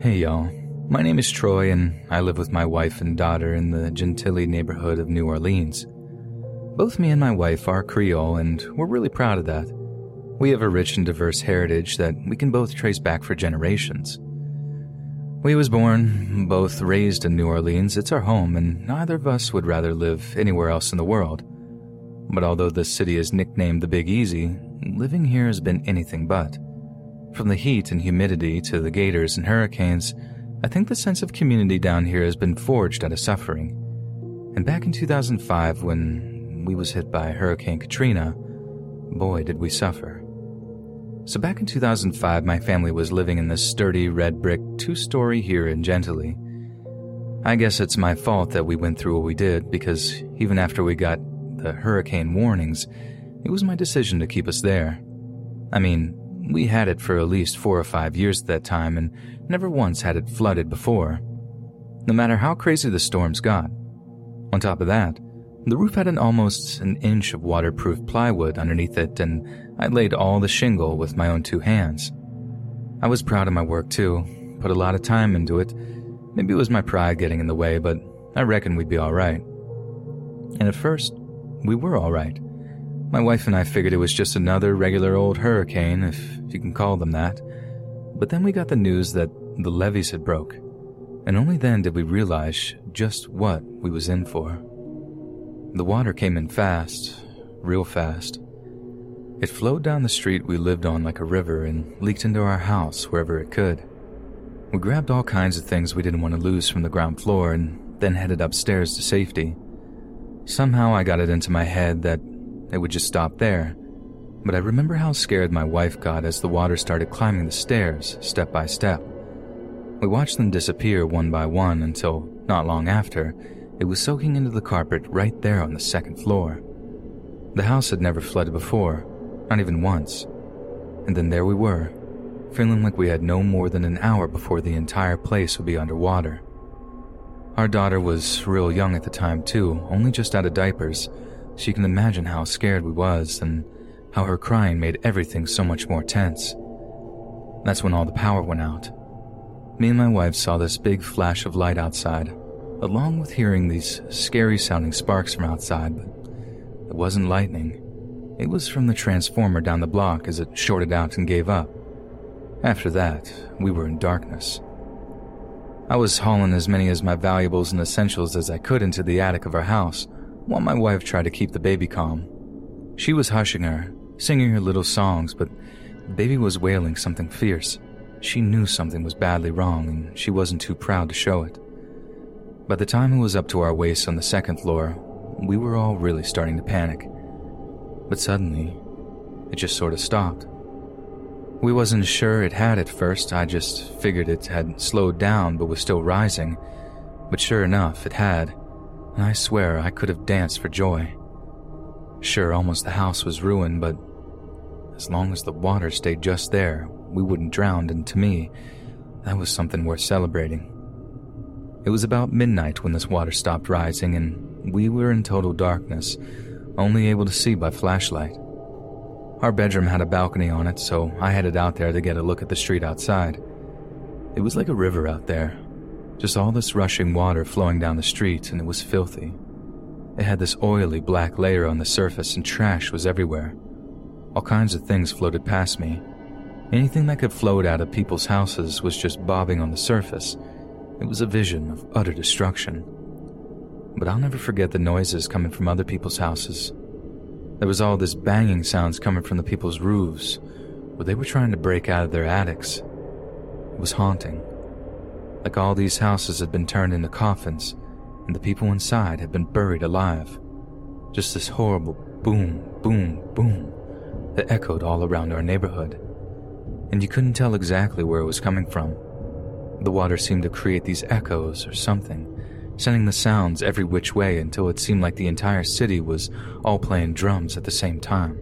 Hey, y'all. My name is Troy, and I live with my wife and daughter in the Gentilly neighborhood of New Orleans. Both me and my wife are Creole, and we're really proud of that. We have a rich and diverse heritage that we can both trace back for generations. We was born, both raised in New Orleans. It's our home, and neither of us would rather live anywhere else in the world. But although the city is nicknamed the Big Easy, living here has been anything but. From the heat and humidity to the gators and hurricanes, I think the sense of community down here has been forged out of suffering. And back in 2005, when we was hit by Hurricane Katrina, boy did we suffer. So back in 2005, my family was living in this sturdy red brick two-story here in Gentilly. I guess it's my fault that we went through what we did because even after we got the hurricane warnings, it was my decision to keep us there. I mean, we had it for at least four or five years at that time and never once had it flooded before. No matter how crazy the storms got. On top of that, the roof had an almost an inch of waterproof plywood underneath it, and I laid all the shingle with my own two hands. I was proud of my work too, put a lot of time into it. Maybe it was my pride getting in the way, but I reckon we'd be alright. And at first, we were alright. My wife and I figured it was just another regular old hurricane, if you can call them that. But then we got the news that the levees had broke, and only then did we realize just what we was in for. The water came in fast, real fast. It flowed down the street we lived on like a river and leaked into our house wherever it could. We grabbed all kinds of things we didn't want to lose from the ground floor and then headed upstairs to safety. Somehow I got it into my head that it would just stop there. But I remember how scared my wife got as the water started climbing the stairs, step by step. We watched them disappear one by one until, not long after, it was soaking into the carpet right there on the second floor. The house had never flooded before, not even once. And then there we were, feeling like we had no more than an hour before the entire place would be underwater. Our daughter was real young at the time, too, only just out of diapers, she can imagine how scared we was and how her crying made everything so much more tense. That's when all the power went out. Me and my wife saw this big flash of light outside, along with hearing these scary sounding sparks from outside, but it wasn't lightning. It was from the transformer down the block as it shorted out and gave up. After that, we were in darkness. I was hauling as many of my valuables and essentials as I could into the attic of our house while my wife tried to keep the baby calm. She was hushing her, singing her little songs, but the baby was wailing something fierce. She knew something was badly wrong, and she wasn't too proud to show it. By the time it was up to our waists on the second floor, we were all really starting to panic. But suddenly, it just sort of stopped. We wasn't sure it had at first, I just figured it had slowed down but was still rising. But sure enough, it had, I swear I could have danced for joy. Sure, almost the house was ruined, but as long as the water stayed just there, we wouldn't drown, and to me, that was something worth celebrating. It was about midnight when this water stopped rising, and we were in total darkness, only able to see by flashlight. Our bedroom had a balcony on it, so I headed out there to get a look at the street outside. It was like a river out there, just all this rushing water flowing down the street, and it was filthy. It had this oily black layer on the surface, and trash was everywhere. All kinds of things floated past me. Anything that could float out of people's houses was just bobbing on the surface. It was a vision of utter destruction. But I'll never forget the noises coming from other people's houses. There was all this banging sounds coming from the people's roofs, where they were trying to break out of their attics. It was haunting. Like all these houses had been turned into coffins, and the people inside had been buried alive. Just this horrible boom, boom, boom that echoed all around our neighborhood. And you couldn't tell exactly where it was coming from. The water seemed to create these echoes or something, sending the sounds every which way until it seemed like the entire city was all playing drums at the same time.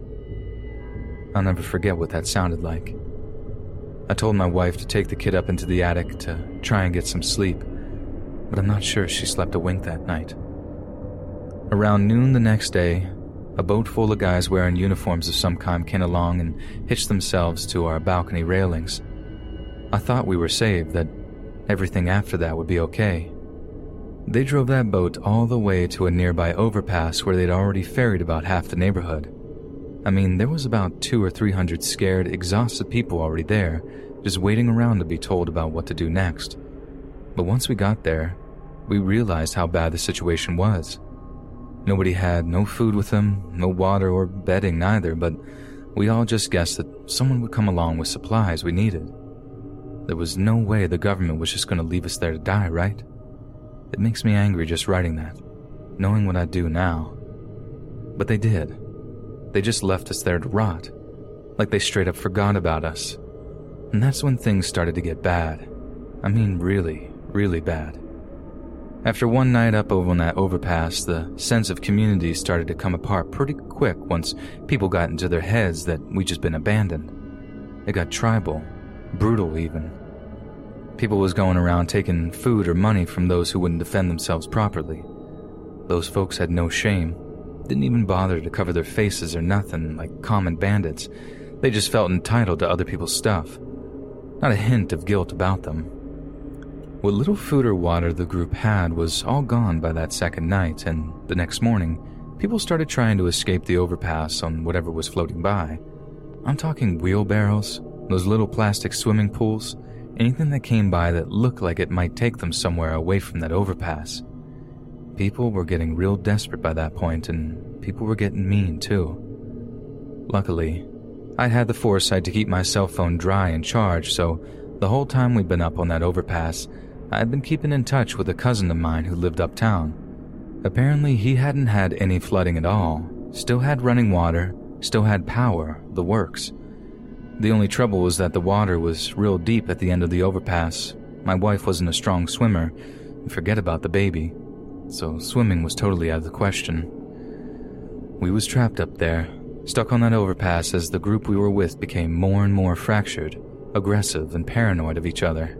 I'll never forget what that sounded like. I told my wife to take the kid up into the attic to try and get some sleep, but I'm not sure she slept a wink that night. Around noon the next day, a boat full of guys wearing uniforms of some kind came along and hitched themselves to our balcony railings. I thought we were saved, that everything after that would be okay. They drove that boat all the way to a nearby overpass where they'd already ferried about half the neighborhood. I mean, there was about two or three hundred scared, exhausted people already there, just waiting around to be told about what to do next. But once we got there, we realized how bad the situation was. Nobody had no food with them, no water or bedding neither, but we all just guessed that someone would come along with supplies we needed. There was no way the government was just going to leave us there to die, right? It makes me angry just writing that, knowing what I'd do now. But they did. They just left us there to rot, like they straight up forgot about us. And that's when things started to get bad. I mean, really, really bad. After one night up over on that overpass, the sense of community started to come apart pretty quick once people got into their heads that we'd just been abandoned. It got tribal, brutal even. People was going around taking food or money from those who wouldn't defend themselves properly. Those folks had no shame didn't even bother to cover their faces or nothing like common bandits. They just felt entitled to other people's stuff. Not a hint of guilt about them. What little food or water the group had was all gone by that second night, and the next morning, people started trying to escape the overpass on whatever was floating by. I'm talking wheelbarrows, those little plastic swimming pools, anything that came by that looked like it might take them somewhere away from that overpass. People were getting real desperate by that point, and people were getting mean too. Luckily, I'd had the foresight to keep my cell phone dry and charged, so the whole time we'd been up on that overpass, I'd been keeping in touch with a cousin of mine who lived uptown. Apparently, he hadn't had any flooding at all, still had running water, still had power, the works. The only trouble was that the water was real deep at the end of the overpass. My wife wasn't a strong swimmer, forget about the baby so swimming was totally out of the question. We was trapped up there, stuck on that overpass as the group we were with became more and more fractured, aggressive, and paranoid of each other.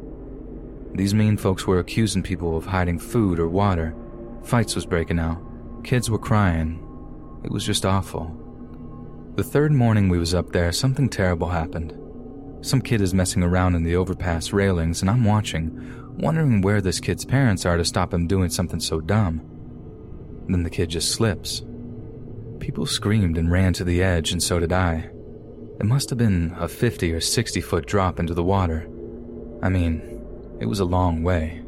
These mean folks were accusing people of hiding food or water. Fights was breaking out. Kids were crying. It was just awful. The third morning we was up there, something terrible happened. Some kid is messing around in the overpass railings, and I'm watching, wondering where this kid's parents are to stop him doing something so dumb. Then the kid just slips. People screamed and ran to the edge, and so did I. It must have been a 50 or 60 foot drop into the water. I mean, it was a long way.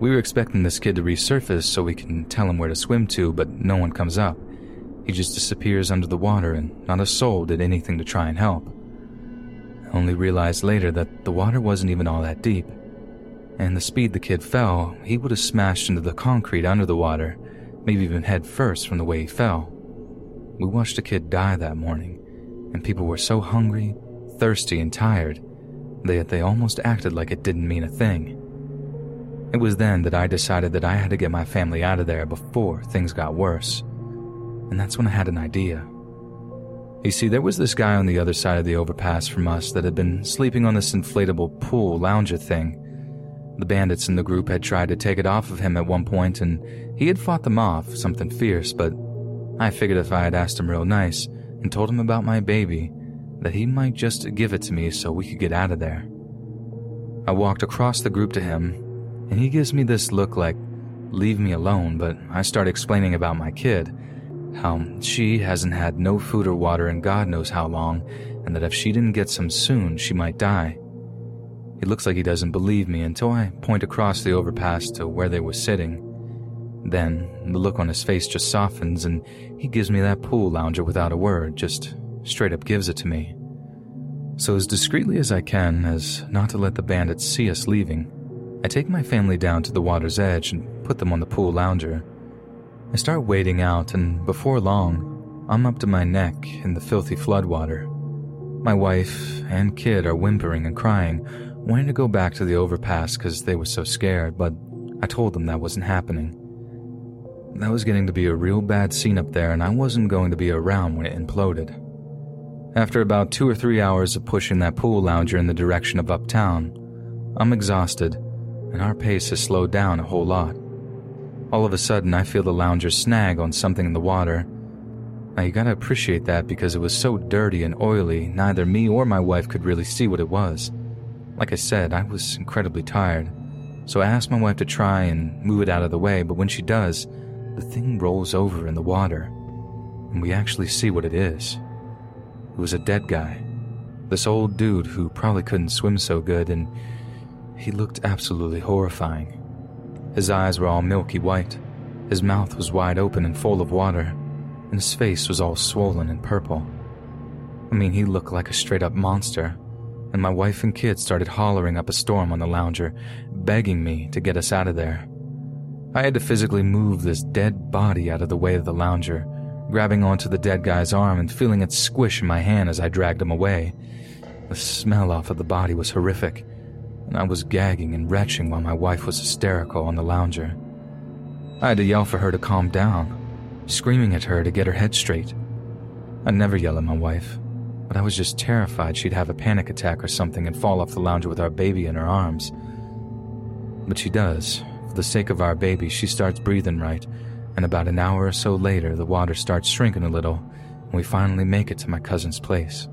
We were expecting this kid to resurface so we can tell him where to swim to, but no one comes up. He just disappears under the water, and not a soul did anything to try and help. I only realized later that the water wasn't even all that deep and the speed the kid fell, he would have smashed into the concrete under the water, maybe even head first from the way he fell. We watched a kid die that morning, and people were so hungry, thirsty, and tired that they almost acted like it didn't mean a thing. It was then that I decided that I had to get my family out of there before things got worse. And that's when I had an idea. You see, there was this guy on the other side of the overpass from us that had been sleeping on this inflatable pool lounger thing. The bandits in the group had tried to take it off of him at one point, and he had fought them off, something fierce, but I figured if I had asked him real nice and told him about my baby, that he might just give it to me so we could get out of there. I walked across the group to him, and he gives me this look like, leave me alone, but I start explaining about my kid, how she hasn't had no food or water in God knows how long, and that if she didn't get some soon, she might die. He looks like he doesn't believe me until I point across the overpass to where they were sitting. Then, the look on his face just softens, and he gives me that pool lounger without a word, just straight up gives it to me. So, as discreetly as I can, as not to let the bandits see us leaving, I take my family down to the water's edge and put them on the pool lounger. I start wading out, and before long, I'm up to my neck in the filthy floodwater. My wife and kid are whimpering and crying, wanting to go back to the overpass because they were so scared, but I told them that wasn't happening. That was getting to be a real bad scene up there, and I wasn't going to be around when it imploded. After about two or three hours of pushing that pool lounger in the direction of uptown, I'm exhausted, and our pace has slowed down a whole lot. All of a sudden, I feel the lounger snag on something in the water. Now, you gotta appreciate that because it was so dirty and oily, neither me or my wife could really see what it was. Like I said, I was incredibly tired, so I asked my wife to try and move it out of the way, but when she does, the thing rolls over in the water, and we actually see what it is. It was a dead guy. This old dude who probably couldn't swim so good, and he looked absolutely horrifying. His eyes were all milky white, his mouth was wide open and full of water, and his face was all swollen and purple. I mean, he looked like a straight up monster, and my wife and kids started hollering up a storm on the lounger, begging me to get us out of there. I had to physically move this dead body out of the way of the lounger, grabbing onto the dead guy's arm and feeling it squish in my hand as I dragged him away. The smell off of the body was horrific, and I was gagging and retching while my wife was hysterical on the lounger. I had to yell for her to calm down, screaming at her to get her head straight. I never yell at my wife, but I was just terrified she'd have a panic attack or something and fall off the lounger with our baby in her arms. But she does, For the sake of our baby, she starts breathing right, and about an hour or so later, the water starts shrinking a little, and we finally make it to my cousin's place.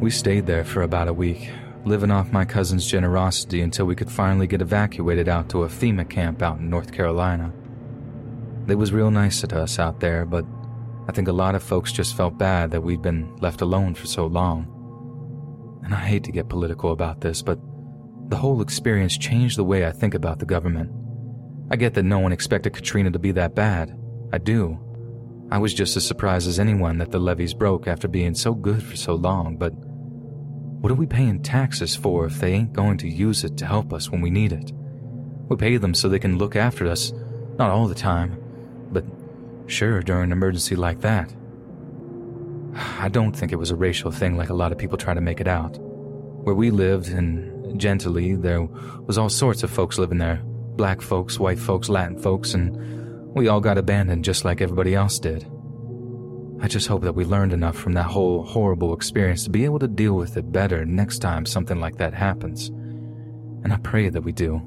We stayed there for about a week, living off my cousin's generosity until we could finally get evacuated out to a FEMA camp out in North Carolina. They was real nice to us out there, but I think a lot of folks just felt bad that we'd been left alone for so long. And I hate to get political about this, but the whole experience changed the way I think about the government. I get that no one expected Katrina to be that bad. I do. I was just as surprised as anyone that the levees broke after being so good for so long, but what are we paying taxes for if they ain't going to use it to help us when we need it? We pay them so they can look after us, not all the time, but sure during an emergency like that. I don't think it was a racial thing like a lot of people try to make it out. Where we lived in Gentilly, there was all sorts of folks living there black folks, white folks, Latin folks, and we all got abandoned just like everybody else did. I just hope that we learned enough from that whole horrible experience to be able to deal with it better next time something like that happens. And I pray that we do,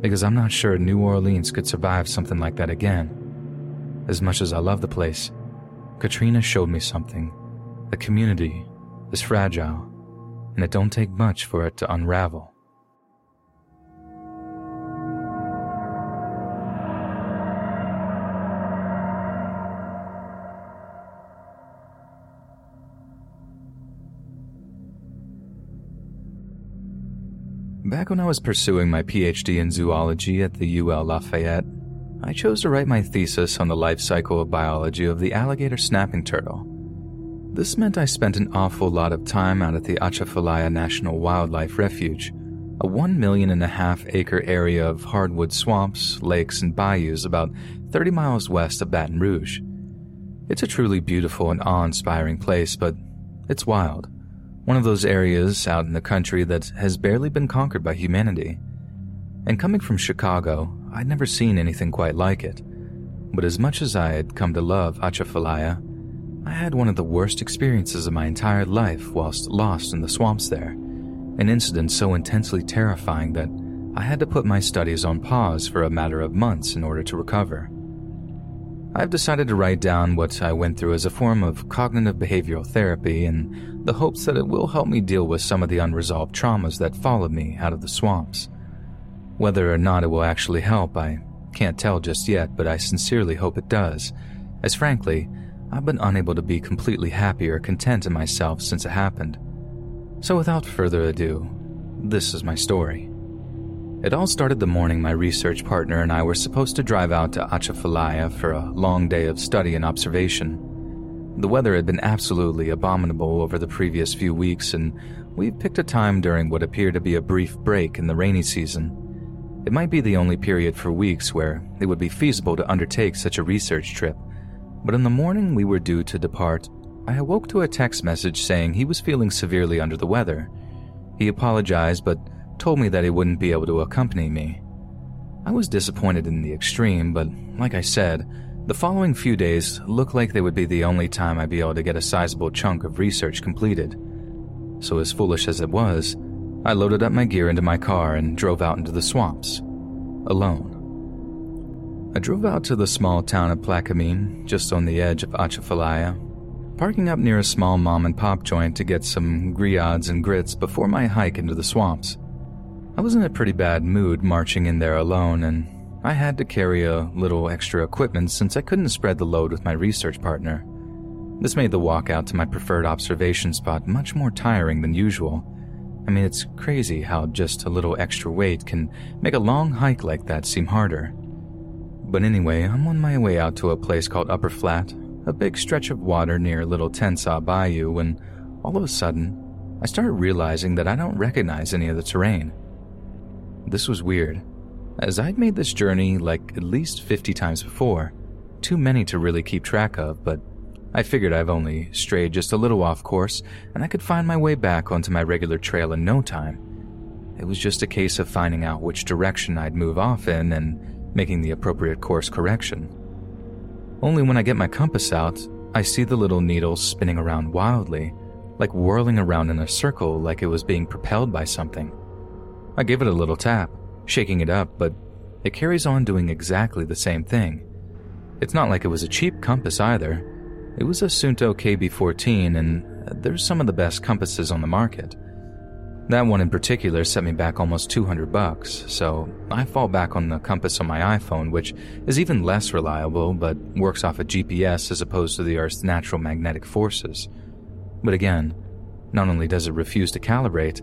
because I'm not sure New Orleans could survive something like that again. As much as I love the place, Katrina showed me something. The community is fragile and it don't take much for it to unravel. Back when I was pursuing my PhD in zoology at the UL Lafayette, I chose to write my thesis on the life cycle of biology of the alligator snapping turtle. This meant I spent an awful lot of time out at the Atchafalaya National Wildlife Refuge, a one million and a half acre area of hardwood swamps, lakes, and bayous about 30 miles west of Baton Rouge. It's a truly beautiful and awe inspiring place, but it's wild. One of those areas out in the country that has barely been conquered by humanity. And coming from Chicago, I'd never seen anything quite like it. But as much as I had come to love Atchafalaya, I had one of the worst experiences of my entire life whilst lost in the swamps there. An incident so intensely terrifying that I had to put my studies on pause for a matter of months in order to recover. I've decided to write down what I went through as a form of cognitive behavioral therapy in the hopes that it will help me deal with some of the unresolved traumas that followed me out of the swamps. Whether or not it will actually help, I can't tell just yet, but I sincerely hope it does, as frankly, I've been unable to be completely happy or content in myself since it happened. So without further ado, this is my story. It all started the morning my research partner and I were supposed to drive out to Atchafalaya for a long day of study and observation. The weather had been absolutely abominable over the previous few weeks, and we picked a time during what appeared to be a brief break in the rainy season. It might be the only period for weeks where it would be feasible to undertake such a research trip, but in the morning we were due to depart, I awoke to a text message saying he was feeling severely under the weather. He apologized, but told me that he wouldn't be able to accompany me. I was disappointed in the extreme, but like I said, the following few days looked like they would be the only time I'd be able to get a sizable chunk of research completed. So, as foolish as it was, I loaded up my gear into my car and drove out into the swamps, alone. I drove out to the small town of Plaquemine, just on the edge of Atchafalaya, parking up near a small mom and pop joint to get some griots and grits before my hike into the swamps. I was in a pretty bad mood marching in there alone, and I had to carry a little extra equipment since I couldn't spread the load with my research partner. This made the walk out to my preferred observation spot much more tiring than usual. I mean, it's crazy how just a little extra weight can make a long hike like that seem harder. But anyway, I'm on my way out to a place called Upper Flat, a big stretch of water near Little Tensas Bayou, when all of a sudden, I start realizing that I don't recognize any of the terrain. This was weird, as I'd made this journey like at least 50 times before, too many to really keep track of, but I figured I've only strayed just a little off course and I could find my way back onto my regular trail in no time. It was just a case of finding out which direction I'd move off in and making the appropriate course correction. Only when I get my compass out, I see the little needle spinning around wildly, like whirling around in a circle like it was being propelled by something. I give it a little tap, shaking it up, but it carries on doing exactly the same thing. It's not like it was a cheap compass either. It was a Suunto KB14, and there's some of the best compasses on the market. That one in particular set me back almost 200 bucks, so I fall back on the compass on my iPhone, which is even less reliable but works off a GPS as opposed to the Earth's natural magnetic forces. But again, not only does it refuse to calibrate,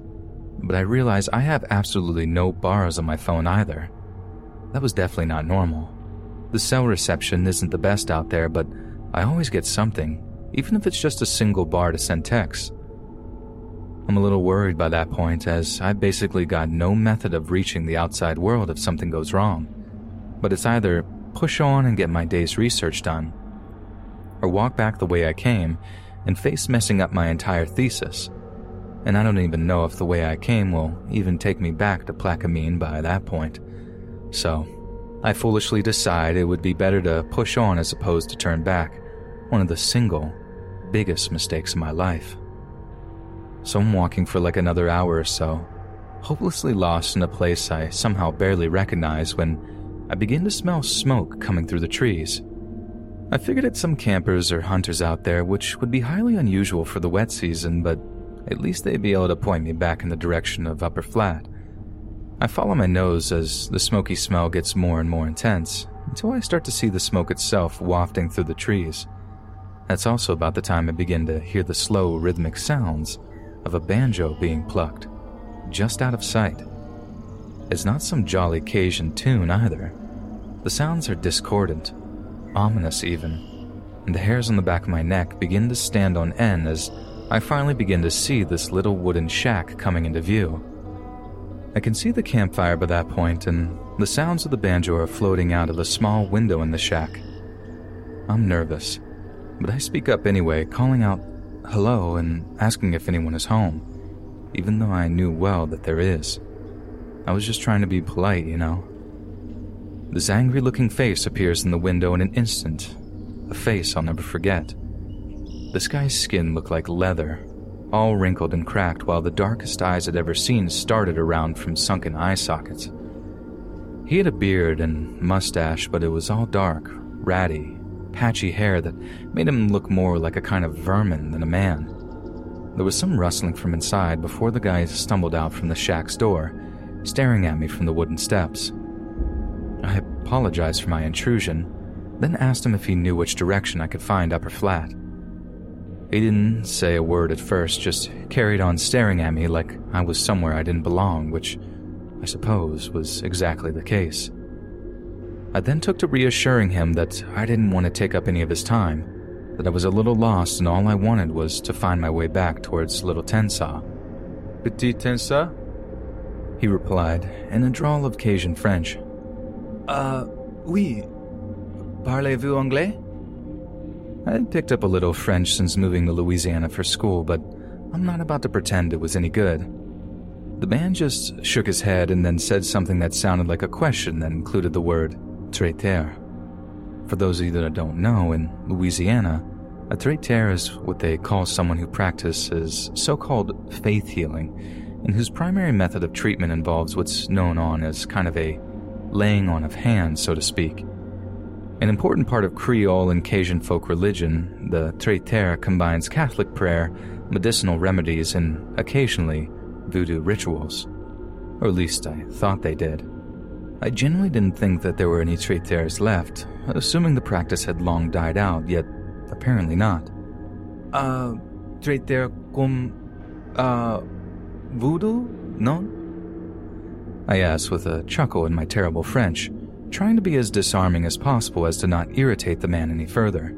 but I realize I have absolutely no bars on my phone either. That was definitely not normal. The cell reception isn't the best out there, but I always get something, even if it's just a single bar to send texts. I'm a little worried by that point, as I've basically got no method of reaching the outside world if something goes wrong. But it's either push on and get my day's research done, or walk back the way I came and face messing up my entire thesis and I don't even know if the way I came will even take me back to Plaquemine by that point. So, I foolishly decide it would be better to push on as opposed to turn back, one of the single biggest mistakes of my life. So I'm walking for like another hour or so, hopelessly lost in a place I somehow barely recognize when I begin to smell smoke coming through the trees. I figured it's some campers or hunters out there, which would be highly unusual for the wet season, but at least they'd be able to point me back in the direction of Upper Flat. I follow my nose as the smoky smell gets more and more intense until I start to see the smoke itself wafting through the trees. That's also about the time I begin to hear the slow, rhythmic sounds of a banjo being plucked, just out of sight. It's not some jolly Cajun tune either. The sounds are discordant, ominous even, and the hairs on the back of my neck begin to stand on end as I finally begin to see this little wooden shack coming into view. I can see the campfire by that point, and The sounds of the banjo are floating out of a small window in the shack. I'm nervous, but I speak up anyway, calling out hello and asking if anyone is home, even though I knew well that there is. I was just trying to be polite, you know. This angry looking face appears in the window in an instant, a face I'll never forget. This guy's skin looked like leather, all wrinkled and cracked, while the darkest eyes I'd ever seen started around from sunken eye sockets. He had a beard and mustache, but it was all dark, ratty, patchy hair that made him look more like a kind of vermin than a man. There was some rustling from inside before the guy stumbled out from the shack's door, staring at me from the wooden steps. I apologized for my intrusion, then asked him if he knew which direction I could find Upper Flat. He didn't say a word at first, just carried on staring at me like I was somewhere I didn't belong, which I suppose was exactly the case. I then took to reassuring him that I didn't want to take up any of his time, that I was a little lost and all I wanted was to find my way back towards Little Tensa. Petit Tensa? He replied in a drawl of Cajun French. Uh, oui. Parlez-vous anglais? I had picked up a little French since moving to Louisiana for school, but I'm not about to pretend it was any good. The man just shook his head and then said something that sounded like a question that included the word traiteur. For those of you that don't know, in Louisiana, a traiteur is what they call someone who practices so called faith healing, and whose primary method of treatment involves what's known on as kind of a laying on of hands, so to speak. An important part of Creole and Cajun folk religion, the Traiteur combines Catholic prayer, medicinal remedies, and occasionally voodoo rituals. Or at least I thought they did. I genuinely didn't think that there were any traiteurs left, assuming the practice had long died out, yet apparently not. Uh, Traiteur comme, uh, voodoo? No? I asked with a chuckle in my terrible French trying to be as disarming as possible as to not irritate the man any further.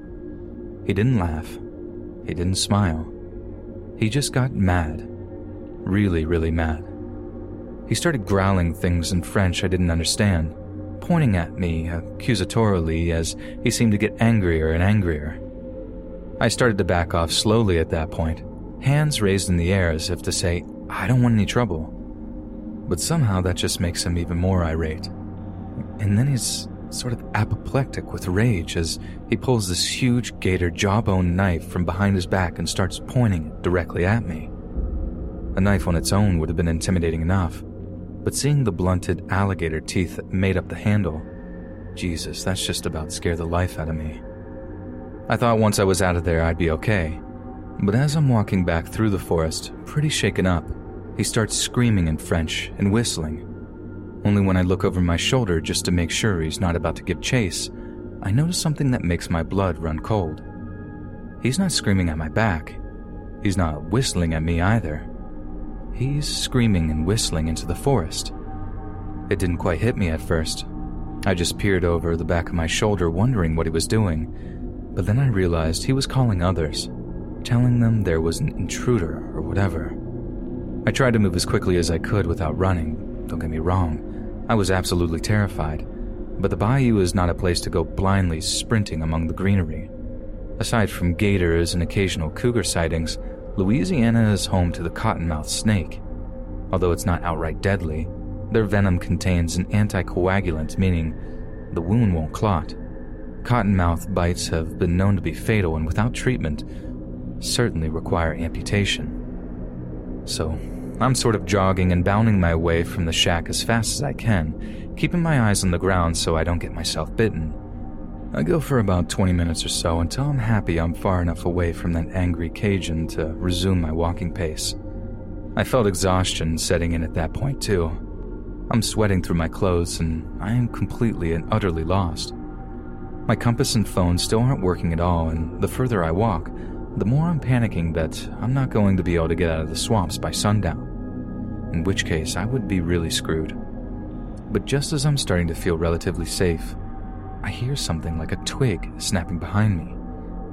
He didn't laugh. He didn't smile. He just got mad. Really, really mad. He started growling things in French I didn't understand, pointing at me accusatorily as he seemed to get angrier and angrier. I started to back off slowly at that point, hands raised in the air as if to say, I don't want any trouble. But somehow that just makes him even more irate and then he's sort of apoplectic with rage as he pulls this huge gator jawbone knife from behind his back and starts pointing directly at me. A knife on its own would have been intimidating enough, but seeing the blunted alligator teeth that made up the handle, Jesus, that's just about scared the life out of me. I thought once I was out of there I'd be okay, but as I'm walking back through the forest, pretty shaken up, he starts screaming in French and whistling only when I look over my shoulder just to make sure he's not about to give chase, I notice something that makes my blood run cold. He's not screaming at my back. He's not whistling at me either. He's screaming and whistling into the forest. It didn't quite hit me at first. I just peered over the back of my shoulder, wondering what he was doing. But then I realized he was calling others, telling them there was an intruder or whatever. I tried to move as quickly as I could without running, don't get me wrong. I was absolutely terrified, but the bayou is not a place to go blindly sprinting among the greenery. Aside from gators and occasional cougar sightings, Louisiana is home to the cottonmouth snake. Although it's not outright deadly, their venom contains an anticoagulant, meaning the wound won't clot. Cottonmouth bites have been known to be fatal and without treatment, certainly require amputation. So, I'm sort of jogging and bounding my way from the shack as fast as I can, keeping my eyes on the ground so I don't get myself bitten. I go for about 20 minutes or so until I'm happy I'm far enough away from that angry Cajun to resume my walking pace. I felt exhaustion setting in at that point, too. I'm sweating through my clothes and I am completely and utterly lost. My compass and phone still aren't working at all, and the further I walk, the more I'm panicking that I'm not going to be able to get out of the swamps by sundown in which case I would be really screwed. But just as I'm starting to feel relatively safe, I hear something like a twig snapping behind me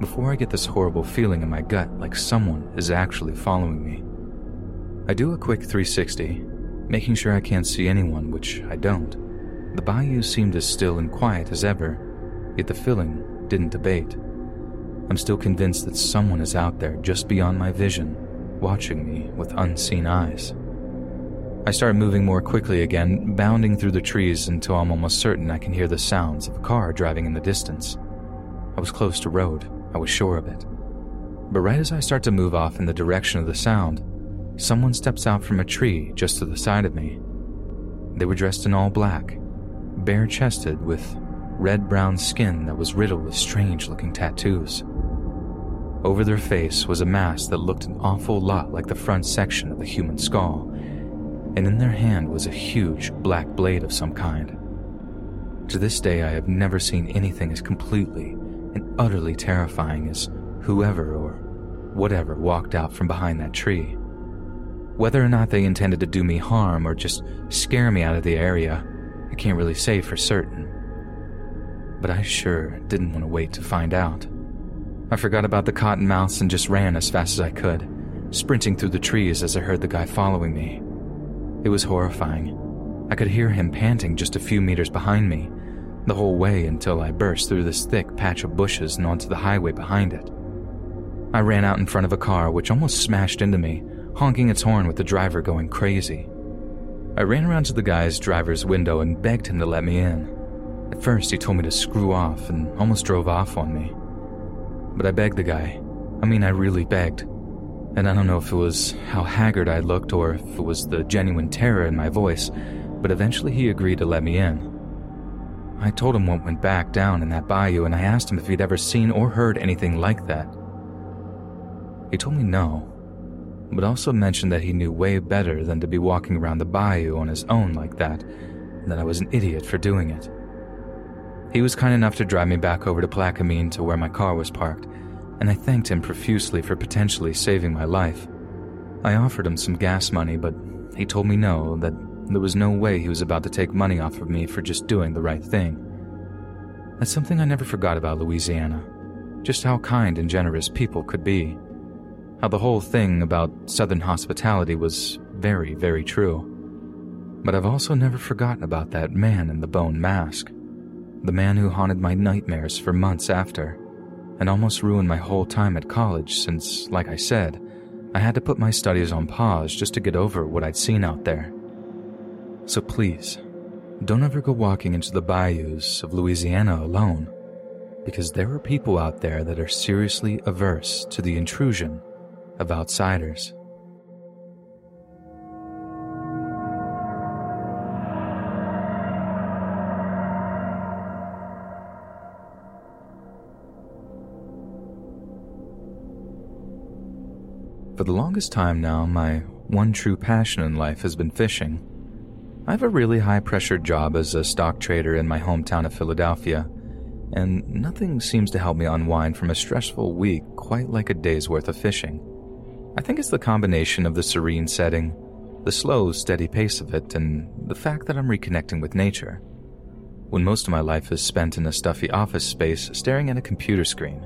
before I get this horrible feeling in my gut like someone is actually following me. I do a quick 360, making sure I can't see anyone, which I don't, The bayou seemed as still and quiet as ever, yet the feeling didn't abate. I'm still convinced that someone is out there just beyond my vision, watching me with unseen eyes. I start moving more quickly again, bounding through the trees until I'm almost certain I can hear the sounds of a car driving in the distance. I was close to road, I was sure of it. But right as I start to move off in the direction of the sound, someone steps out from a tree just to the side of me. They were dressed in all black, bare chested, with red brown skin that was riddled with strange looking tattoos. Over their face was a mask that looked an awful lot like the front section of a human skull, and in their hand was a huge black blade of some kind. To this day, I have never seen anything as completely and utterly terrifying as whoever or whatever walked out from behind that tree. Whether or not they intended to do me harm or just scare me out of the area, I can't really say for certain. But I sure didn't want to wait to find out. I forgot about the cottonmouths and just ran as fast as I could, sprinting through the trees as I heard the guy following me. It was horrifying. I could hear him panting just a few meters behind me, the whole way until I burst through this thick patch of bushes and onto the highway behind it. I ran out in front of a car which almost smashed into me, honking its horn with the driver going crazy. I ran around to the guy's driver's window and begged him to let me in. At first, he told me to screw off and almost drove off on me. But I begged the guy. I mean, I really begged. And I don't know if it was how haggard I looked or if it was the genuine terror in my voice, but eventually he agreed to let me in. I told him what went back down in that bayou and I asked him if he'd ever seen or heard anything like that. He told me no, but also mentioned that he knew way better than to be walking around the bayou on his own like that, and that I was an idiot for doing it. He was kind enough to drive me back over to Plaquemine to where my car was parked, and I thanked him profusely for potentially saving my life. I offered him some gas money, but he told me no, that there was no way he was about to take money off of me for just doing the right thing. That's something I never forgot about Louisiana. Just how kind and generous people could be. How the whole thing about Southern hospitality was very, very true. But I've also never forgotten about that man in the bone mask. The man who haunted my nightmares for months after, and almost ruined my whole time at college since, like I said, I had to put my studies on pause just to get over what I'd seen out there. So please, don't ever go walking into the bayous of Louisiana alone, because there are people out there that are seriously averse to the intrusion of outsiders. For the longest time now, my one true passion in life has been fishing. I have a really high pressure job as a stock trader in my hometown of Philadelphia, and nothing seems to help me unwind from a stressful week quite like a day's worth of fishing. I think it's the combination of the serene setting, the slow, steady pace of it, and the fact that I'm reconnecting with nature. When most of my life is spent in a stuffy office space staring at a computer screen.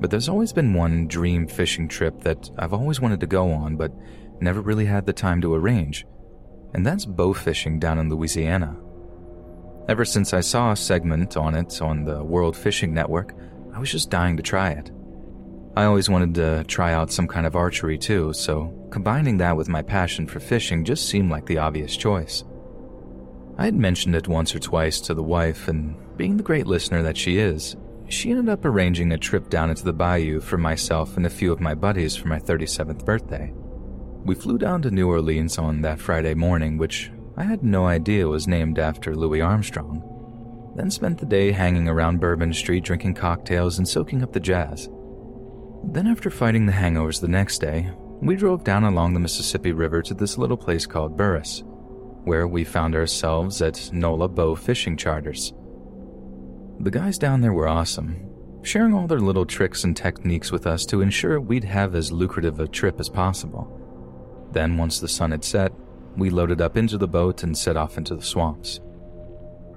But there's always been one dream fishing trip that I've always wanted to go on, but never really had the time to arrange and that's bow fishing down in Louisiana. Ever since I saw a segment on it on the World Fishing Network, I was just dying to try it. I always wanted to try out some kind of archery too, so combining that with my passion for fishing just seemed like the obvious choice. I had mentioned it once or twice to the wife, and being the great listener that she is, she ended up arranging a trip down into the bayou for myself and a few of my buddies for my 37th birthday. We flew down to New Orleans on that Friday morning, which I had no idea was named after Louis Armstrong. Then spent the day hanging around Bourbon Street drinking cocktails and soaking up the jazz. Then, after fighting the hangovers the next day, we drove down along the Mississippi River to this little place called Buras, where we found ourselves at Nola Bow Fishing Charters. The guys down there were awesome, sharing all their little tricks and techniques with us to ensure we'd have as lucrative a trip as possible. Then, once the sun had set, we loaded up into the boat and set off into the swamps.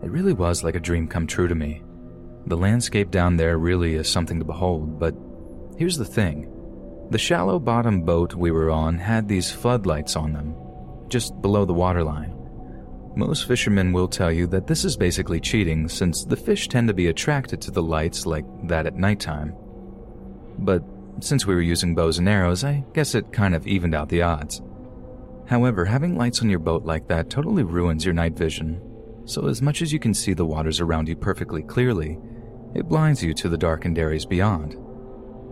It really was like a dream come true to me. The landscape down there really is something to behold, but here's the thing the shallow bottom boat we were on had these floodlights on them, just below the waterline. Most fishermen will tell you that this is basically cheating since the fish tend to be attracted to the lights like that at nighttime. But since we were using bows and arrows, I guess it kind of evened out the odds. However, having lights on your boat like that totally ruins your night vision. So, as much as you can see the waters around you perfectly clearly, it blinds you to the darkened areas beyond.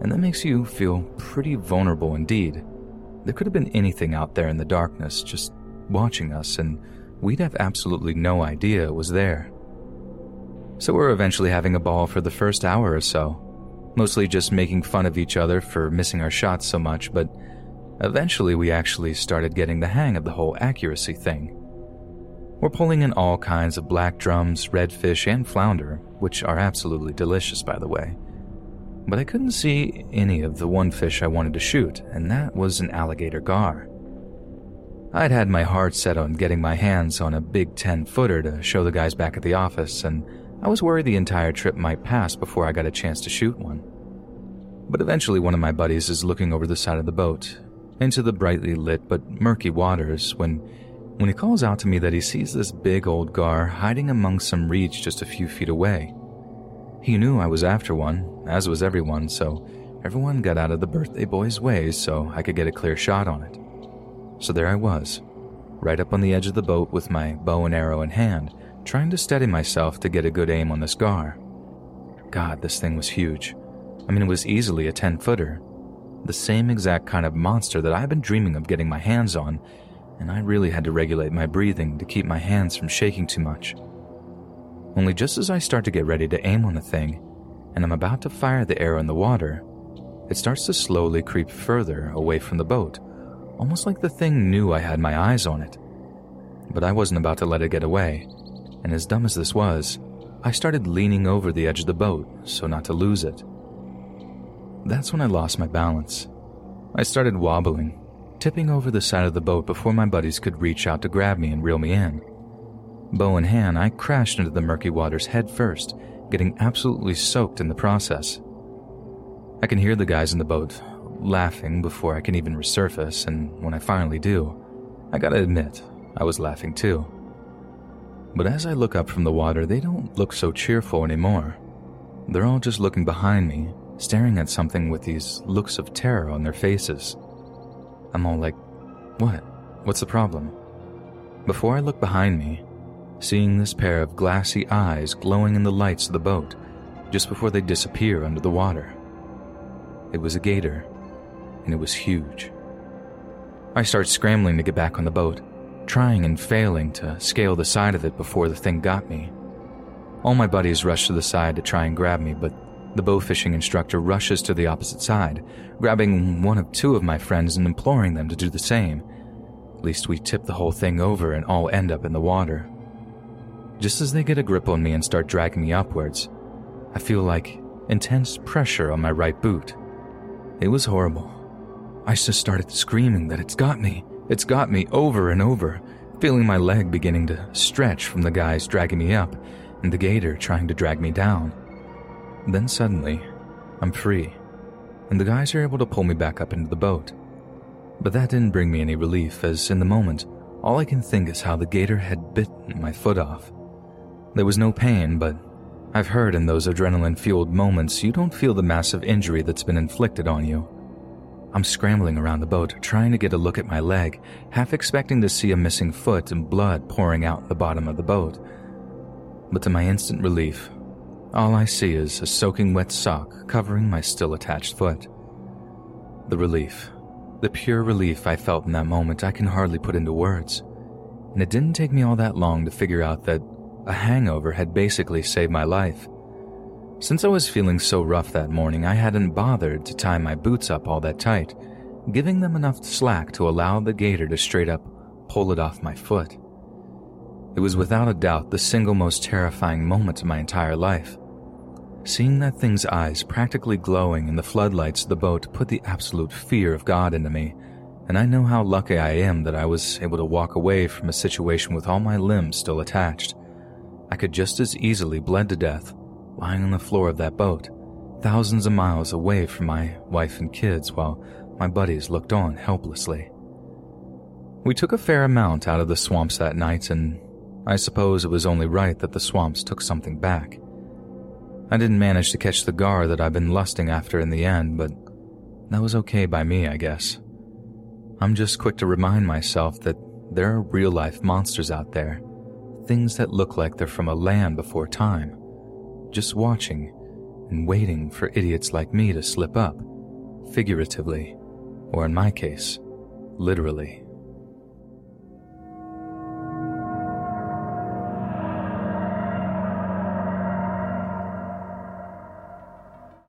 And that makes you feel pretty vulnerable indeed. There could have been anything out there in the darkness just watching us, and we'd have absolutely no idea it was there. So, we're eventually having a ball for the first hour or so, mostly just making fun of each other for missing our shots so much, but eventually we actually started getting the hang of the whole accuracy thing. We're pulling in all kinds of black drums, redfish, and flounder, which are absolutely delicious, by the way. But I couldn't see any of the one fish I wanted to shoot, and that was an alligator gar. I'd had my heart set on getting my hands on a big 10 footer to show the guys back at the office, and I was worried the entire trip might pass before I got a chance to shoot one. But eventually, one of my buddies is looking over the side of the boat, into the brightly lit but murky waters, when, when he calls out to me that he sees this big old gar hiding among some reeds just a few feet away. He knew I was after one, as was everyone, so everyone got out of the birthday boy's way so I could get a clear shot on it. So there I was, right up on the edge of the boat with my bow and arrow in hand, trying to steady myself to get a good aim on this gar. God, this thing was huge. I mean, it was easily a 10 footer. The same exact kind of monster that I've been dreaming of getting my hands on, and I really had to regulate my breathing to keep my hands from shaking too much. Only just as I start to get ready to aim on the thing, and I'm about to fire the arrow in the water, it starts to slowly creep further away from the boat, almost like the thing knew I had my eyes on it. But I wasn't about to let it get away and as dumb as this was, I started leaning over the edge of the boat so not to lose it. That's when I lost my balance. I started wobbling, tipping over the side of the boat before my buddies could reach out to grab me and reel me in. Bow in hand, I crashed into the murky waters head first, getting absolutely soaked in the process. I can hear the guys in the boat laughing before I can even resurface, and when I finally do, I gotta admit, I was laughing too. But as I look up from the water, they don't look so cheerful anymore. They're all just looking behind me, staring at something with these looks of terror on their faces. I'm all like, What? What's the problem? Before I look behind me, seeing this pair of glassy eyes glowing in the lights of the boat just before they disappear under the water. It was a gator, and it was huge. I start scrambling to get back on the boat, trying and failing to scale the side of it before the thing got me. All my buddies rush to the side to try and grab me, but the bow fishing instructor rushes to the opposite side, grabbing one of two of my friends and imploring them to do the same. At least we tip the whole thing over and all end up in the water. Just as they get a grip on me and start dragging me upwards, I feel like intense pressure on my right boot. It was horrible. I just started screaming that it's got me. It's got me over and over, feeling my leg beginning to stretch from the guys dragging me up and the gator trying to drag me down. Then suddenly, I'm free, and the guys are able to pull me back up into the boat. But that didn't bring me any relief, as in the moment, all I can think is how the gator had bitten my foot off. There was no pain, but I've heard in those adrenaline fueled moments you don't feel the massive injury that's been inflicted on you. I'm scrambling around the boat, trying to get a look at my leg, half expecting to see a missing foot and blood pouring out the bottom of the boat. But to my instant relief, all I see is a soaking wet sock covering my still attached foot. The relief, the pure relief I felt in that moment, I can hardly put into words. And it didn't take me all that long to figure out that a hangover had basically saved my life. Since I was feeling so rough that morning, I hadn't bothered to tie my boots up all that tight, giving them enough slack to allow the gator to straight up pull it off my foot. It was without a doubt the single most terrifying moment of my entire life. Seeing that thing's eyes practically glowing in the floodlights of the boat put the absolute fear of God into me, and I know how lucky I am that I was able to walk away from a situation with all my limbs still attached. I could just as easily bled to death lying on the floor of that boat, thousands of miles away from my wife and kids while my buddies looked on helplessly. We took a fair amount out of the swamps that night, and I suppose it was only right that the swamps took something back. I didn't manage to catch the gar that I've been lusting after in the end, but that was okay by me, I guess. I'm just quick to remind myself that there are real life monsters out there, things that look like they're from a land before time, just watching and waiting for idiots like me to slip up, figuratively, or in my case, literally.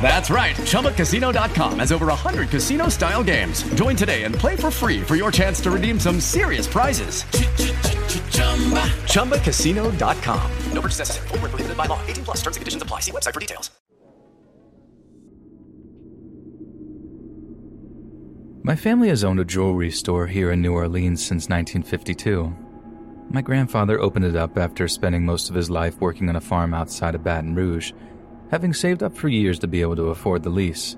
That's right. ChumbaCasino.com has over 100 casino style games. Join today and play for free for your chance to redeem some serious prizes. ChumbaCasino.com. No purchase necessary. Full prohibited by law. 18 plus terms and conditions apply. See website for details. My family has owned a jewelry store here in New Orleans since 1952. My grandfather opened it up after spending most of his life working on a farm outside of Baton Rouge having saved up for years to be able to afford the lease.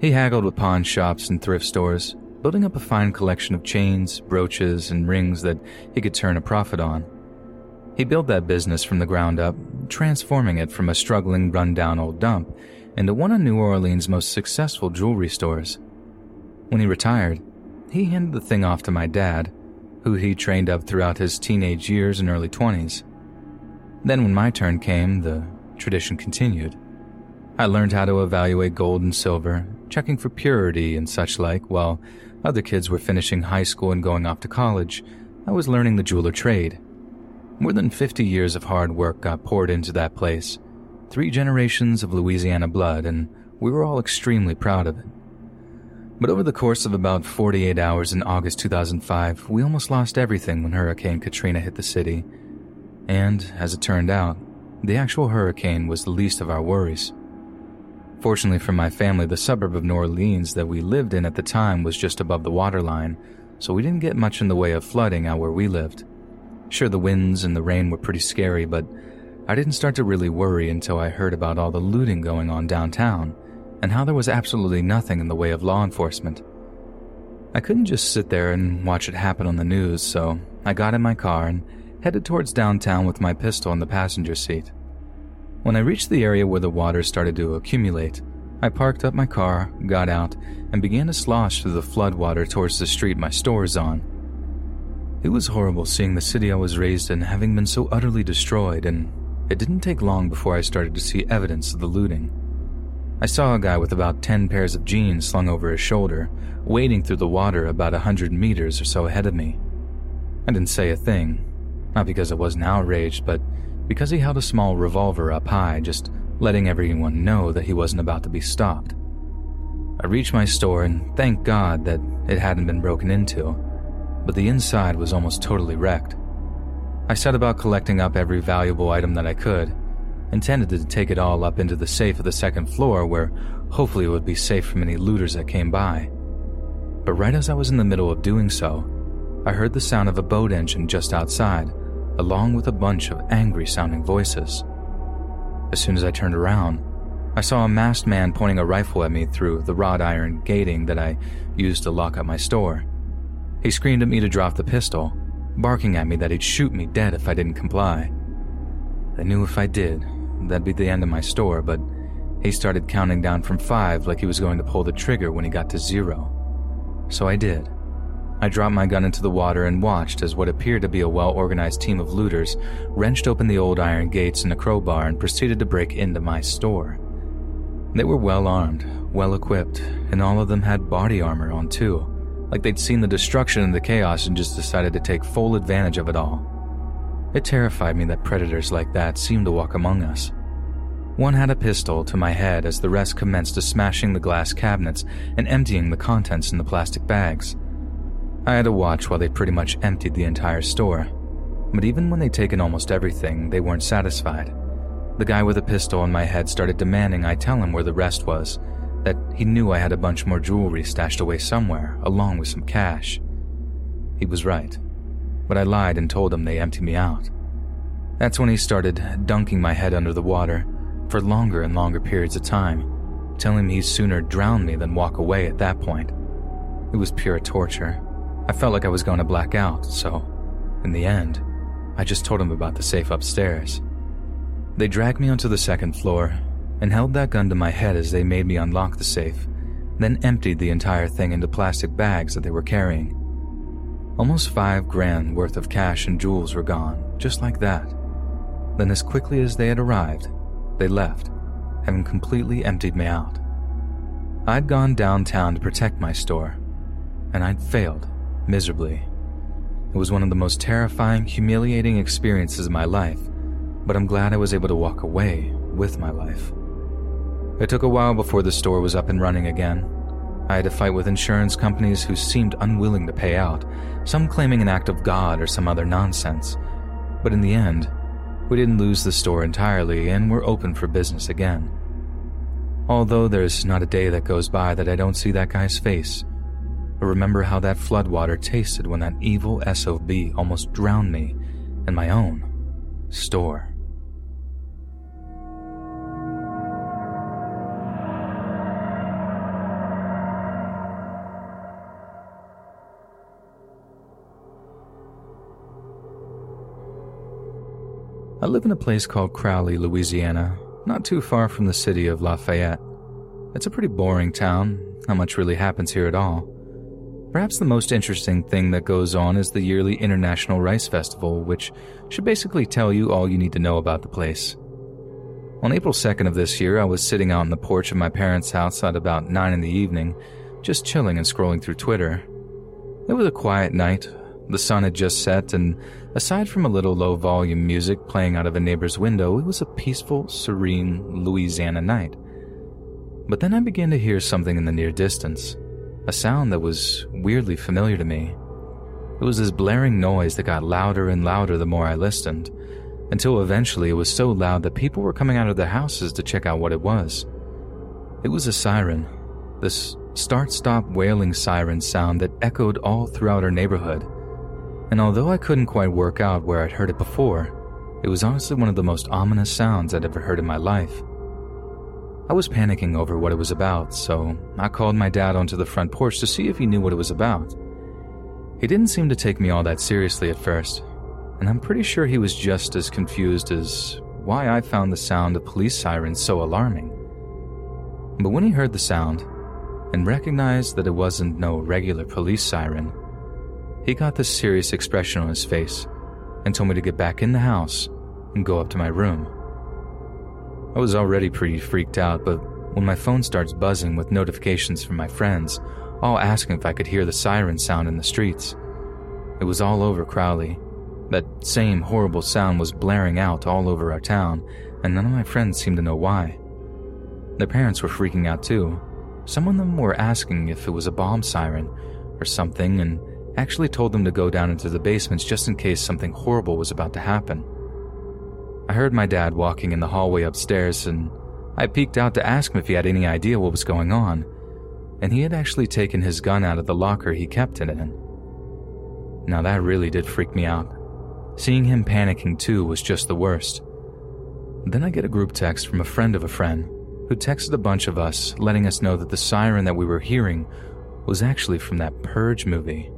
He haggled with pawn shops and thrift stores, building up a fine collection of chains, brooches, and rings that he could turn a profit on. He built that business from the ground up, transforming it from a struggling, rundown old dump into one of New Orleans' most successful jewelry stores. When he retired, he handed the thing off to my dad, who he trained up throughout his teenage years and early 20s. Then, when my turn came, the tradition continued. I learned how to evaluate gold and silver, checking for purity and such like, while other kids were finishing high school and going off to college. I was learning the jeweler trade. More than 50 years of hard work got poured into that place, three generations of Louisiana blood, and we were all extremely proud of it. But over the course of about 48 hours in August 2005, we almost lost everything when Hurricane Katrina hit the city. And, as it turned out, the actual hurricane was the least of our worries. Fortunately for my family, the suburb of New Orleans that we lived in at the time was just above the waterline, so we didn't get much in the way of flooding out where we lived. Sure, the winds and the rain were pretty scary, but I didn't start to really worry until I heard about all the looting going on downtown and how there was absolutely nothing in the way of law enforcement. I couldn't just sit there and watch it happen on the news, so I got in my car and headed towards downtown with my pistol in the passenger seat. When I reached the area where the water started to accumulate, I parked up my car, got out, and began to slosh through the floodwater towards the street my store is on. It was horrible seeing the city I was raised in having been so utterly destroyed, and it didn't take long before I started to see evidence of the looting. I saw a guy with about 10 pairs of jeans slung over his shoulder, wading through the water about a hundred meters or so ahead of me. I didn't say a thing, not because I wasn't outraged, but because he held a small revolver up high, just letting everyone know that he wasn't about to be stopped. I reached my store and thank God that it hadn't been broken into, but the inside was almost totally wrecked. I set about collecting up every valuable item that I could, intended to take it all up into the safe of the second floor where hopefully it would be safe from any looters that came by. But right as I was in the middle of doing so, I heard the sound of a boat engine just outside, along with a bunch of angry sounding voices. As soon as I turned around, I saw a masked man pointing a rifle at me through the wrought iron gating that I used to lock up my store. He screamed at me to drop the pistol, barking at me that he'd shoot me dead if I didn't comply. I knew if I did, that'd be the end of my store, but he started counting down from five like he was going to pull the trigger when he got to zero. So I did. I dropped my gun into the water and watched as what appeared to be a well organized team of looters wrenched open the old iron gates and a crowbar and proceeded to break into my store. They were well armed, well equipped, and all of them had body armor on too, like they'd seen the destruction and the chaos and just decided to take full advantage of it all. It terrified me that predators like that seemed to walk among us. One had a pistol to my head as the rest commenced to smashing the glass cabinets and emptying the contents in the plastic bags. I had to watch while they pretty much emptied the entire store. But even when they'd taken almost everything, they weren't satisfied. The guy with a pistol in my head started demanding I tell him where the rest was, that he knew I had a bunch more jewelry stashed away somewhere, along with some cash. He was right, but I lied and told him they emptied me out. That's when he started dunking my head under the water for longer and longer periods of time, telling me he'd sooner drown me than walk away at that point. It was pure torture. I felt like I was going to black out, so, in the end, I just told him about the safe upstairs. They dragged me onto the second floor and held that gun to my head as they made me unlock the safe, then emptied the entire thing into plastic bags that they were carrying. Almost five grand worth of cash and jewels were gone, just like that. Then, as quickly as they had arrived, they left, having completely emptied me out. I'd gone downtown to protect my store, and I'd failed miserably. It was one of the most terrifying, humiliating experiences of my life, but I'm glad I was able to walk away with my life. It took a while before the store was up and running again. I had to fight with insurance companies who seemed unwilling to pay out, some claiming an act of God or some other nonsense. But in the end, we didn't lose the store entirely and we're open for business again. Although there's not a day that goes by that I don't see that guy's face, remember how that floodwater tasted when that evil SOB almost drowned me in my own store. I live in a place called Crowley, Louisiana, not too far from the city of Lafayette. It's a pretty boring town, not much really happens here at all. Perhaps the most interesting thing that goes on is the yearly International Rice Festival, which should basically tell you all you need to know about the place. On April 2nd of this year, I was sitting out on the porch of my parents' house at about 9 in the evening, just chilling and scrolling through Twitter. It was a quiet night, the sun had just set, and aside from a little low volume music playing out of a neighbor's window, it was a peaceful, serene Louisiana night. But then I began to hear something in the near distance, a sound that was weirdly familiar to me. It was this blaring noise that got louder and louder the more I listened, until eventually it was so loud that people were coming out of their houses to check out what it was. It was a siren, this start stop wailing siren sound that echoed all throughout our neighborhood and although I couldn't quite work out where I'd heard it before, it was honestly one of the most ominous sounds I'd ever heard in my life. I was panicking over what it was about, so I called my dad onto the front porch to see if he knew what it was about. He didn't seem to take me all that seriously at first, and I'm pretty sure he was just as confused as why I found the sound of police sirens so alarming. But when he heard the sound and recognized that it wasn't no regular police siren, he got this serious expression on his face and told me to get back in the house and go up to my room. I was already pretty freaked out, but when my phone starts buzzing with notifications from my friends, all asking if I could hear the siren sound in the streets, it was all over Crowley. That same horrible sound was blaring out all over our town, and none of my friends seemed to know why. Their parents were freaking out too. Some of them were asking if it was a bomb siren or something, and actually told them to go down into the basements just in case something horrible was about to happen. I heard my dad walking in the hallway upstairs, and I peeked out to ask him if he had any idea what was going on, and he had actually taken his gun out of the locker he kept it in. Now that really did freak me out. Seeing him panicking too was just the worst. Then I get a group text from a friend of a friend who texted a bunch of us letting us know that the siren that we were hearing was actually from that Purge movie.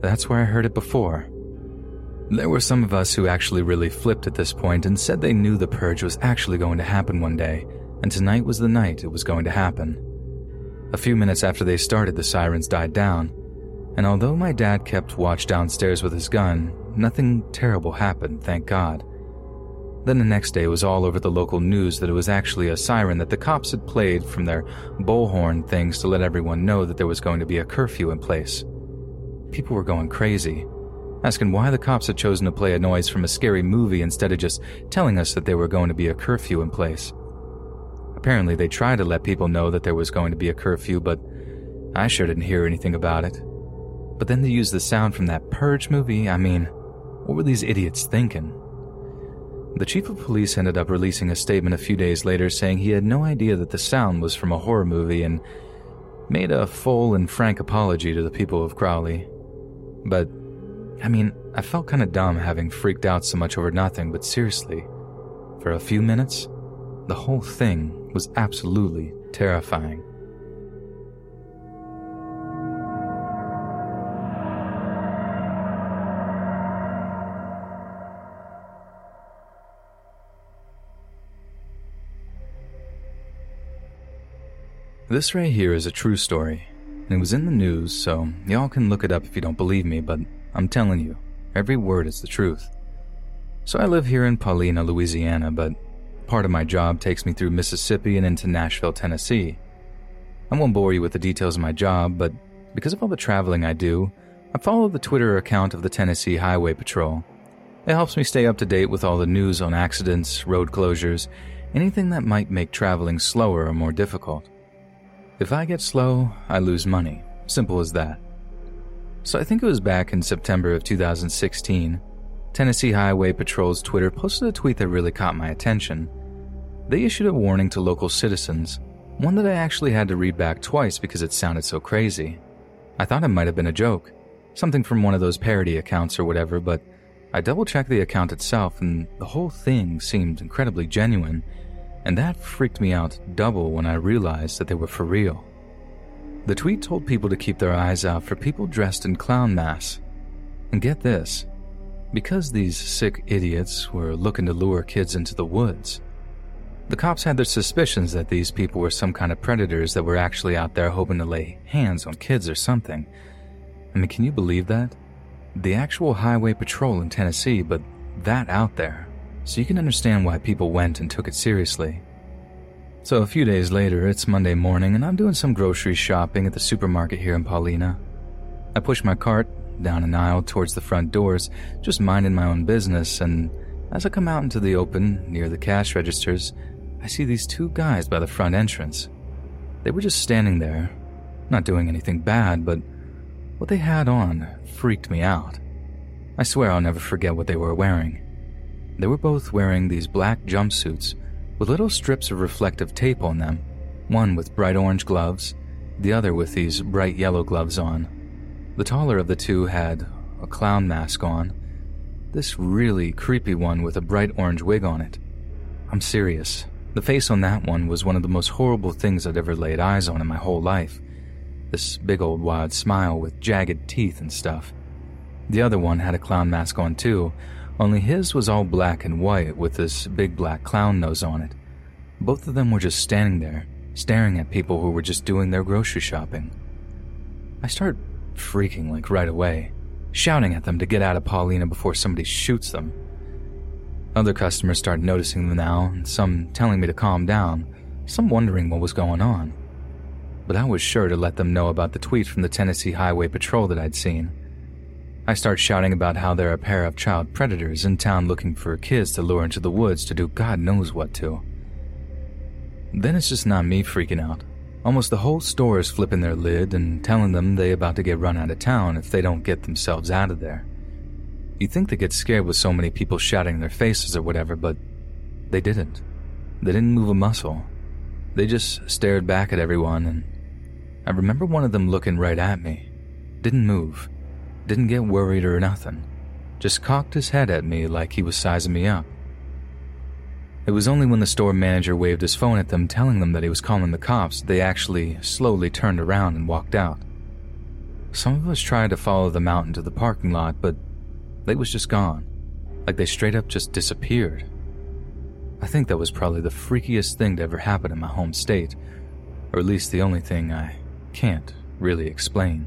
That's where I heard it before. There were some of us who actually really flipped at this point and said they knew the purge was actually going to happen one day, and tonight was the night it was going to happen. A few minutes after they started, the sirens died down, and although my dad kept watch downstairs with his gun, nothing terrible happened, thank God. Then the next day was all over the local news that it was actually a siren that the cops had played from their bullhorn things to let everyone know that there was going to be a curfew in place. People were going crazy, asking why the cops had chosen to play a noise from a scary movie instead of just telling us that there were going to be a curfew in place. Apparently, they tried to let people know that there was going to be a curfew, but I sure didn't hear anything about it. But then they used the sound from that Purge movie. I mean, what were these idiots thinking? The chief of police ended up releasing a statement a few days later saying he had no idea that the sound was from a horror movie and made a full and frank apology to the people of Crowley. But, I mean, I felt kind of dumb having freaked out so much over nothing, but seriously, for a few minutes, the whole thing was absolutely terrifying. This right here is a true story. It was in the news, so y'all can look it up if you don't believe me, but I'm telling you, every word is the truth. So I live here in Paulina, Louisiana, but part of my job takes me through Mississippi and into Nashville, Tennessee. I won't bore you with the details of my job, but because of all the traveling I do, I follow the Twitter account of the Tennessee Highway Patrol. It helps me stay up to date with all the news on accidents, road closures, anything that might make traveling slower or more difficult. If I get slow, I lose money. Simple as that. So I think it was back in September of 2016. Tennessee Highway Patrol's Twitter posted a tweet that really caught my attention. They issued a warning to local citizens, one that I actually had to read back twice because it sounded so crazy. I thought it might have been a joke, something from one of those parody accounts or whatever, but I double checked the account itself and the whole thing seemed incredibly genuine and that freaked me out double when I realized that they were for real. The tweet told people to keep their eyes out for people dressed in clown masks. And get this because these sick idiots were looking to lure kids into the woods. The cops had their suspicions that these people were some kind of predators that were actually out there hoping to lay hands on kids or something. I mean, can you believe that? The actual highway patrol in Tennessee, but that out there so you can understand why people went and took it seriously. So a few days later, it's Monday morning, and I'm doing some grocery shopping at the supermarket here in Paulina. I push my cart down an aisle towards the front doors, just minding my own business, and as I come out into the open near the cash registers, I see these two guys by the front entrance. They were just standing there, not doing anything bad, but what they had on freaked me out. I swear I'll never forget what they were wearing. They were both wearing these black jumpsuits with little strips of reflective tape on them, one with bright orange gloves, the other with these bright yellow gloves on. The taller of the two had a clown mask on, this really creepy one with a bright orange wig on it. I'm serious. The face on that one was one of the most horrible things I'd ever laid eyes on in my whole life. This big old wide smile with jagged teeth and stuff. The other one had a clown mask on too, only his was all black and white with this big black clown nose on it. Both of them were just standing there, staring at people who were just doing their grocery shopping. I start freaking like right away, shouting at them to get out of Paulina before somebody shoots them. Other customers start noticing them now, some telling me to calm down, some wondering what was going on. But I was sure to let them know about the tweet from the Tennessee Highway Patrol that I'd seen. I start shouting about how there are a pair of child predators in town looking for kids to lure into the woods to do God knows what to. Then it's just not me freaking out. Almost the whole store is flipping their lid and telling them they about to get run out of town if they don't get themselves out of there. You'd think they'd get scared with so many people shouting in their faces or whatever, but they didn't. They didn't move a muscle. They just stared back at everyone, and I remember one of them looking right at me. Didn't move didn't get worried or nothing, just cocked his head at me like he was sizing me up. It was only when the store manager waved his phone at them telling them that he was calling the cops they actually slowly turned around and walked out. Some of us tried to follow them out into the parking lot, but they was just gone, like they straight up just disappeared. I think that was probably the freakiest thing to ever happen in my home state, or at least the only thing I can't really explain.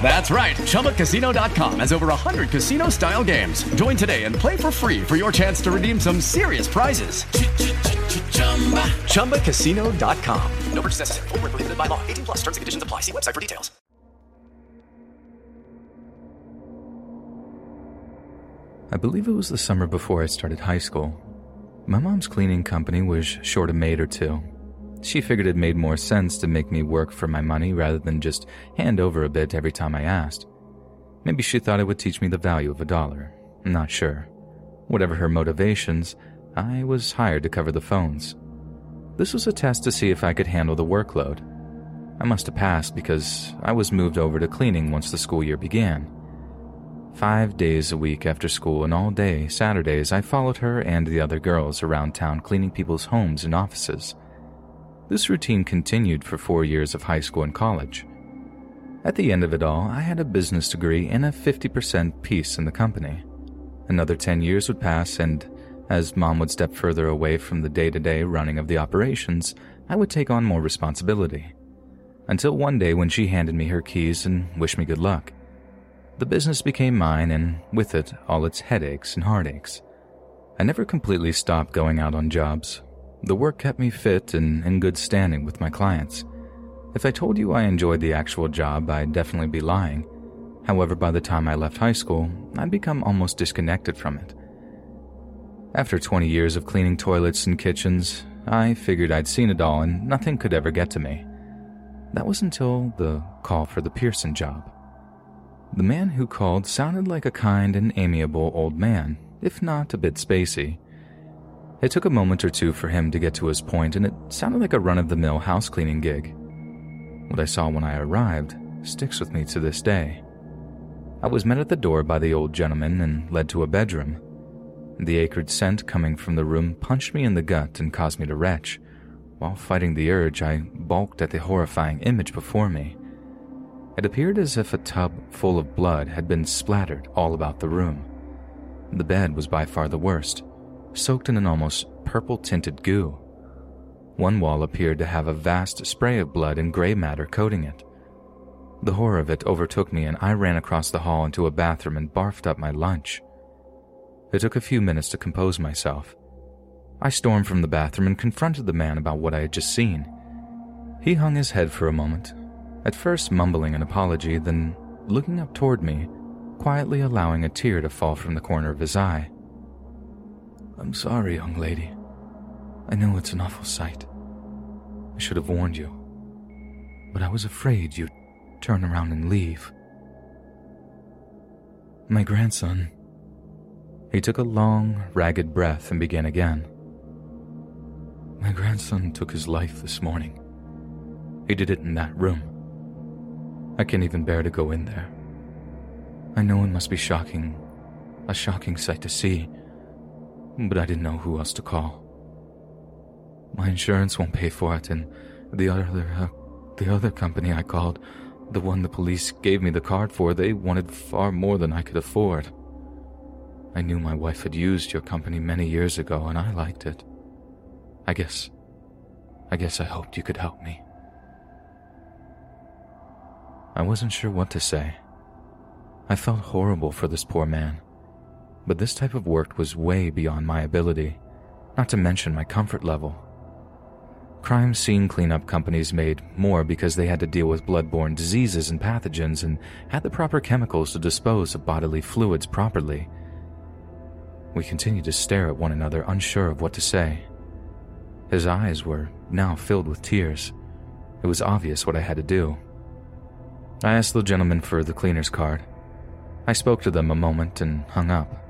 That's right. ChumbaCasino.com has over 100 casino style games. Join today and play for free for your chance to redeem some serious prizes. ChumbaCasino.com. No purchase necessary. Full prohibited by law. 18 plus terms and conditions apply. See website for details. I believe it was the summer before I started high school. My mom's cleaning company was short a maid or two, she figured it made more sense to make me work for my money rather than just hand over a bit every time I asked. Maybe she thought it would teach me the value of a dollar. Not sure. Whatever her motivations, I was hired to cover the phones. This was a test to see if I could handle the workload. I must have passed because I was moved over to cleaning once the school year began. Five days a week after school and all day Saturdays, I followed her and the other girls around town cleaning people's homes and offices. This routine continued for four years of high school and college. At the end of it all, I had a business degree and a 50% piece in the company. Another 10 years would pass, and as mom would step further away from the day to day running of the operations, I would take on more responsibility. Until one day when she handed me her keys and wished me good luck. The business became mine, and with it, all its headaches and heartaches. I never completely stopped going out on jobs, the work kept me fit and in good standing with my clients. If I told you I enjoyed the actual job, I'd definitely be lying. However, by the time I left high school, I'd become almost disconnected from it. After 20 years of cleaning toilets and kitchens, I figured I'd seen it all and nothing could ever get to me. That was until the call for the Pearson job. The man who called sounded like a kind and amiable old man, if not a bit spacey. It took a moment or two for him to get to his point, and it sounded like a run of the mill house cleaning gig. What I saw when I arrived sticks with me to this day. I was met at the door by the old gentleman and led to a bedroom. The acrid scent coming from the room punched me in the gut and caused me to retch. While fighting the urge, I balked at the horrifying image before me. It appeared as if a tub full of blood had been splattered all about the room. The bed was by far the worst soaked in an almost purple tinted goo. One wall appeared to have a vast spray of blood and gray matter coating it. The horror of it overtook me, and I ran across the hall into a bathroom and barfed up my lunch. It took a few minutes to compose myself. I stormed from the bathroom and confronted the man about what I had just seen. He hung his head for a moment, at first mumbling an apology, then looking up toward me, quietly allowing a tear to fall from the corner of his eye. I'm sorry, young lady. I know it's an awful sight. I should have warned you. But I was afraid you'd turn around and leave. My grandson. He took a long, ragged breath and began again. My grandson took his life this morning. He did it in that room. I can't even bear to go in there. I know it must be shocking, a shocking sight to see, but I didn't know who else to call. My insurance won't pay for it, and the other, uh, the other company I called, the one the police gave me the card for, they wanted far more than I could afford. I knew my wife had used your company many years ago, and I liked it. I guess, I guess I hoped you could help me. I wasn't sure what to say. I felt horrible for this poor man but this type of work was way beyond my ability, not to mention my comfort level. Crime scene cleanup companies made more because they had to deal with bloodborne diseases and pathogens and had the proper chemicals to dispose of bodily fluids properly. We continued to stare at one another, unsure of what to say. His eyes were now filled with tears. It was obvious what I had to do. I asked the gentleman for the cleaner's card. I spoke to them a moment and hung up.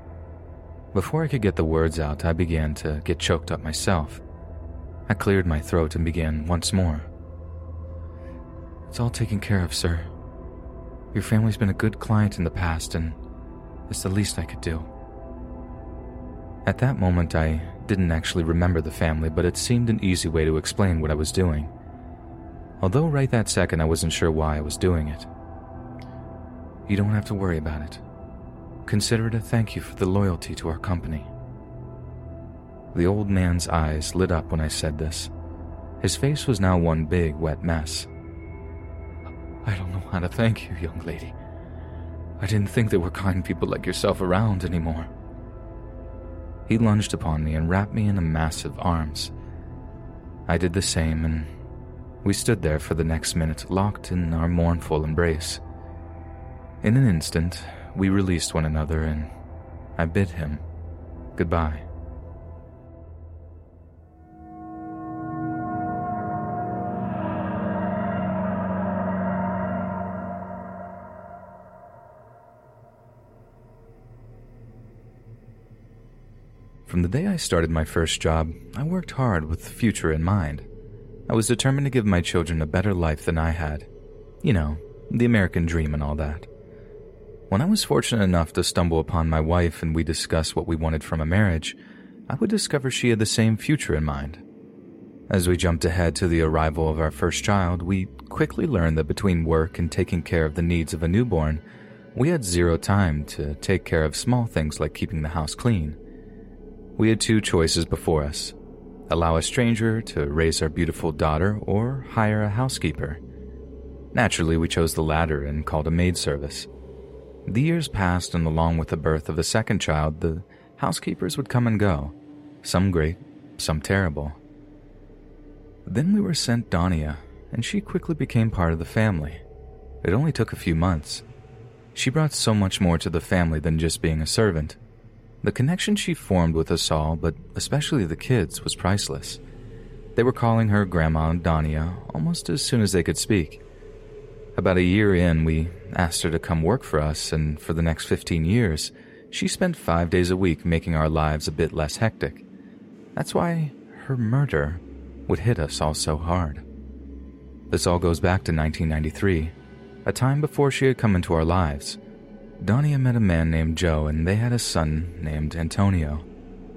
Before I could get the words out, I began to get choked up myself. I cleared my throat and began once more. It's all taken care of, sir. Your family's been a good client in the past, and it's the least I could do. At that moment, I didn't actually remember the family, but it seemed an easy way to explain what I was doing. Although, right that second, I wasn't sure why I was doing it. You don't have to worry about it. Consider it a thank you for the loyalty to our company. The old man's eyes lit up when I said this. His face was now one big, wet mess. I don't know how to thank you, young lady. I didn't think there were kind people like yourself around anymore. He lunged upon me and wrapped me in a massive arms. I did the same, and we stood there for the next minute, locked in our mournful embrace. In an instant, we released one another, and I bid him goodbye. From the day I started my first job, I worked hard with the future in mind. I was determined to give my children a better life than I had. You know, the American dream and all that. When I was fortunate enough to stumble upon my wife and we discussed what we wanted from a marriage, I would discover she had the same future in mind. As we jumped ahead to the arrival of our first child, we quickly learned that between work and taking care of the needs of a newborn, we had zero time to take care of small things like keeping the house clean. We had two choices before us allow a stranger to raise our beautiful daughter or hire a housekeeper. Naturally, we chose the latter and called a maid service. The years passed, and along with the birth of the second child, the housekeepers would come and go, some great, some terrible. Then we were sent Dania, and she quickly became part of the family. It only took a few months. She brought so much more to the family than just being a servant. The connection she formed with us all, but especially the kids, was priceless. They were calling her Grandma Dania almost as soon as they could speak. About a year in, we asked her to come work for us, and for the next 15 years, she spent five days a week making our lives a bit less hectic. That's why her murder would hit us all so hard. This all goes back to 1993, a time before she had come into our lives. Dania met a man named Joe, and they had a son named Antonio.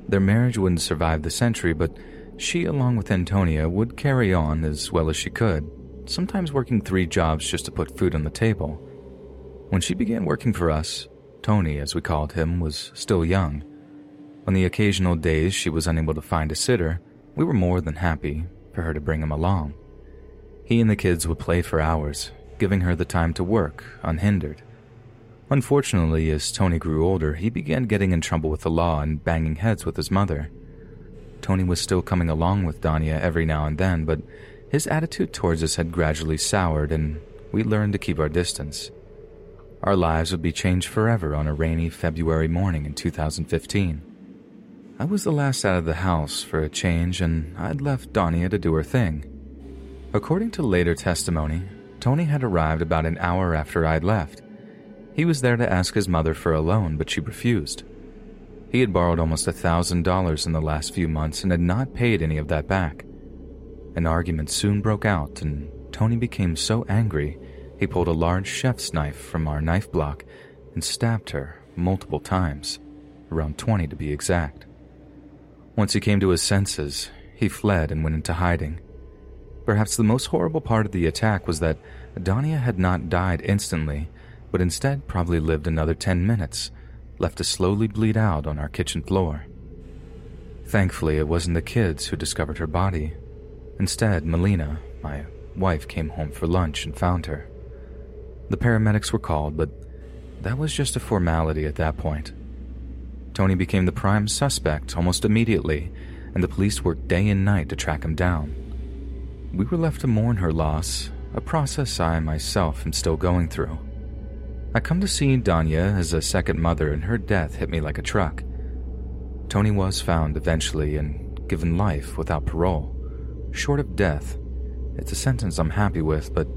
Their marriage wouldn't survive the century, but she, along with Antonio, would carry on as well as she could, sometimes working three jobs just to put food on the table. When she began working for us, Tony, as we called him, was still young. On the occasional days she was unable to find a sitter, we were more than happy for her to bring him along. He and the kids would play for hours, giving her the time to work unhindered. Unfortunately, as Tony grew older, he began getting in trouble with the law and banging heads with his mother. Tony was still coming along with Dania every now and then, but his attitude towards us had gradually soured, and we learned to keep our distance. Our lives would be changed forever on a rainy February morning in 2015. I was the last out of the house for a change, and I'd left Dania to do her thing. According to later testimony, Tony had arrived about an hour after I'd left. He was there to ask his mother for a loan, but she refused. He had borrowed almost a thousand dollars in the last few months and had not paid any of that back. An argument soon broke out, and Tony became so angry he pulled a large chef's knife from our knife block and stabbed her multiple times, around 20 to be exact. Once he came to his senses, he fled and went into hiding. Perhaps the most horrible part of the attack was that Dania had not died instantly but instead probably lived another 10 minutes, left to slowly bleed out on our kitchen floor. Thankfully, it wasn't the kids who discovered her body. Instead, Melina, my wife, came home for lunch and found her. The paramedics were called, but that was just a formality at that point. Tony became the prime suspect almost immediately, and the police worked day and night to track him down. We were left to mourn her loss, a process I myself am still going through. I come to see Danya as a second mother, and her death hit me like a truck. Tony was found eventually and given life without parole. Short of death, it's a sentence I'm happy with, but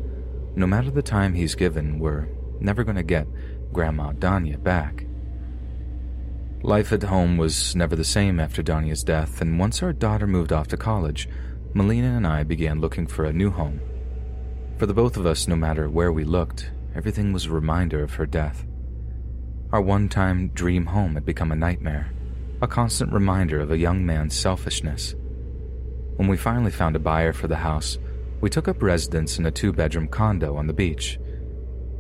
no matter the time he's given, we're never going to get Grandma Danya back. Life at home was never the same after Danya's death, and once our daughter moved off to college, Melina and I began looking for a new home. For the both of us, no matter where we looked, everything was a reminder of her death. Our one time dream home had become a nightmare, a constant reminder of a young man's selfishness. When we finally found a buyer for the house, we took up residence in a two bedroom condo on the beach.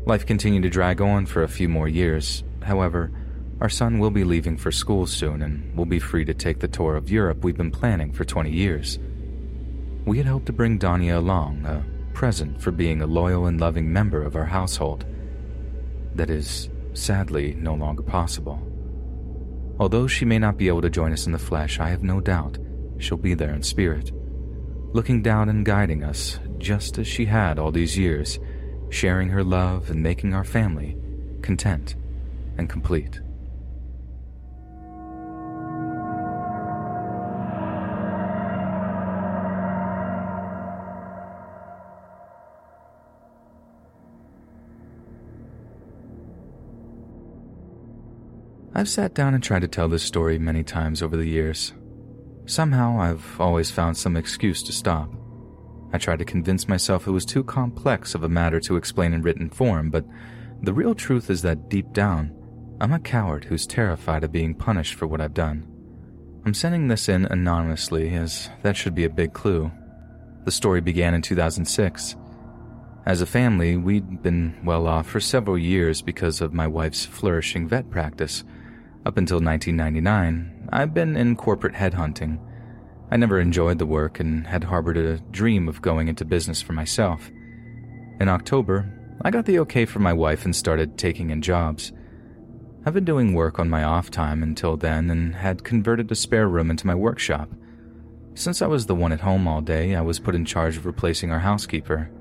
Life continued to drag on for a few more years. However, our son will be leaving for school soon and will be free to take the tour of Europe we've been planning for 20 years. We had hoped to bring Danya along, a present for being a loyal and loving member of our household. That is, sadly, no longer possible. Although she may not be able to join us in the flesh, I have no doubt she'll be there in spirit, looking down and guiding us, just as she had all these years, sharing her love and making our family content and complete. I've sat down and tried to tell this story many times over the years. Somehow, I've always found some excuse to stop. I tried to convince myself it was too complex of a matter to explain in written form, but the real truth is that deep down, I'm a coward who's terrified of being punished for what I've done. I'm sending this in anonymously, as that should be a big clue. The story began in 2006. As a family, we'd been well off for several years because of my wife's flourishing vet practice. Up until 1999, I've been in corporate headhunting. I never enjoyed the work and had harbored a dream of going into business for myself. In October, I got the okay from my wife and started taking in jobs. I've been doing work on my off time until then and had converted a spare room into my workshop. Since I was the one at home all day, I was put in charge of replacing our housekeeper.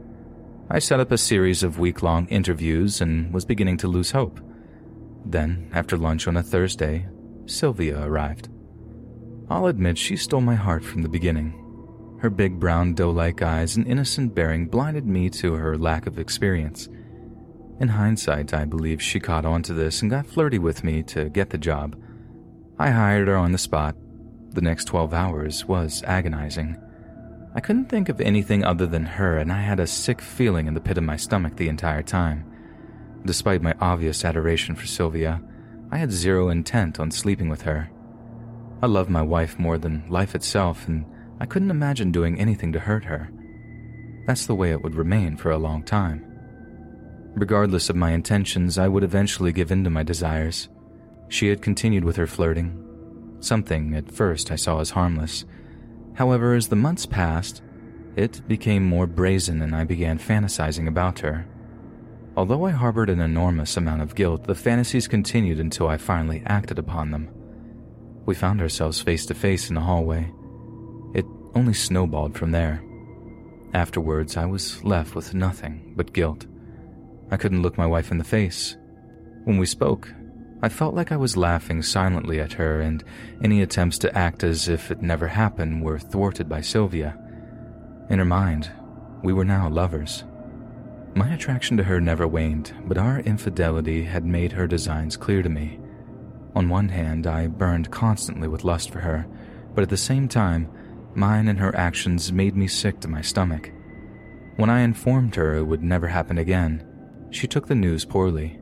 I set up a series of week long interviews and was beginning to lose hope. Then, after lunch on a Thursday, Sylvia arrived. I'll admit she stole my heart from the beginning. Her big brown doe like eyes and innocent bearing blinded me to her lack of experience. In hindsight, I believe she caught on to this and got flirty with me to get the job. I hired her on the spot. The next 12 hours was agonizing. I couldn't think of anything other than her, and I had a sick feeling in the pit of my stomach the entire time. Despite my obvious adoration for Sylvia, I had zero intent on sleeping with her. I love my wife more than life itself, and I couldn't imagine doing anything to hurt her. That's the way it would remain for a long time. Regardless of my intentions, I would eventually give in to my desires. She had continued with her flirting, something at first I saw as harmless. However, as the months passed, it became more brazen and I began fantasizing about her. Although I harbored an enormous amount of guilt, the fantasies continued until I finally acted upon them. We found ourselves face to face in the hallway. It only snowballed from there. Afterwards, I was left with nothing but guilt. I couldn't look my wife in the face. When we spoke, I felt like I was laughing silently at her, and any attempts to act as if it never happened were thwarted by Sylvia. In her mind, we were now lovers. My attraction to her never waned, but our infidelity had made her designs clear to me. On one hand, I burned constantly with lust for her, but at the same time, mine and her actions made me sick to my stomach. When I informed her it would never happen again, she took the news poorly.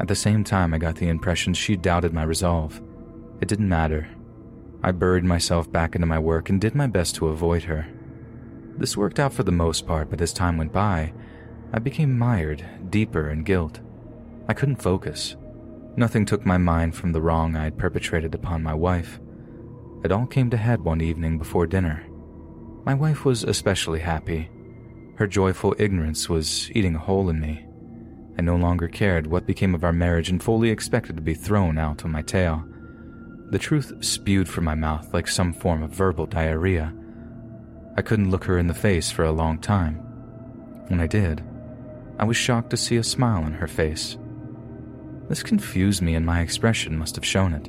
At the same time, I got the impression she doubted my resolve. It didn't matter. I buried myself back into my work and did my best to avoid her. This worked out for the most part, but as time went by, I became mired deeper in guilt. I couldn't focus. Nothing took my mind from the wrong I had perpetrated upon my wife. It all came to head one evening before dinner. My wife was especially happy. Her joyful ignorance was eating a hole in me. I no longer cared what became of our marriage and fully expected to be thrown out on my tail. The truth spewed from my mouth like some form of verbal diarrhea. I couldn't look her in the face for a long time. When I did, I was shocked to see a smile on her face. This confused me, and my expression must have shown it.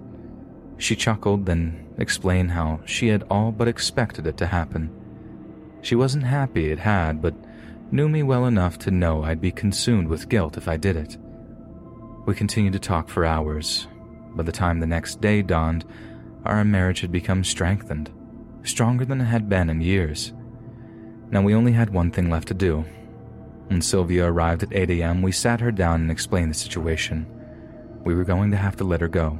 She chuckled, then explained how she had all but expected it to happen. She wasn't happy it had, but knew me well enough to know I'd be consumed with guilt if I did it. We continued to talk for hours. By the time the next day dawned, our marriage had become strengthened, stronger than it had been in years. Now we only had one thing left to do. When Sylvia arrived at 8 a.m., we sat her down and explained the situation. We were going to have to let her go.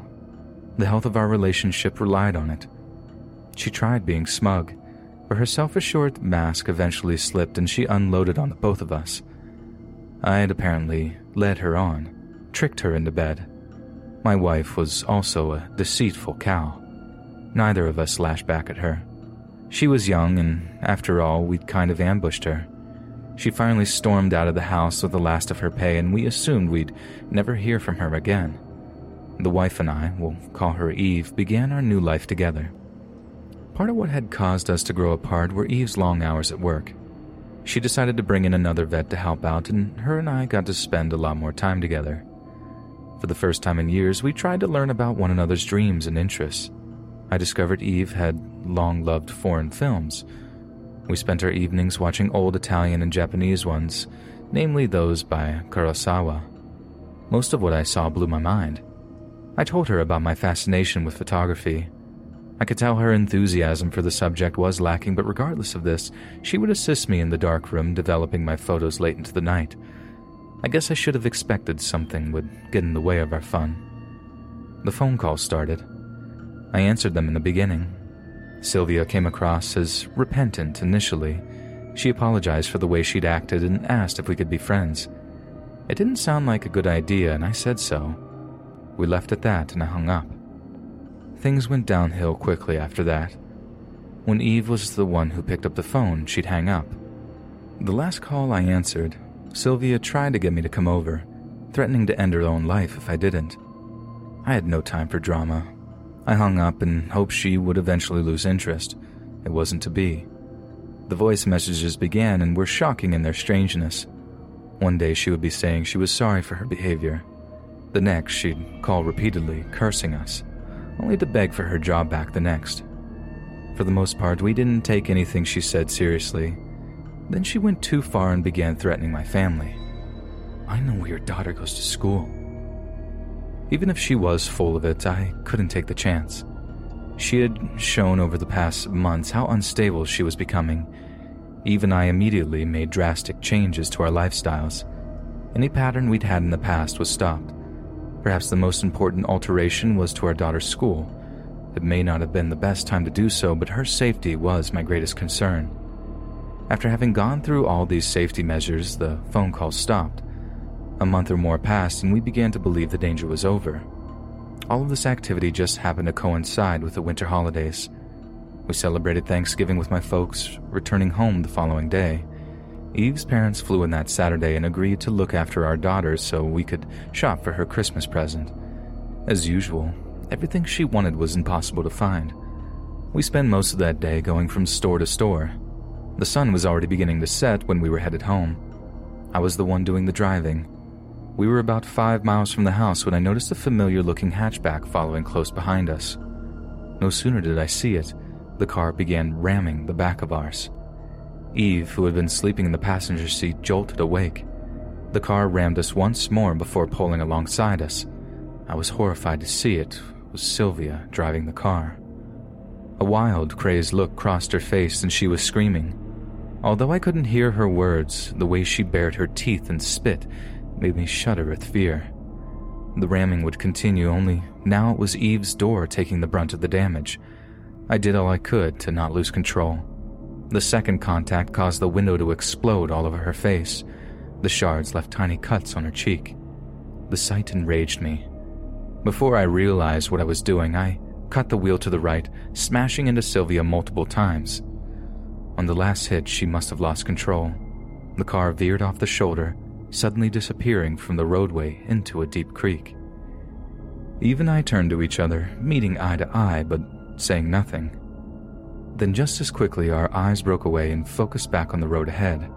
The health of our relationship relied on it. She tried being smug, but her self assured mask eventually slipped and she unloaded on the both of us. I had apparently led her on, tricked her into bed. My wife was also a deceitful cow. Neither of us lashed back at her. She was young, and after all, we'd kind of ambushed her. She finally stormed out of the house with the last of her pay, and we assumed we'd never hear from her again. The wife and I, we'll call her Eve, began our new life together. Part of what had caused us to grow apart were Eve's long hours at work. She decided to bring in another vet to help out, and her and I got to spend a lot more time together. For the first time in years, we tried to learn about one another's dreams and interests. I discovered Eve had long loved foreign films. We spent our evenings watching old Italian and Japanese ones, namely those by Kurosawa. Most of what I saw blew my mind. I told her about my fascination with photography I could tell her enthusiasm for the subject was lacking, but regardless of this, she would assist me in the dark room developing my photos late into the night. I guess I should have expected something would get in the way of our fun. The phone calls started. I answered them in the beginning. Sylvia came across as repentant initially. She apologized for the way she'd acted and asked if we could be friends. It didn't sound like a good idea, and I said so. We left at that, and I hung up. Things went downhill quickly after that. When Eve was the one who picked up the phone, she'd hang up. The last call I answered, Sylvia tried to get me to come over, threatening to end her own life if I didn't. I had no time for drama. I hung up and hoped she would eventually lose interest. It wasn't to be. The voice messages began and were shocking in their strangeness. One day she would be saying she was sorry for her behavior. The next, she'd call repeatedly, cursing us only to beg for her job back the next. For the most part, we didn't take anything she said seriously. Then she went too far and began threatening my family. I know where your daughter goes to school. Even if she was full of it, I couldn't take the chance. She had shown over the past months how unstable she was becoming. Even I immediately made drastic changes to our lifestyles. Any pattern we'd had in the past was stopped. Perhaps the most important alteration was to our daughter's school. It may not have been the best time to do so, but her safety was my greatest concern. After having gone through all these safety measures, the phone calls stopped. A month or more passed, and we began to believe the danger was over. All of this activity just happened to coincide with the winter holidays. We celebrated Thanksgiving with my folks, returning home the following day. Eve's parents flew in that Saturday and agreed to look after our daughter so we could shop for her Christmas present. As usual, everything she wanted was impossible to find. We spent most of that day going from store to store. The sun was already beginning to set when we were headed home. I was the one doing the driving. We were about five miles from the house when I noticed a familiar looking hatchback following close behind us. No sooner did I see it, the car began ramming the back of ours. Eve, who had been sleeping in the passenger seat, jolted awake. The car rammed us once more before pulling alongside us. I was horrified to see it was Sylvia driving the car. A wild, crazed look crossed her face and she was screaming. Although I couldn't hear her words, the way she bared her teeth and spit made me shudder with fear. The ramming would continue, only now it was Eve's door taking the brunt of the damage. I did all I could to not lose control. The second contact caused the window to explode all over her face. The shards left tiny cuts on her cheek. The sight enraged me. Before I realized what I was doing, I cut the wheel to the right, smashing into Sylvia multiple times. On the last hit, she must have lost control. The car veered off the shoulder, suddenly disappearing from the roadway into a deep creek. Eve and I turned to each other, meeting eye to eye, but saying nothing. Then, just as quickly, our eyes broke away and focused back on the road ahead.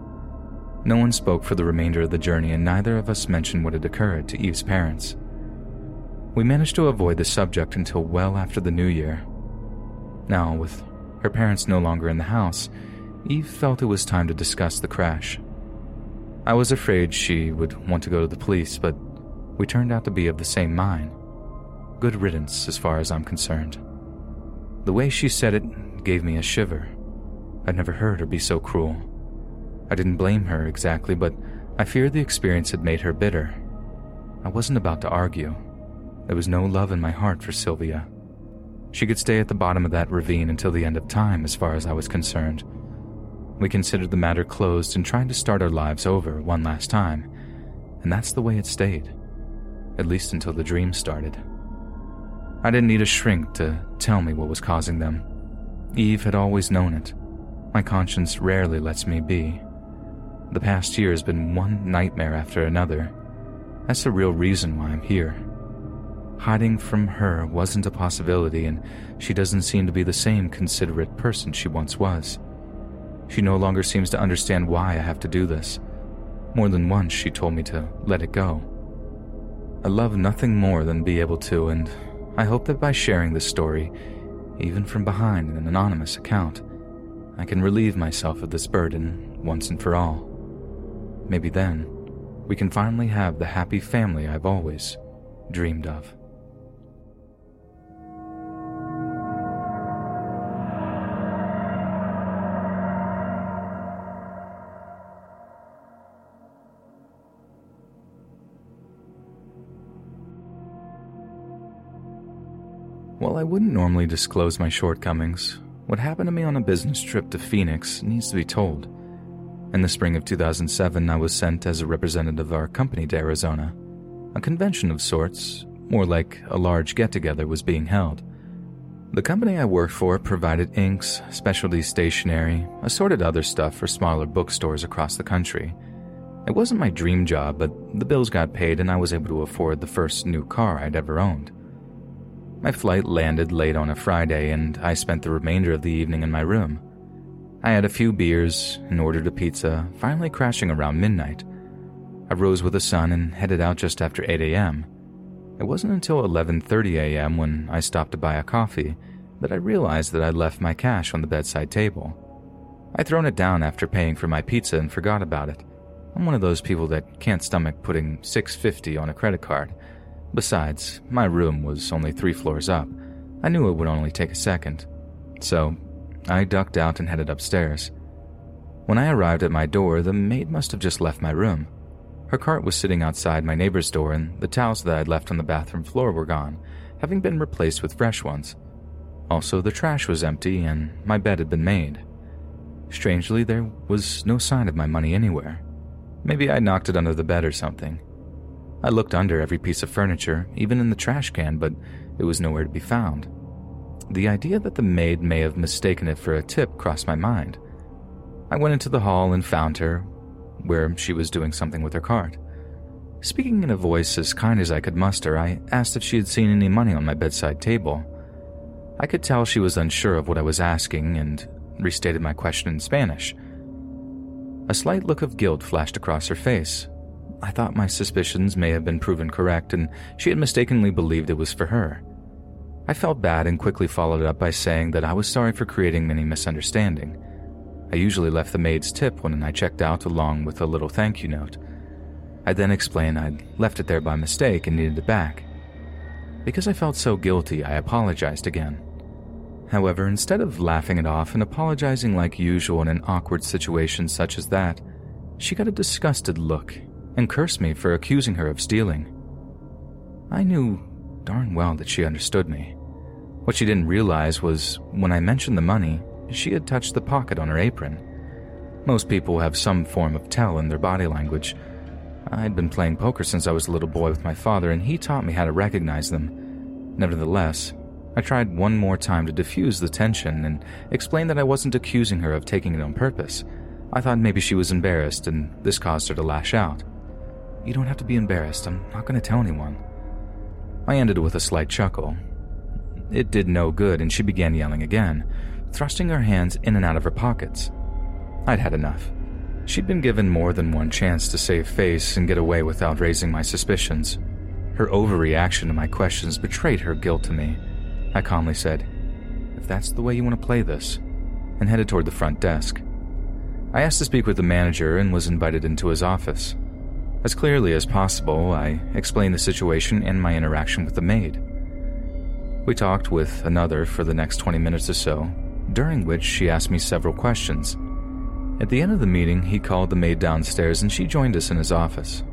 No one spoke for the remainder of the journey, and neither of us mentioned what had occurred to Eve's parents. We managed to avoid the subject until well after the new year. Now, with her parents no longer in the house, Eve felt it was time to discuss the crash. I was afraid she would want to go to the police, but we turned out to be of the same mind. Good riddance, as far as I'm concerned. The way she said it gave me a shiver. I'd never heard her be so cruel. I didn't blame her exactly, but I feared the experience had made her bitter. I wasn't about to argue. There was no love in my heart for Sylvia. She could stay at the bottom of that ravine until the end of time, as far as I was concerned. We considered the matter closed and tried to start our lives over one last time, and that's the way it stayed, at least until the dream started. I didn't need a shrink to tell me what was causing them. Eve had always known it. My conscience rarely lets me be. The past year has been one nightmare after another. That's the real reason why I'm here. Hiding from her wasn't a possibility, and she doesn't seem to be the same considerate person she once was. She no longer seems to understand why I have to do this. More than once, she told me to let it go. I love nothing more than be able to, and I hope that by sharing this story, even from behind an anonymous account, I can relieve myself of this burden once and for all. Maybe then, we can finally have the happy family I've always dreamed of. While I wouldn't normally disclose my shortcomings, what happened to me on a business trip to Phoenix needs to be told. In the spring of 2007, I was sent as a representative of our company to Arizona. A convention of sorts, more like a large get together, was being held. The company I worked for provided inks, specialty stationery, assorted other stuff for smaller bookstores across the country. It wasn't my dream job, but the bills got paid and I was able to afford the first new car I'd ever owned. My flight landed late on a Friday, and I spent the remainder of the evening in my room. I had a few beers and ordered a pizza, finally crashing around midnight. I rose with the sun and headed out just after 8 a.m. It wasn't until 11:30 a.m. when I stopped to buy a coffee that I realized that I'd left my cash on the bedside table. I'd thrown it down after paying for my pizza and forgot about it. I'm one of those people that can't stomach putting 650 on a credit card. Besides, my room was only three floors up. I knew it would only take a second. So, I ducked out and headed upstairs. When I arrived at my door, the maid must have just left my room. Her cart was sitting outside my neighbor's door, and the towels that I'd left on the bathroom floor were gone, having been replaced with fresh ones. Also, the trash was empty, and my bed had been made. Strangely, there was no sign of my money anywhere. Maybe I knocked it under the bed or something. I looked under every piece of furniture, even in the trash can, but it was nowhere to be found. The idea that the maid may have mistaken it for a tip crossed my mind. I went into the hall and found her, where she was doing something with her cart. Speaking in a voice as kind as I could muster, I asked if she had seen any money on my bedside table. I could tell she was unsure of what I was asking and restated my question in Spanish. A slight look of guilt flashed across her face, I thought my suspicions may have been proven correct and she had mistakenly believed it was for her. I felt bad and quickly followed up by saying that I was sorry for creating any misunderstanding. I usually left the maid's tip when I checked out along with a little thank you note. I then explained I'd left it there by mistake and needed it back. Because I felt so guilty, I apologized again. However, instead of laughing it off and apologizing like usual in an awkward situation such as that, she got a disgusted look and cursed me for accusing her of stealing. I knew darn well that she understood me. What she didn't realize was when I mentioned the money, she had touched the pocket on her apron. Most people have some form of tell in their body language. I'd been playing poker since I was a little boy with my father, and he taught me how to recognize them. Nevertheless, I tried one more time to diffuse the tension and explain that I wasn't accusing her of taking it on purpose. I thought maybe she was embarrassed and this caused her to lash out. You don't have to be embarrassed. I'm not going to tell anyone. I ended with a slight chuckle. It did no good, and she began yelling again, thrusting her hands in and out of her pockets. I'd had enough. She'd been given more than one chance to save face and get away without raising my suspicions. Her overreaction to my questions betrayed her guilt to me. I calmly said, If that's the way you want to play this, and headed toward the front desk. I asked to speak with the manager and was invited into his office. As clearly as possible, I explained the situation and my interaction with the maid. We talked with another for the next 20 minutes or so, during which she asked me several questions. At the end of the meeting, he called the maid downstairs and she joined us in his office.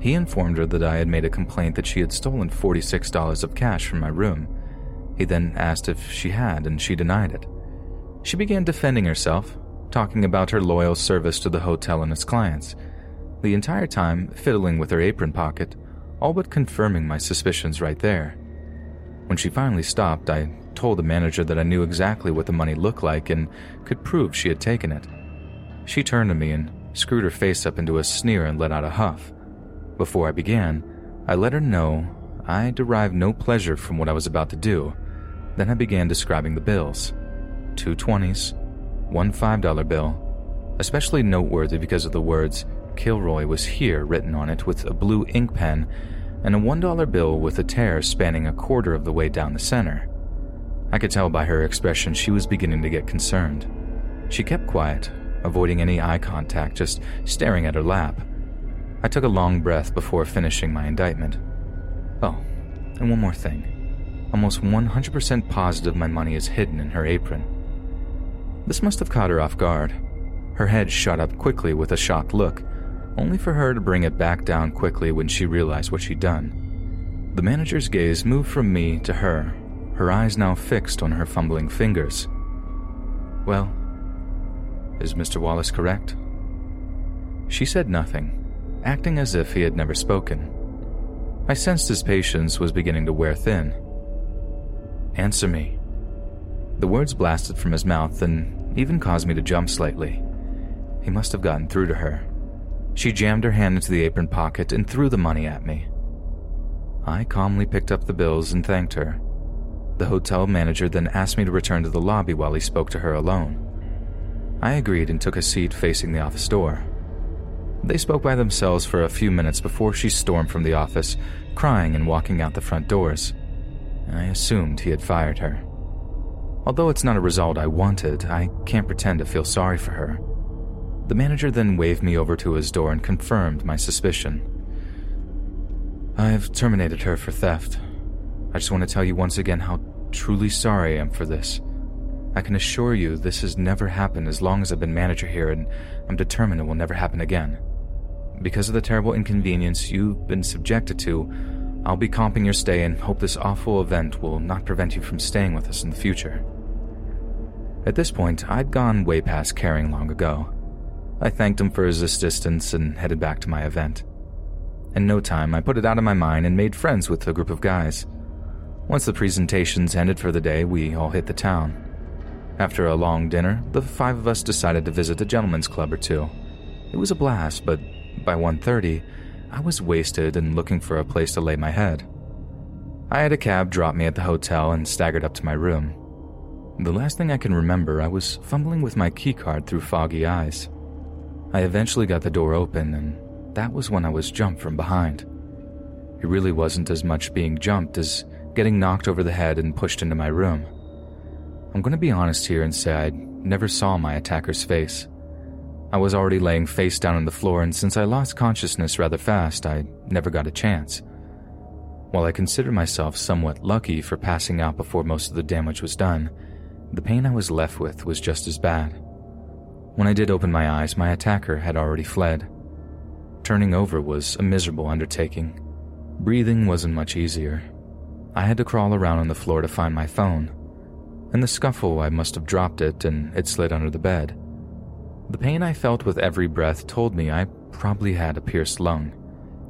He informed her that I had made a complaint that she had stolen $46 of cash from my room. He then asked if she had, and she denied it. She began defending herself, talking about her loyal service to the hotel and its clients the entire time fiddling with her apron pocket, all but confirming my suspicions right there. When she finally stopped, I told the manager that I knew exactly what the money looked like and could prove she had taken it. She turned to me and screwed her face up into a sneer and let out a huff. Before I began, I let her know I derived no pleasure from what I was about to do. Then I began describing the bills two twenties, one $5 bill, especially noteworthy because of the words Kilroy was here written on it with a blue ink pen and a $1 bill with a tear spanning a quarter of the way down the center. I could tell by her expression she was beginning to get concerned. She kept quiet, avoiding any eye contact, just staring at her lap. I took a long breath before finishing my indictment. Oh, and one more thing. Almost 100% positive my money is hidden in her apron. This must have caught her off guard. Her head shot up quickly with a shocked look, only for her to bring it back down quickly when she realized what she'd done. The manager's gaze moved from me to her, her eyes now fixed on her fumbling fingers. Well, is Mr. Wallace correct? She said nothing, acting as if he had never spoken. I sensed his patience was beginning to wear thin. Answer me. The words blasted from his mouth and even caused me to jump slightly. He must have gotten through to her. She jammed her hand into the apron pocket and threw the money at me. I calmly picked up the bills and thanked her. The hotel manager then asked me to return to the lobby while he spoke to her alone. I agreed and took a seat facing the office door. They spoke by themselves for a few minutes before she stormed from the office, crying and walking out the front doors. I assumed he had fired her. Although it's not a result I wanted, I can't pretend to feel sorry for her. The manager then waved me over to his door and confirmed my suspicion. I've terminated her for theft. I just want to tell you once again how truly sorry I am for this. I can assure you this has never happened as long as I've been manager here, and I'm determined it will never happen again. Because of the terrible inconvenience you've been subjected to, I'll be comping your stay and hope this awful event will not prevent you from staying with us in the future. At this point, I'd gone way past caring long ago. I thanked him for his assistance and headed back to my event. In no time, I put it out of my mind and made friends with a group of guys. Once the presentations ended for the day, we all hit the town. After a long dinner, the five of us decided to visit a gentleman's club or two. It was a blast, but by 1:30, I was wasted and looking for a place to lay my head. I had a cab drop me at the hotel and staggered up to my room. The last thing I can remember, I was fumbling with my keycard through foggy eyes. I eventually got the door open, and that was when I was jumped from behind. It really wasn't as much being jumped as getting knocked over the head and pushed into my room. I'm going to be honest here and say I never saw my attacker's face. I was already laying face down on the floor, and since I lost consciousness rather fast, I never got a chance. While I consider myself somewhat lucky for passing out before most of the damage was done, the pain I was left with was just as bad. When I did open my eyes, my attacker had already fled. Turning over was a miserable undertaking. Breathing wasn't much easier. I had to crawl around on the floor to find my phone. In the scuffle, I must have dropped it and it slid under the bed. The pain I felt with every breath told me I probably had a pierced lung.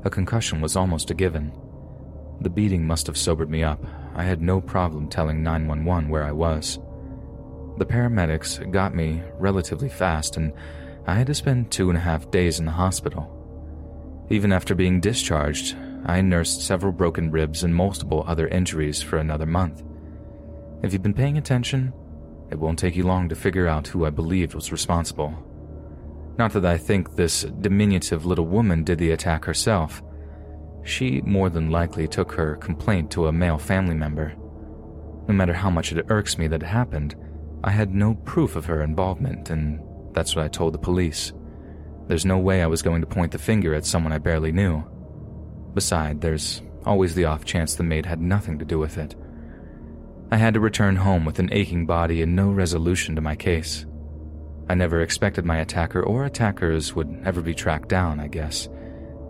A concussion was almost a given. The beating must have sobered me up. I had no problem telling 911 where I was. The paramedics got me relatively fast, and I had to spend two and a half days in the hospital. Even after being discharged, I nursed several broken ribs and multiple other injuries for another month. If you've been paying attention, it won't take you long to figure out who I believed was responsible. Not that I think this diminutive little woman did the attack herself. She more than likely took her complaint to a male family member. No matter how much it irks me that it happened, I had no proof of her involvement, and That's what I told the police. There's no way I was going to point the finger at someone I barely knew. Beside, there's always the off chance the maid had nothing to do with it. I had to return home with an aching body and no resolution to my case. I never expected my attacker or attackers would ever be tracked down, I guess.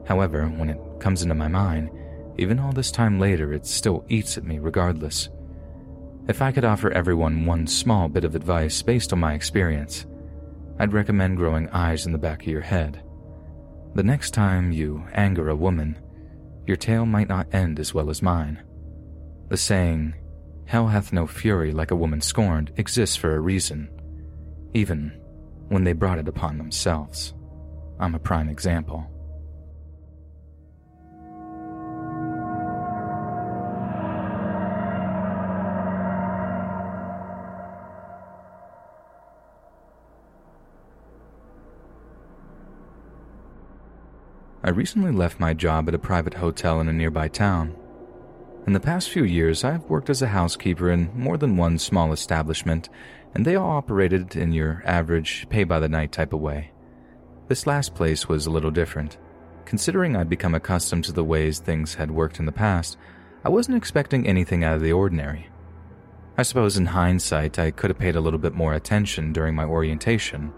However, when it comes into my mind, even all this time later, it still eats at me regardless. If I could offer everyone one small bit of advice based on my experience, I'd recommend growing eyes in the back of your head. The next time you anger a woman, your tale might not end as well as mine. The saying, Hell hath no fury like a woman scorned, exists for a reason, even when they brought it upon themselves. I'm a prime example. I recently left my job at a private hotel in a nearby town. In the past few years, I've worked as a housekeeper in more than one small establishment, and they all operated in your average pay by the night type of way. This last place was a little different. Considering I'd become accustomed to the ways things had worked in the past, I wasn't expecting anything out of the ordinary. I suppose in hindsight, I could have paid a little bit more attention during my orientation.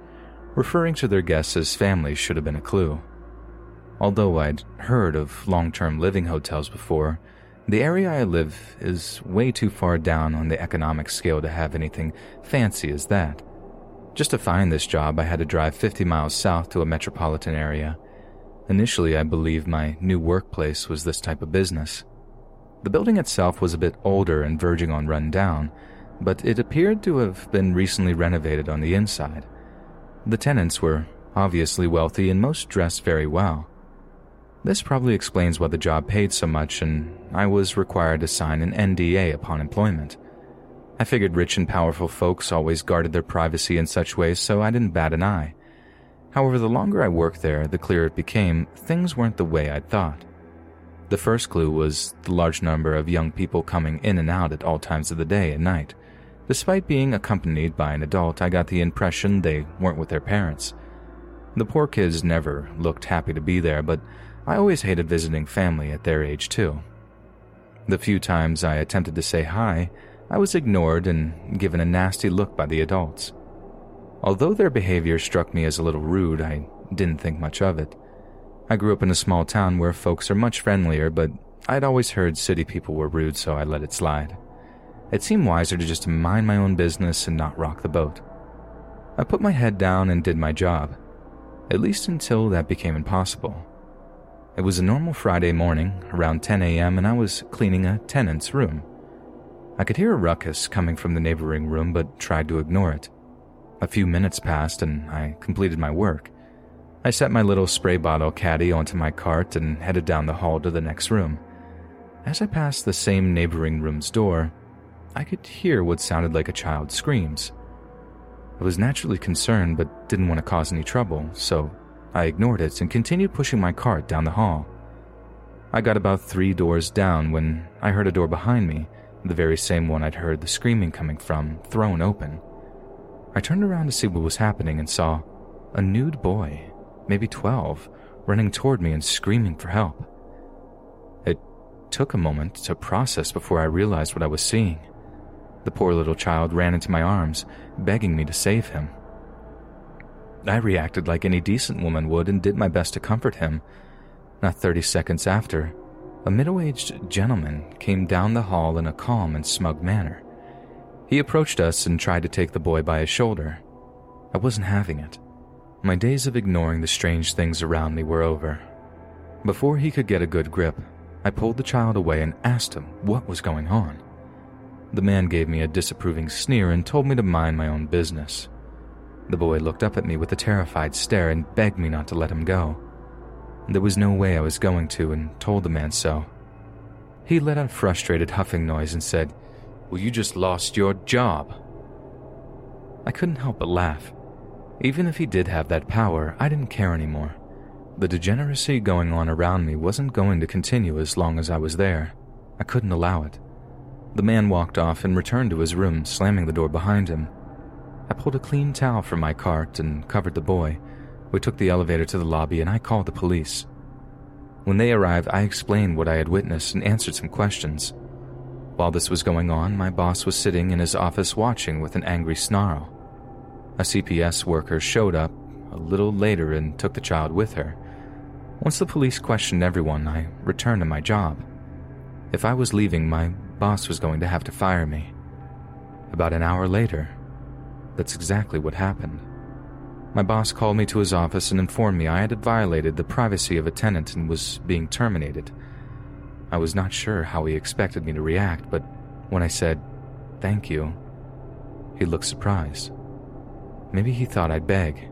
Referring to their guests as family should have been a clue. Although I'd heard of long term living hotels before, the area I live is way too far down on the economic scale to have anything fancy as that. Just to find this job, I had to drive 50 miles south to a metropolitan area. Initially, I believed my new workplace was this type of business. The building itself was a bit older and verging on run down, but it appeared to have been recently renovated on the inside. The tenants were obviously wealthy and most dressed very well. This probably explains why the job paid so much and I was required to sign an NDA upon employment. I figured rich and powerful folks always guarded their privacy in such ways, so I didn't bat an eye. However, the longer I worked there, the clearer it became things weren't the way I'd thought. The first clue was the large number of young people coming in and out at all times of the day and night. Despite being accompanied by an adult, I got the impression they weren't with their parents. The poor kids never looked happy to be there, but I always hated visiting family at their age, too. The few times I attempted to say hi, I was ignored and given a nasty look by the adults. Although their behavior struck me as a little rude, I didn't think much of it. I grew up in a small town where folks are much friendlier, but I'd always heard city people were rude, so I let it slide. It seemed wiser to just mind my own business and not rock the boat. I put my head down and did my job, at least until that became impossible. It was a normal Friday morning, around 10 a.m., and I was cleaning a tenant's room. I could hear a ruckus coming from the neighboring room, but tried to ignore it. A few minutes passed, and I completed my work. I set my little spray bottle caddy onto my cart and headed down the hall to the next room. As I passed the same neighboring room's door, I could hear what sounded like a child's screams. I was naturally concerned but didn't want to cause any trouble, so I ignored it and continued pushing my cart down the hall. I got about three doors down when I heard a door behind me, the very same one I'd heard the screaming coming from, thrown open. I turned around to see what was happening and saw a nude boy, maybe 12, running toward me and screaming for help. It took a moment to process before I realized what I was seeing. The poor little child ran into my arms, begging me to save him. I reacted like any decent woman would and did my best to comfort him. Not 30 seconds after, a middle aged gentleman came down the hall in a calm and smug manner. He approached us and tried to take the boy by his shoulder. I wasn't having it. My days of ignoring the strange things around me were over. Before he could get a good grip, I pulled the child away and asked him what was going on. The man gave me a disapproving sneer and told me to mind my own business. The boy looked up at me with a terrified stare and begged me not to let him go. There was no way I was going to and told the man so. He let out a frustrated huffing noise and said, Well, you just lost your job. I couldn't help but laugh. Even if he did have that power, I didn't care anymore. The degeneracy going on around me wasn't going to continue as long as I was there. I couldn't allow it. The man walked off and returned to his room, slamming the door behind him. I pulled a clean towel from my cart and covered the boy. We took the elevator to the lobby and I called the police. When they arrived, I explained what I had witnessed and answered some questions. While this was going on, my boss was sitting in his office watching with an angry snarl. A CPS worker showed up a little later and took the child with her. Once the police questioned everyone, I returned to my job. If I was leaving, my boss was going to have to fire me. About an hour later, that's exactly what happened. My boss called me to his office and informed me I had violated the privacy of a tenant and was being terminated. I was not sure how he expected me to react, but when I said, thank you, he looked surprised. Maybe he thought I'd beg.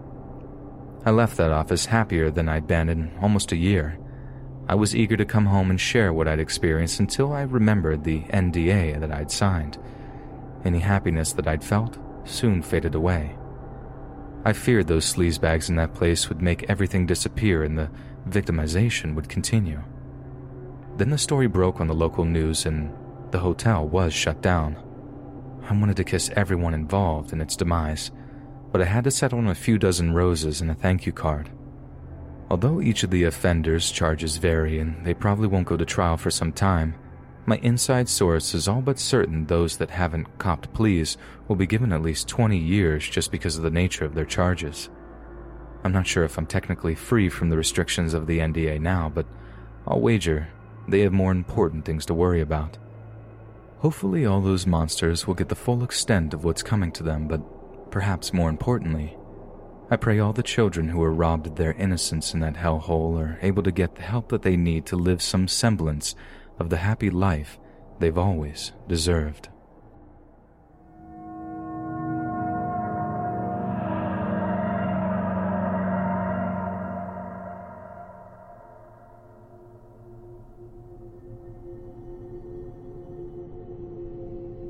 I left that office happier than I'd been in almost a year. I was eager to come home and share what I'd experienced until I remembered the NDA that I'd signed. Any happiness that I'd felt soon faded away. I feared those sleazebags in that place would make everything disappear and the victimization would continue. Then the story broke on the local news and the hotel was shut down. I wanted to kiss everyone involved in its demise, but I had to settle on a few dozen roses and a thank you card. Although each of the offenders' charges vary and they probably won't go to trial for some time, my inside source is all but certain those that haven't copped pleas will be given at least 20 years just because of the nature of their charges. I'm not sure if I'm technically free from the restrictions of the NDA now, but I'll wager they have more important things to worry about. Hopefully, all those monsters will get the full extent of what's coming to them, but perhaps more importantly, I pray all the children who were robbed of their innocence in that hellhole are able to get the help that they need to live some semblance of the happy life they've always deserved.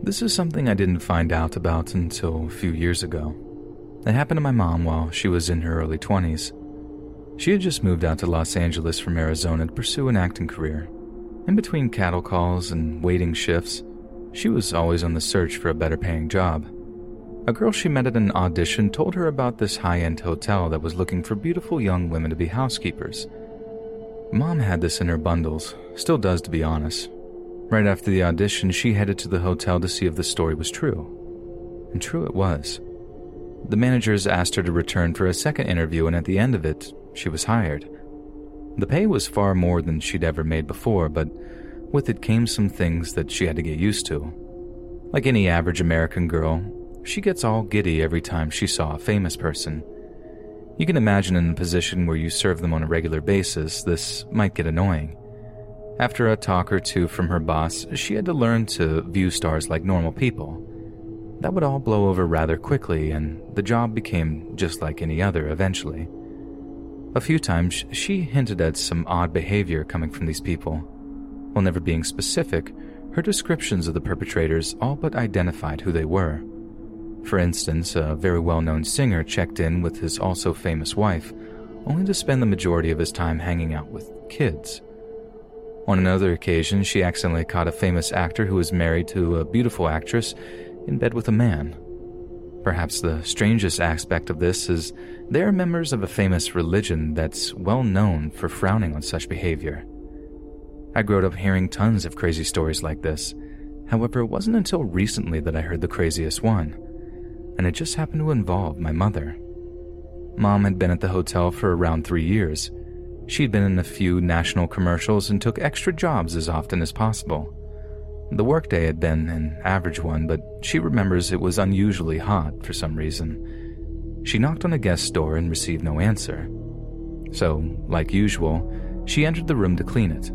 This is something I didn't find out about until a few years ago. It happened to my mom while she was in her early 20s. She had just moved out to Los Angeles from Arizona to pursue an acting career. In between cattle calls and waiting shifts, she was always on the search for a better paying job. A girl she met at an audition told her about this high end hotel that was looking for beautiful young women to be housekeepers. Mom had this in her bundles, still does to be honest. Right after the audition, she headed to the hotel to see if the story was true. And true it was. The managers asked her to return for a second interview, and at the end of it, she was hired. The pay was far more than she'd ever made before, but with it came some things that she had to get used to. Like any average American girl, she gets all giddy every time she saw a famous person. You can imagine in a position where you serve them on a regular basis, this might get annoying. After a talk or two from her boss, she had to learn to view stars like normal people. That would all blow over rather quickly, and the job became just like any other eventually. A few times, she hinted at some odd behavior coming from these people. While never being specific, her descriptions of the perpetrators all but identified who they were. For instance, a very well known singer checked in with his also famous wife, only to spend the majority of his time hanging out with kids. On another occasion, she accidentally caught a famous actor who was married to a beautiful actress in bed with a man. Perhaps the strangest aspect of this is they are members of a famous religion that's well known for frowning on such behavior. I grew up hearing tons of crazy stories like this. However, it wasn't until recently that I heard the craziest one, and it just happened to involve my mother. Mom had been at the hotel for around three years. She'd been in a few national commercials and took extra jobs as often as possible. The workday had been an average one, but she remembers it was unusually hot for some reason. She knocked on a guest's door and received no answer. So, like usual, she entered the room to clean it.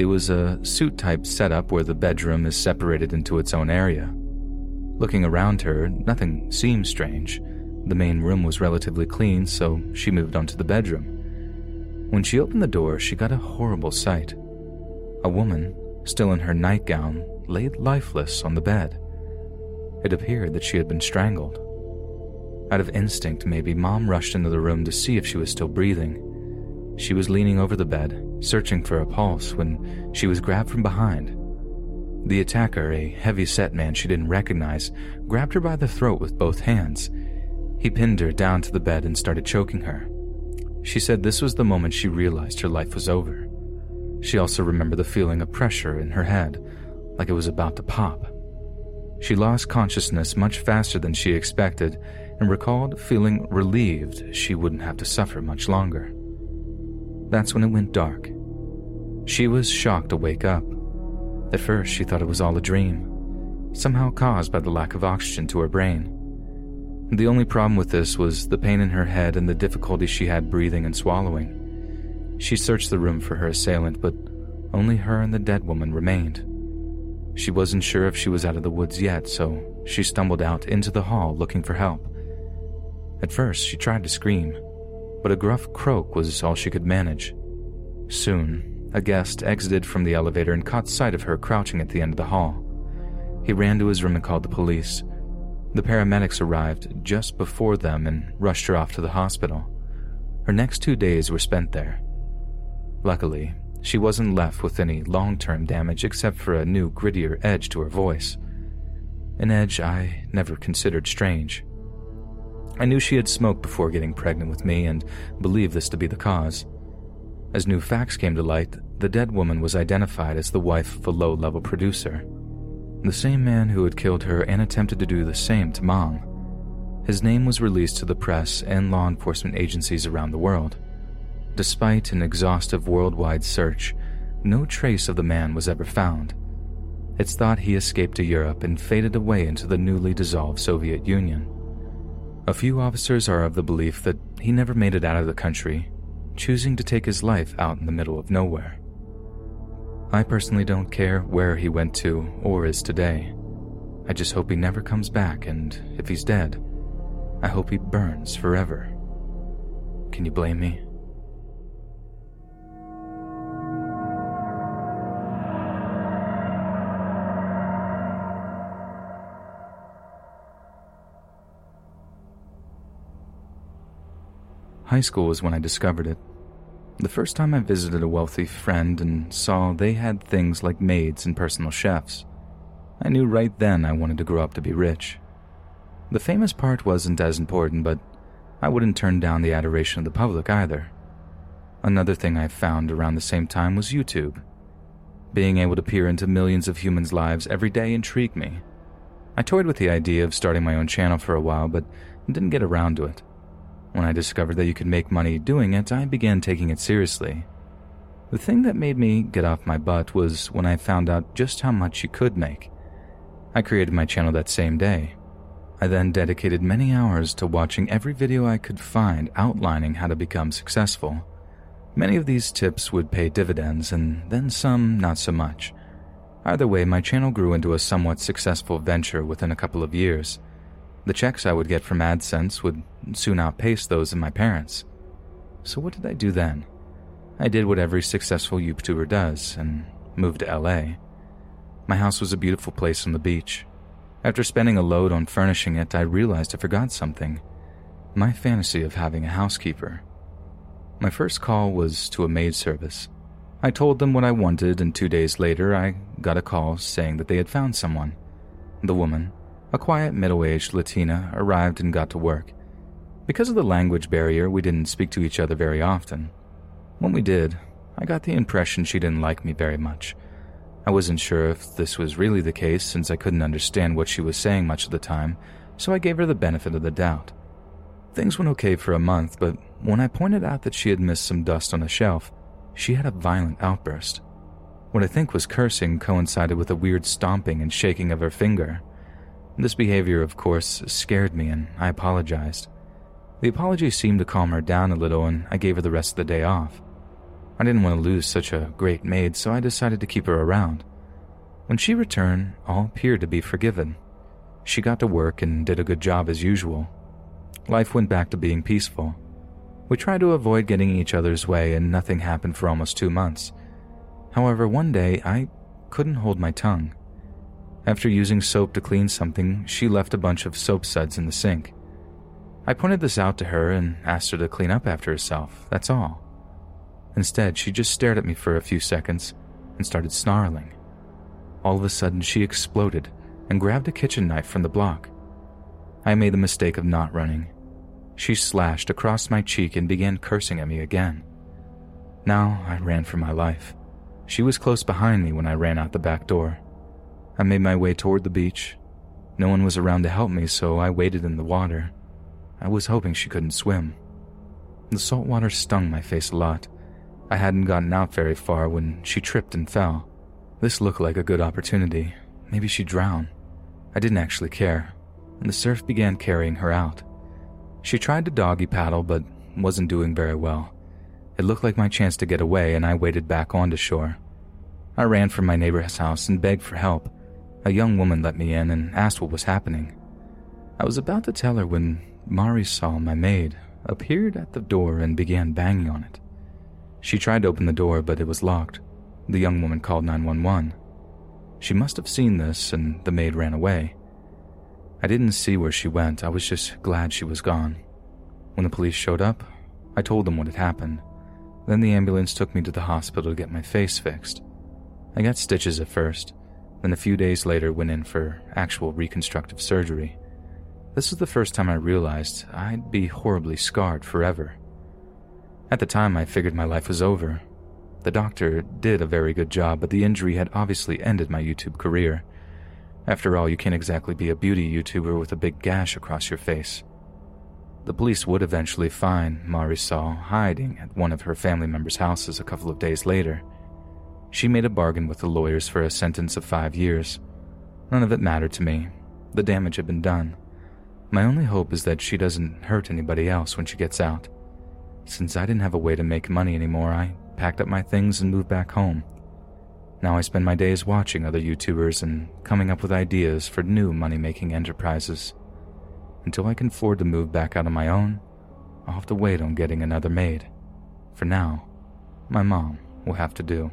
It was a suit type setup where the bedroom is separated into its own area. Looking around her, nothing seemed strange. The main room was relatively clean, so she moved on to the bedroom. When she opened the door, she got a horrible sight. A woman, still in her nightgown, laid lifeless on the bed. It appeared that she had been strangled. Out of instinct, maybe, Mom rushed into the room to see if she was still breathing. She was leaning over the bed, searching for a pulse, when she was grabbed from behind. The attacker, a heavy set man she didn't recognize, grabbed her by the throat with both hands. He pinned her down to the bed and started choking her. She said this was the moment she realized her life was over. She also remembered the feeling of pressure in her head, like it was about to pop. She lost consciousness much faster than she expected and recalled feeling relieved she wouldn't have to suffer much longer. That's when it went dark. She was shocked to wake up. At first, she thought it was all a dream, somehow caused by the lack of oxygen to her brain. The only problem with this was the pain in her head and the difficulty she had breathing and swallowing. She searched the room for her assailant, but only her and the dead woman remained. She wasn't sure if she was out of the woods yet, so she stumbled out into the hall looking for help. At first, she tried to scream, but a gruff croak was all she could manage. Soon, a guest exited from the elevator and caught sight of her crouching at the end of the hall. He ran to his room and called the police. The paramedics arrived just before them and rushed her off to the hospital. Her next two days were spent there. Luckily, she wasn't left with any long term damage except for a new, grittier edge to her voice. An edge I never considered strange. I knew she had smoked before getting pregnant with me and believed this to be the cause. As new facts came to light, the dead woman was identified as the wife of a low level producer, the same man who had killed her and attempted to do the same to Mong. His name was released to the press and law enforcement agencies around the world. Despite an exhaustive worldwide search, no trace of the man was ever found. It's thought he escaped to Europe and faded away into the newly dissolved Soviet Union. A few officers are of the belief that he never made it out of the country, choosing to take his life out in the middle of nowhere. I personally don't care where he went to or is today. I just hope he never comes back, and if he's dead, I hope he burns forever. Can you blame me? High school was when I discovered it. The first time I visited a wealthy friend and saw they had things like maids and personal chefs, I knew right then I wanted to grow up to be rich. The famous part wasn't as important, but I wouldn't turn down the adoration of the public either. Another thing I found around the same time was YouTube. Being able to peer into millions of humans' lives every day intrigued me. I toyed with the idea of starting my own channel for a while, but didn't get around to it. When I discovered that you could make money doing it, I began taking it seriously. The thing that made me get off my butt was when I found out just how much you could make. I created my channel that same day. I then dedicated many hours to watching every video I could find outlining how to become successful. Many of these tips would pay dividends, and then some not so much. Either way, my channel grew into a somewhat successful venture within a couple of years. The checks I would get from AdSense would soon outpace those of my parents. So, what did I do then? I did what every successful YouTuber does and moved to LA. My house was a beautiful place on the beach. After spending a load on furnishing it, I realized I forgot something my fantasy of having a housekeeper. My first call was to a maid service. I told them what I wanted, and two days later, I got a call saying that they had found someone. The woman, a quiet middle aged Latina arrived and got to work. Because of the language barrier, we didn't speak to each other very often. When we did, I got the impression she didn't like me very much. I wasn't sure if this was really the case since I couldn't understand what she was saying much of the time, so I gave her the benefit of the doubt. Things went okay for a month, but when I pointed out that she had missed some dust on a shelf, she had a violent outburst. What I think was cursing coincided with a weird stomping and shaking of her finger. This behavior, of course, scared me and I apologized. The apology seemed to calm her down a little and I gave her the rest of the day off. I didn't want to lose such a great maid, so I decided to keep her around. When she returned, all appeared to be forgiven. She got to work and did a good job as usual. Life went back to being peaceful. We tried to avoid getting each other's way and nothing happened for almost two months. However, one day I couldn't hold my tongue. After using soap to clean something, she left a bunch of soap suds in the sink. I pointed this out to her and asked her to clean up after herself, that's all. Instead, she just stared at me for a few seconds and started snarling. All of a sudden, she exploded and grabbed a kitchen knife from the block. I made the mistake of not running. She slashed across my cheek and began cursing at me again. Now I ran for my life. She was close behind me when I ran out the back door. I made my way toward the beach. No one was around to help me, so I waded in the water. I was hoping she couldn't swim. The salt water stung my face a lot. I hadn't gotten out very far when she tripped and fell. This looked like a good opportunity. Maybe she'd drown. I didn't actually care, and the surf began carrying her out. She tried to doggy paddle, but wasn't doing very well. It looked like my chance to get away, and I waded back onto shore. I ran from my neighbor's house and begged for help. A young woman let me in and asked what was happening. I was about to tell her when Marisol my maid, appeared at the door and began banging on it. She tried to open the door, but it was locked. The young woman called 911. She must have seen this, and the maid ran away. I didn't see where she went, I was just glad she was gone. When the police showed up, I told them what had happened. Then the ambulance took me to the hospital to get my face fixed. I got stitches at first, then a few days later went in for actual reconstructive surgery. This was the first time I realized I'd be horribly scarred forever. At the time, I figured my life was over. The doctor did a very good job, but the injury had obviously ended my YouTube career. After all, you can't exactly be a beauty YouTuber with a big gash across your face. The police would eventually find Marisol hiding at one of her family members' houses a couple of days later. She made a bargain with the lawyers for a sentence of five years. None of it mattered to me. The damage had been done. My only hope is that she doesn't hurt anybody else when she gets out. Since I didn't have a way to make money anymore, I packed up my things and moved back home. Now I spend my days watching other YouTubers and coming up with ideas for new money making enterprises. Until I can afford to move back out on my own, I'll have to wait on getting another maid. For now, my mom will have to do.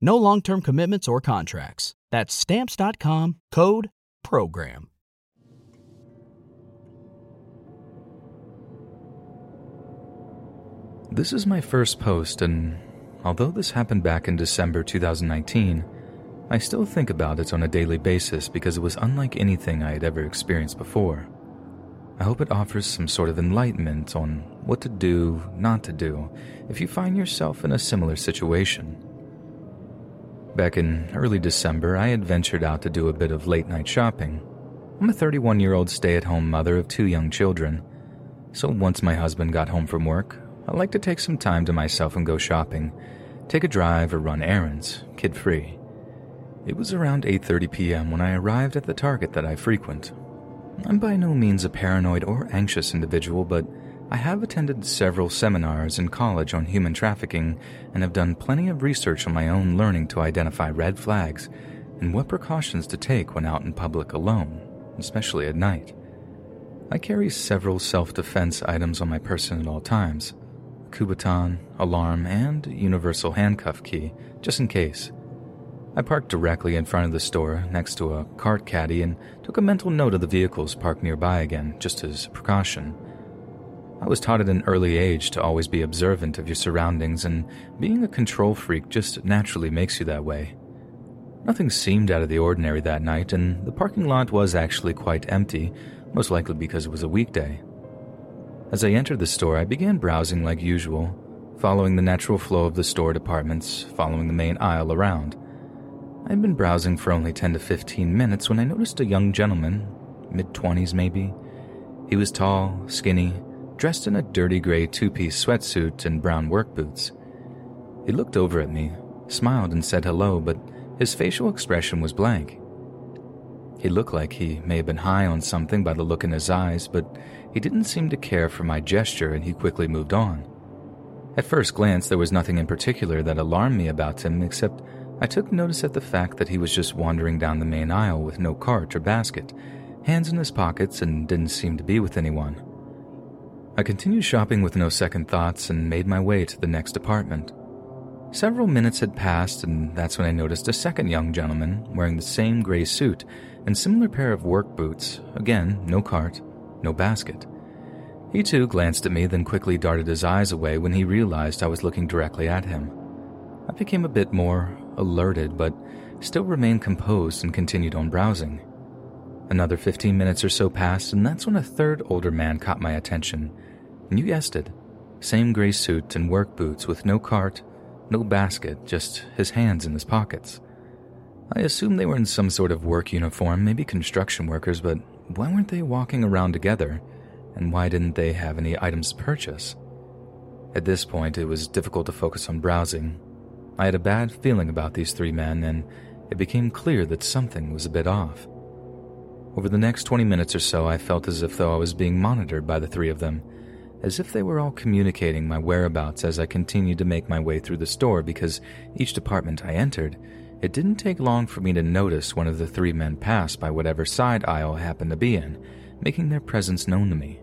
No long term commitments or contracts. That's Stamps.com code PROGRAM. This is my first post, and although this happened back in December 2019, I still think about it on a daily basis because it was unlike anything I had ever experienced before. I hope it offers some sort of enlightenment on what to do, not to do, if you find yourself in a similar situation. Back in early December, I had ventured out to do a bit of late night shopping. I'm a 31 year old stay at home mother of two young children, so once my husband got home from work, I like to take some time to myself and go shopping, take a drive or run errands, kid-free. It was around 8:30 p.m. when I arrived at the Target that I frequent. I'm by no means a paranoid or anxious individual, but I have attended several seminars in college on human trafficking and have done plenty of research on my own learning to identify red flags and what precautions to take when out in public alone, especially at night. I carry several self defense items on my person at all times Kubotan, alarm, and universal handcuff key, just in case. I parked directly in front of the store next to a cart caddy and took a mental note of the vehicles parked nearby again, just as a precaution. I was taught at an early age to always be observant of your surroundings, and being a control freak just naturally makes you that way. Nothing seemed out of the ordinary that night, and the parking lot was actually quite empty, most likely because it was a weekday. As I entered the store, I began browsing like usual, following the natural flow of the store departments, following the main aisle around. I'd been browsing for only 10 to 15 minutes when I noticed a young gentleman, mid 20s maybe. He was tall, skinny, dressed in a dirty gray two piece sweatsuit and brown work boots. He looked over at me, smiled, and said hello, but his facial expression was blank. He looked like he may have been high on something by the look in his eyes, but he didn't seem to care for my gesture and he quickly moved on. At first glance, there was nothing in particular that alarmed me about him except I took notice at the fact that he was just wandering down the main aisle with no cart or basket, hands in his pockets, and didn't seem to be with anyone. I continued shopping with no second thoughts and made my way to the next apartment. Several minutes had passed, and that's when I noticed a second young gentleman wearing the same gray suit and similar pair of work boots. Again, no cart, no basket. He too glanced at me, then quickly darted his eyes away when he realized I was looking directly at him. I became a bit more alerted, but still remained composed and continued on browsing. Another 15 minutes or so passed, and that's when a third older man caught my attention. And you guessed it same gray suit and work boots with no cart, no basket, just his hands in his pockets. I assumed they were in some sort of work uniform, maybe construction workers, but why weren't they walking around together? And why didn't they have any items to purchase? At this point, it was difficult to focus on browsing. I had a bad feeling about these three men, and it became clear that something was a bit off. Over the next 20 minutes or so, I felt as if though I was being monitored by the three of them as if they were all communicating my whereabouts as I continued to make my way through the store because each department I entered, it didn't take long for me to notice one of the three men pass by whatever side aisle happened to be in, making their presence known to me.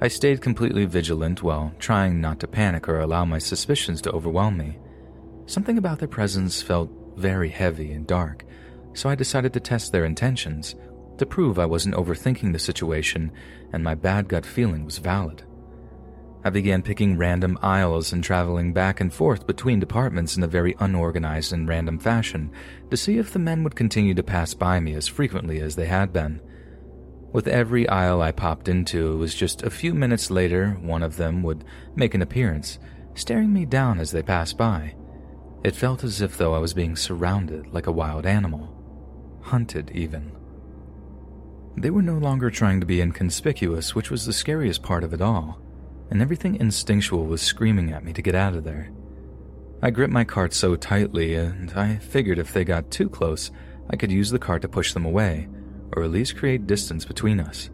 I stayed completely vigilant while trying not to panic or allow my suspicions to overwhelm me. Something about their presence felt very heavy and dark, so I decided to test their intentions to prove I wasn't overthinking the situation and my bad gut feeling was valid. I began picking random aisles and traveling back and forth between departments in a very unorganized and random fashion to see if the men would continue to pass by me as frequently as they had been. With every aisle I popped into, it was just a few minutes later one of them would make an appearance, staring me down as they passed by. It felt as if though I was being surrounded like a wild animal, hunted even. They were no longer trying to be inconspicuous, which was the scariest part of it all and everything instinctual was screaming at me to get out of there. I gripped my cart so tightly, and I figured if they got too close, I could use the cart to push them away, or at least create distance between us.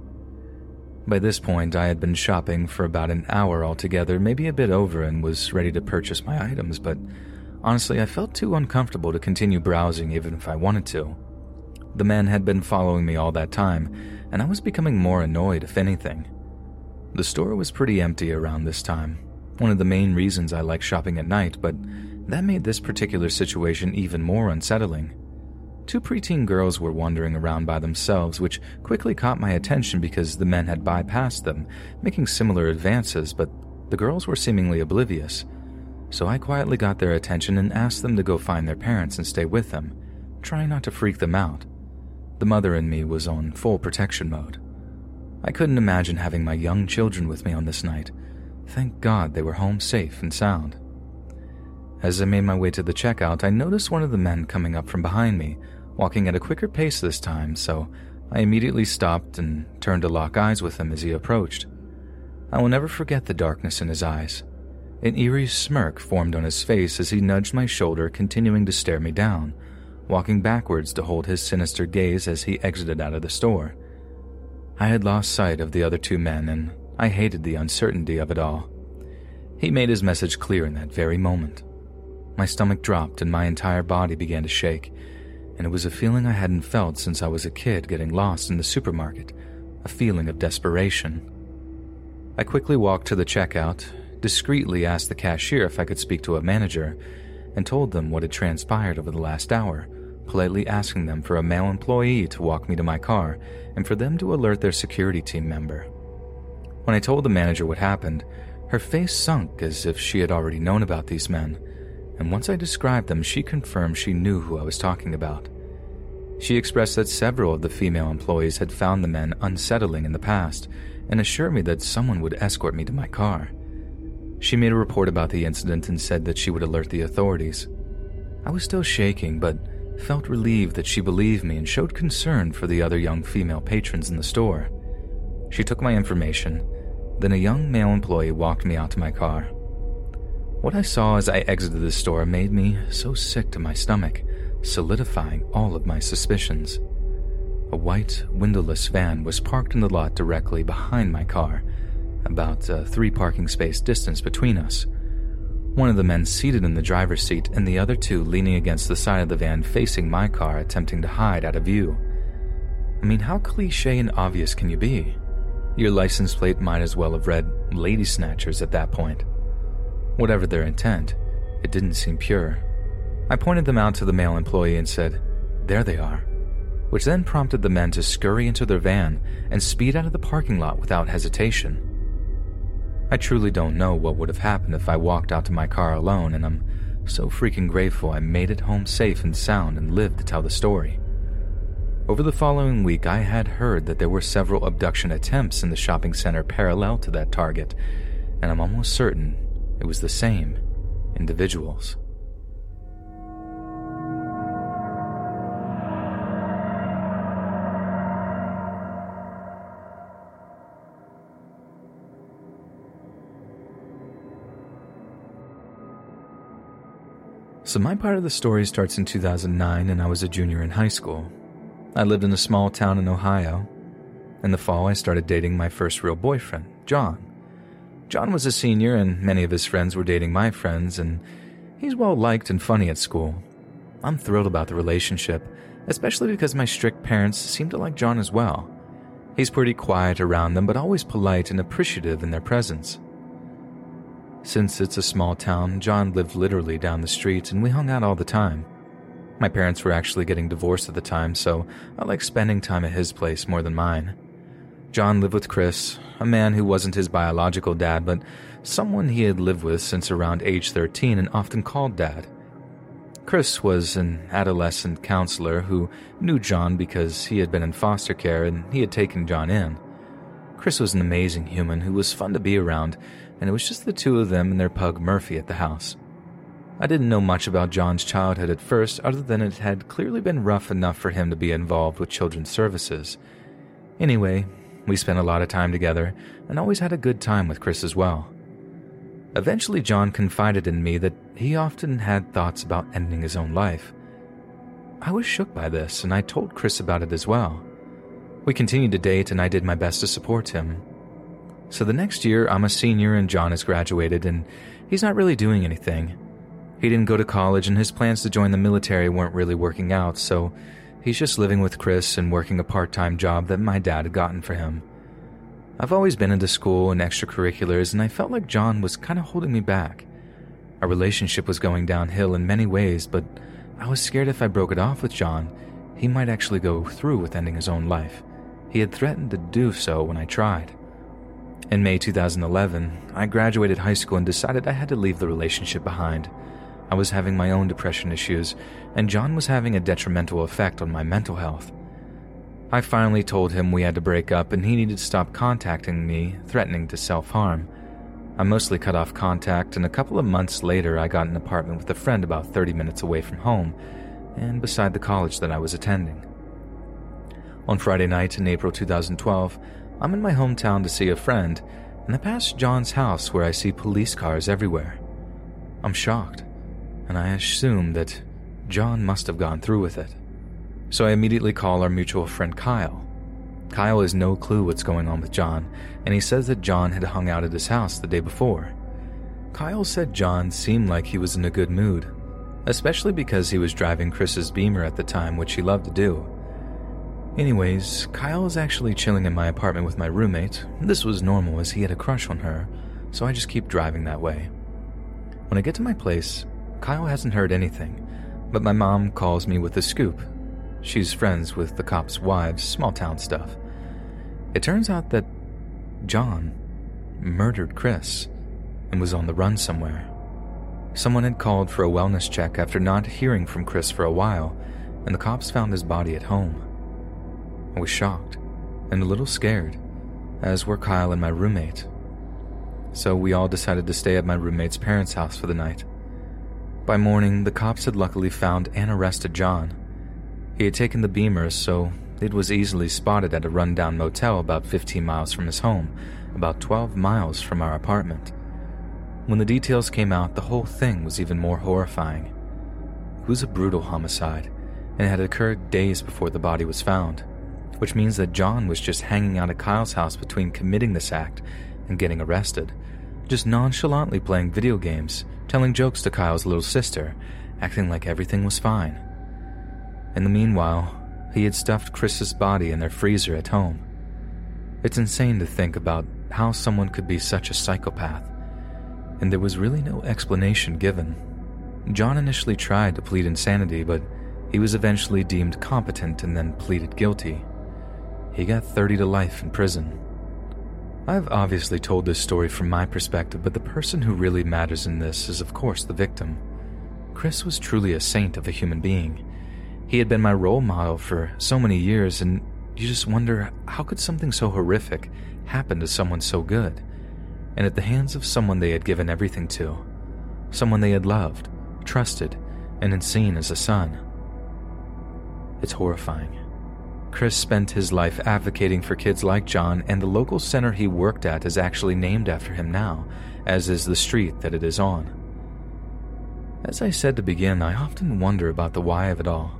By this point, I had been shopping for about an hour altogether, maybe a bit over, and was ready to purchase my items, but honestly, I felt too uncomfortable to continue browsing even if I wanted to. The man had been following me all that time, and I was becoming more annoyed, if anything. The store was pretty empty around this time, one of the main reasons I like shopping at night, but that made this particular situation even more unsettling. Two preteen girls were wandering around by themselves, which quickly caught my attention because the men had bypassed them, making similar advances, but the girls were seemingly oblivious. So I quietly got their attention and asked them to go find their parents and stay with them, trying not to freak them out. The mother in me was on full protection mode. I couldn't imagine having my young children with me on this night. Thank God they were home safe and sound. As I made my way to the checkout, I noticed one of the men coming up from behind me, walking at a quicker pace this time, so I immediately stopped and turned to lock eyes with him as he approached. I will never forget the darkness in his eyes. An eerie smirk formed on his face as he nudged my shoulder, continuing to stare me down, walking backwards to hold his sinister gaze as he exited out of the store. I had lost sight of the other two men, and I hated the uncertainty of it all. He made his message clear in that very moment. My stomach dropped and my entire body began to shake, and it was a feeling I hadn't felt since I was a kid getting lost in the supermarket, a feeling of desperation. I quickly walked to the checkout, discreetly asked the cashier if I could speak to a manager and told them what had transpired over the last hour, politely asking them for a male employee to walk me to my car and for them to alert their security team member. When I told the manager what happened, her face sunk as if she had already known about these men, and once I described them, she confirmed she knew who I was talking about. She expressed that several of the female employees had found the men unsettling in the past and assured me that someone would escort me to my car. She made a report about the incident and said that she would alert the authorities. I was still shaking, but felt relieved that she believed me and showed concern for the other young female patrons in the store. She took my information, then a young male employee walked me out to my car. What I saw as I exited the store made me so sick to my stomach, solidifying all of my suspicions. A white, windowless van was parked in the lot directly behind my car, about a three parking space distance between us. One of the men seated in the driver's seat and the other two leaning against the side of the van facing my car, attempting to hide out of view. I mean, how cliche and obvious can you be? Your license plate might as well have read Lady Snatchers at that point. Whatever their intent, it didn't seem pure. I pointed them out to the male employee and said, There they are, which then prompted the men to scurry into their van and speed out of the parking lot without hesitation. I truly don't know what would have happened if I walked out to my car alone, and I'm so freaking grateful I made it home safe and sound and lived to tell the story. Over the following week, I had heard that there were several abduction attempts in the shopping center parallel to that target, and I'm almost certain it was the same individuals. So, my part of the story starts in 2009, and I was a junior in high school. I lived in a small town in Ohio. In the fall, I started dating my first real boyfriend, John. John was a senior, and many of his friends were dating my friends, and he's well liked and funny at school. I'm thrilled about the relationship, especially because my strict parents seem to like John as well. He's pretty quiet around them, but always polite and appreciative in their presence. Since it's a small town, John lived literally down the street and we hung out all the time. My parents were actually getting divorced at the time, so I liked spending time at his place more than mine. John lived with Chris, a man who wasn't his biological dad, but someone he had lived with since around age 13 and often called dad. Chris was an adolescent counselor who knew John because he had been in foster care and he had taken John in. Chris was an amazing human who was fun to be around and it was just the two of them and their pug Murphy at the house. I didn't know much about John's childhood at first, other than it had clearly been rough enough for him to be involved with children's services. Anyway, we spent a lot of time together and always had a good time with Chris as well. Eventually, John confided in me that he often had thoughts about ending his own life. I was shook by this, and I told Chris about it as well. We continued to date, and I did my best to support him, so the next year, I'm a senior and John has graduated, and he's not really doing anything. He didn't go to college, and his plans to join the military weren't really working out, so he's just living with Chris and working a part time job that my dad had gotten for him. I've always been into school and extracurriculars, and I felt like John was kind of holding me back. Our relationship was going downhill in many ways, but I was scared if I broke it off with John, he might actually go through with ending his own life. He had threatened to do so when I tried. In May 2011, I graduated high school and decided I had to leave the relationship behind. I was having my own depression issues, and John was having a detrimental effect on my mental health. I finally told him we had to break up and he needed to stop contacting me, threatening to self harm. I mostly cut off contact, and a couple of months later, I got an apartment with a friend about 30 minutes away from home and beside the college that I was attending. On Friday night in April 2012, I'm in my hometown to see a friend, and I pass John's house where I see police cars everywhere. I'm shocked, and I assume that John must have gone through with it. So I immediately call our mutual friend Kyle. Kyle has no clue what's going on with John, and he says that John had hung out at his house the day before. Kyle said John seemed like he was in a good mood, especially because he was driving Chris's Beamer at the time, which he loved to do. Anyways, Kyle was actually chilling in my apartment with my roommate. This was normal as he had a crush on her, so I just keep driving that way. When I get to my place, Kyle hasn't heard anything, but my mom calls me with the scoop. She's friends with the cops' wives, small town stuff. It turns out that John murdered Chris and was on the run somewhere. Someone had called for a wellness check after not hearing from Chris for a while, and the cops found his body at home. I was shocked and a little scared, as were Kyle and my roommate. So we all decided to stay at my roommate's parents' house for the night. By morning, the cops had luckily found and arrested John. He had taken the Beamer, so it was easily spotted at a rundown motel about 15 miles from his home, about 12 miles from our apartment. When the details came out, the whole thing was even more horrifying. It was a brutal homicide, and had occurred days before the body was found, which means that John was just hanging out at Kyle's house between committing this act and getting arrested, just nonchalantly playing video games, telling jokes to Kyle's little sister, acting like everything was fine. In the meanwhile, he had stuffed Chris's body in their freezer at home. It's insane to think about how someone could be such a psychopath and there was really no explanation given. John initially tried to plead insanity, but he was eventually deemed competent and then pleaded guilty. He got 30 to life in prison. I've obviously told this story from my perspective, but the person who really matters in this is, of course, the victim. Chris was truly a saint of a human being. He had been my role model for so many years, and you just wonder how could something so horrific happen to someone so good? and at the hands of someone they had given everything to, someone they had loved, trusted, and had seen as a son. It's horrifying. Chris spent his life advocating for kids like John, and the local center he worked at is actually named after him now, as is the street that it is on. As I said to begin, I often wonder about the why of it all.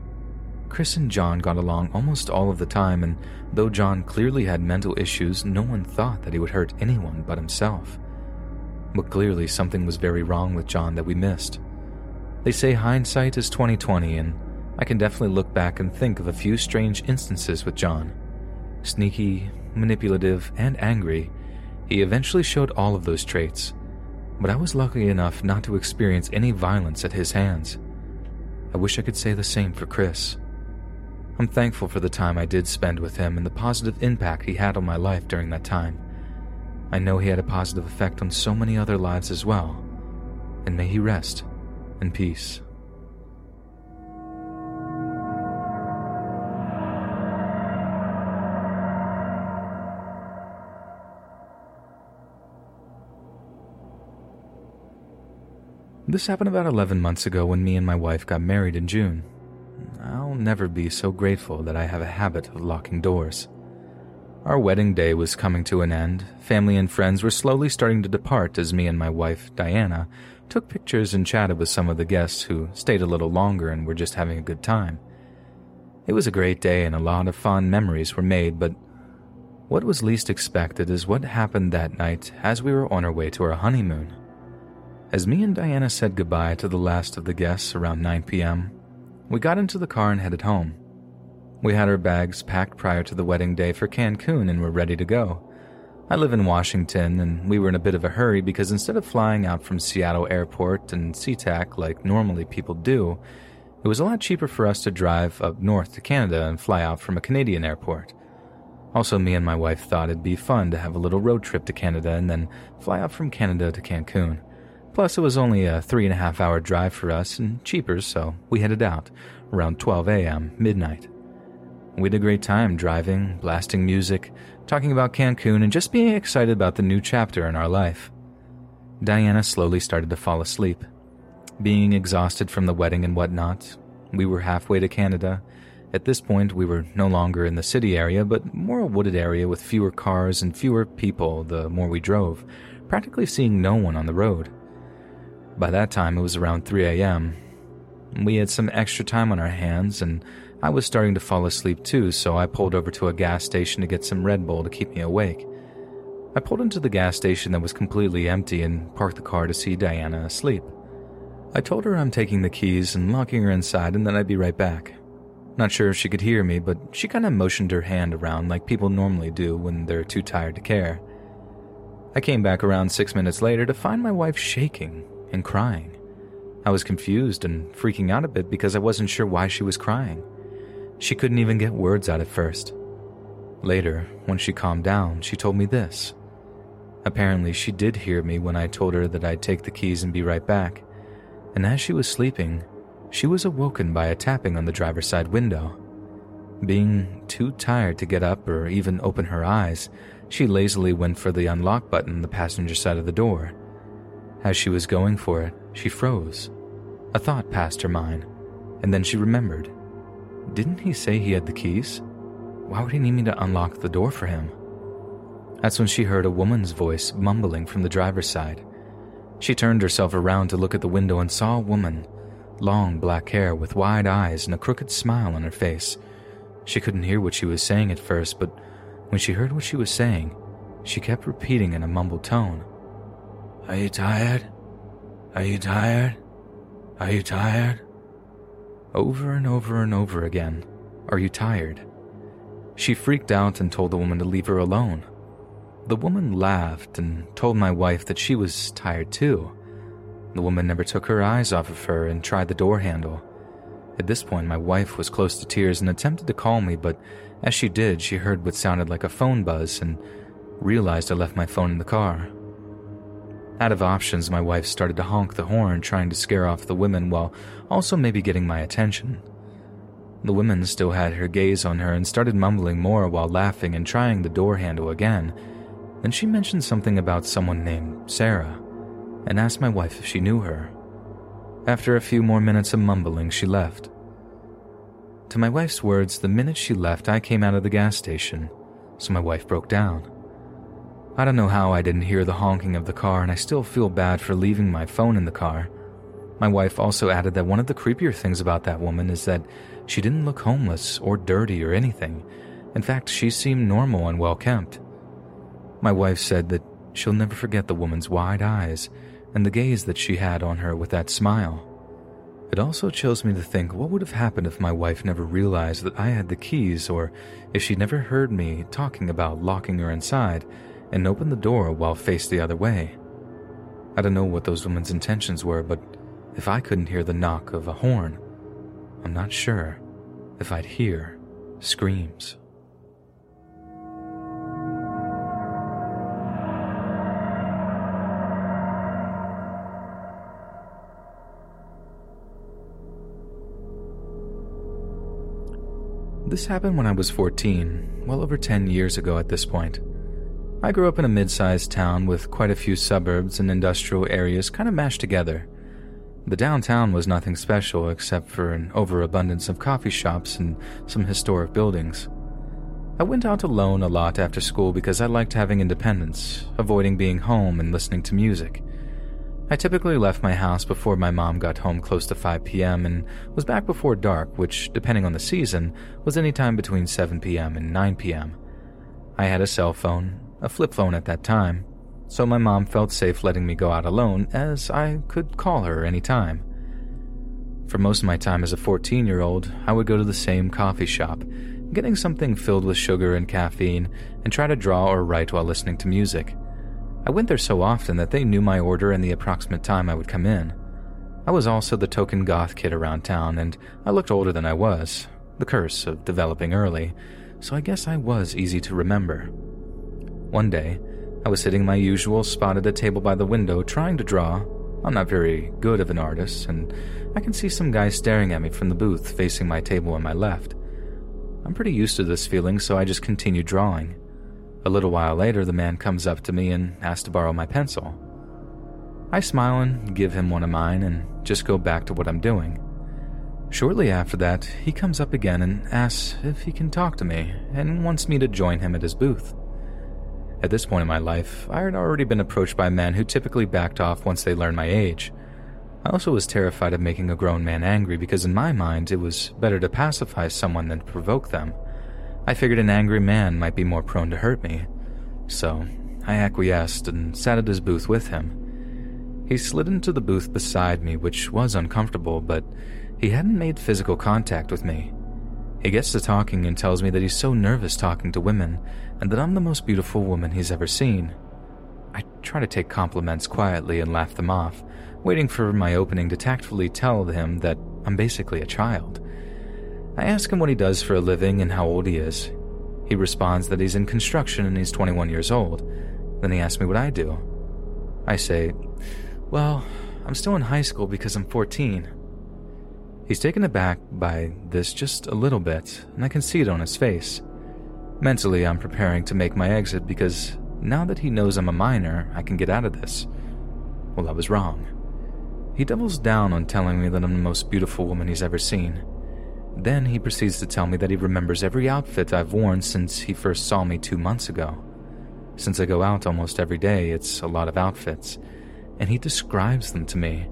Chris and John got along almost all of the time, and though John clearly had mental issues, no one thought that he would hurt anyone but himself. But clearly something was very wrong with John that we missed. They say hindsight is 2020, and I can definitely look back and think of a few strange instances with John. Sneaky, manipulative, and angry, he eventually showed all of those traits, but I was lucky enough not to experience any violence at his hands. I wish I could say the same for Chris. I'm thankful for the time I did spend with him and the positive impact he had on my life during that time. I know he had a positive effect on so many other lives as well, and may he rest in peace. This happened about 11 months ago when me and my wife got married in June. I'll never be so grateful that I have a habit of locking doors. Our wedding day was coming to an end. Family and friends were slowly starting to depart as me and my wife, Diana, took pictures and chatted with some of the guests who stayed a little longer and were just having a good time. It was a great day and a lot of fond memories were made, but what was least expected is what happened that night as we were on our way to our honeymoon. As me and Diana said goodbye to the last of the guests around 9 p.m., we got into the car and headed home. We had our bags packed prior to the wedding day for Cancun and were ready to go. I live in Washington, and we were in a bit of a hurry because instead of flying out from Seattle Airport and SeaTac like normally people do, it was a lot cheaper for us to drive up north to Canada and fly out from a Canadian airport. Also, me and my wife thought it'd be fun to have a little road trip to Canada and then fly out from Canada to Cancun. Plus, it was only a three and a half hour drive for us and cheaper, so we headed out around 12 a.m., midnight. We had a great time driving, blasting music, talking about Cancun, and just being excited about the new chapter in our life. Diana slowly started to fall asleep. Being exhausted from the wedding and whatnot, we were halfway to Canada. At this point, we were no longer in the city area, but more a wooded area with fewer cars and fewer people the more we drove, practically seeing no one on the road. By that time, it was around 3 a.m. We had some extra time on our hands, and I was starting to fall asleep too, so I pulled over to a gas station to get some Red Bull to keep me awake. I pulled into the gas station that was completely empty and parked the car to see Diana asleep. I told her I'm taking the keys and locking her inside and then I'd be right back. Not sure if she could hear me, but she kind of motioned her hand around like people normally do when they're too tired to care. I came back around six minutes later to find my wife shaking and crying. I was confused and freaking out a bit because I wasn't sure why she was crying. She couldn't even get words out at first. Later, when she calmed down, she told me this. Apparently, she did hear me when I told her that I'd take the keys and be right back, and as she was sleeping, she was awoken by a tapping on the driver's side window. Being too tired to get up or even open her eyes, she lazily went for the unlock button on the passenger side of the door. As she was going for it, she froze. A thought passed her mind, and then she remembered. Didn't he say he had the keys? Why would he need me to unlock the door for him? That's when she heard a woman's voice mumbling from the driver's side. She turned herself around to look at the window and saw a woman, long black hair with wide eyes and a crooked smile on her face. She couldn't hear what she was saying at first, but when she heard what she was saying, she kept repeating in a mumbled tone Are you tired? Are you tired? Are you tired? Over and over and over again. Are you tired? She freaked out and told the woman to leave her alone. The woman laughed and told my wife that she was tired too. The woman never took her eyes off of her and tried the door handle. At this point, my wife was close to tears and attempted to call me, but as she did, she heard what sounded like a phone buzz and realized I left my phone in the car. Out of options, my wife started to honk the horn, trying to scare off the women while also maybe getting my attention. The woman still had her gaze on her and started mumbling more while laughing and trying the door handle again. Then she mentioned something about someone named Sarah and asked my wife if she knew her. After a few more minutes of mumbling, she left. To my wife's words, the minute she left, I came out of the gas station, so my wife broke down. I don't know how I didn't hear the honking of the car, and I still feel bad for leaving my phone in the car. My wife also added that one of the creepier things about that woman is that she didn't look homeless or dirty or anything. In fact, she seemed normal and well kept. My wife said that she'll never forget the woman's wide eyes and the gaze that she had on her with that smile. It also chills me to think what would have happened if my wife never realized that I had the keys, or if she never heard me talking about locking her inside and opened the door while faced the other way. I don't know what those women's intentions were, but if I couldn't hear the knock of a horn, I'm not sure if I'd hear screams. This happened when I was 14, well over 10 years ago at this point. I grew up in a mid sized town with quite a few suburbs and industrial areas kind of mashed together. The downtown was nothing special except for an overabundance of coffee shops and some historic buildings. I went out alone a lot after school because I liked having independence, avoiding being home and listening to music. I typically left my house before my mom got home close to 5 p.m. and was back before dark, which, depending on the season, was any time between 7 p.m. and 9 p.m. I had a cell phone, a flip phone at that time, so my mom felt safe letting me go out alone as I could call her any time. For most of my time as a 14 year old, I would go to the same coffee shop, getting something filled with sugar and caffeine, and try to draw or write while listening to music. I went there so often that they knew my order and the approximate time I would come in. I was also the token goth kid around town, and I looked older than I was, the curse of developing early, so I guess I was easy to remember. One day, I was sitting my usual spot at a table by the window trying to draw. I'm not very good of an artist, and I can see some guy staring at me from the booth facing my table on my left. I'm pretty used to this feeling, so I just continue drawing. A little while later, the man comes up to me and asks to borrow my pencil. I smile and give him one of mine and just go back to what I'm doing. Shortly after that, he comes up again and asks if he can talk to me and wants me to join him at his booth. At this point in my life, I had already been approached by men who typically backed off once they learned my age. I also was terrified of making a grown man angry because, in my mind, it was better to pacify someone than to provoke them. I figured an angry man might be more prone to hurt me, so I acquiesced and sat at his booth with him. He slid into the booth beside me, which was uncomfortable, but he hadn't made physical contact with me. He gets to talking and tells me that he's so nervous talking to women and that I'm the most beautiful woman he's ever seen. I try to take compliments quietly and laugh them off, waiting for my opening to tactfully tell him that I'm basically a child. I ask him what he does for a living and how old he is. He responds that he's in construction and he's 21 years old. Then he asks me what I do. I say, Well, I'm still in high school because I'm 14. He's taken aback by this just a little bit, and I can see it on his face. Mentally, I'm preparing to make my exit because now that he knows I'm a minor, I can get out of this. Well, I was wrong. He doubles down on telling me that I'm the most beautiful woman he's ever seen. Then he proceeds to tell me that he remembers every outfit I've worn since he first saw me two months ago. Since I go out almost every day, it's a lot of outfits, and he describes them to me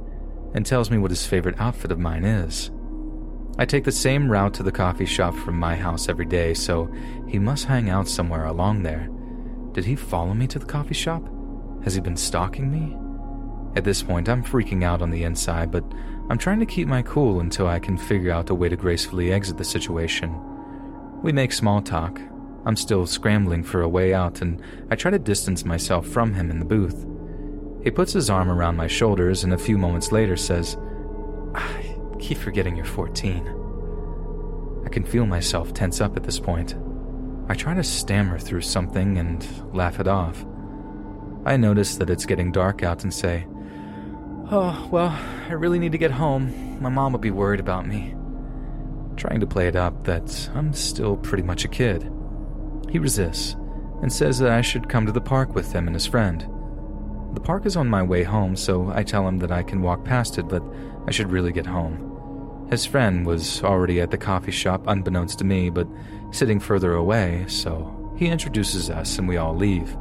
and tells me what his favorite outfit of mine is. I take the same route to the coffee shop from my house every day, so he must hang out somewhere along there. Did he follow me to the coffee shop? Has he been stalking me? At this point, I'm freaking out on the inside, but I'm trying to keep my cool until I can figure out a way to gracefully exit the situation. We make small talk. I'm still scrambling for a way out, and I try to distance myself from him in the booth. He puts his arm around my shoulders and a few moments later says, I keep forgetting you're 14. I can feel myself tense up at this point. I try to stammer through something and laugh it off. I notice that it's getting dark out and say, Oh, well, I really need to get home. My mom will be worried about me. Trying to play it up that I'm still pretty much a kid. He resists and says that I should come to the park with him and his friend. The park is on my way home, so I tell him that I can walk past it, but I should really get home. His friend was already at the coffee shop, unbeknownst to me, but sitting further away, so he introduces us and we all leave.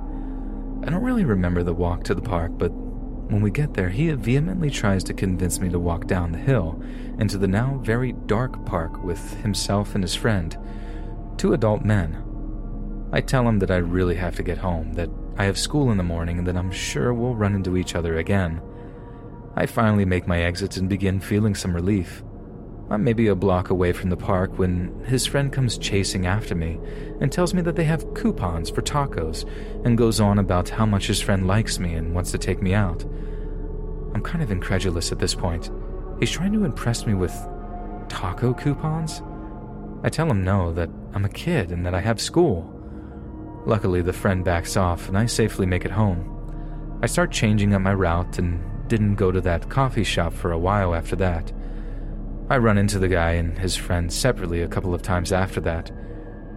I don't really remember the walk to the park, but when we get there, he vehemently tries to convince me to walk down the hill into the now very dark park with himself and his friend, two adult men. I tell him that I really have to get home, that I have school in the morning, and that I'm sure we'll run into each other again. I finally make my exit and begin feeling some relief. I'm maybe a block away from the park when his friend comes chasing after me and tells me that they have coupons for tacos and goes on about how much his friend likes me and wants to take me out. I'm kind of incredulous at this point. He's trying to impress me with taco coupons? I tell him no, that I'm a kid and that I have school. Luckily, the friend backs off and I safely make it home. I start changing up my route and didn't go to that coffee shop for a while after that. I run into the guy and his friend separately a couple of times after that.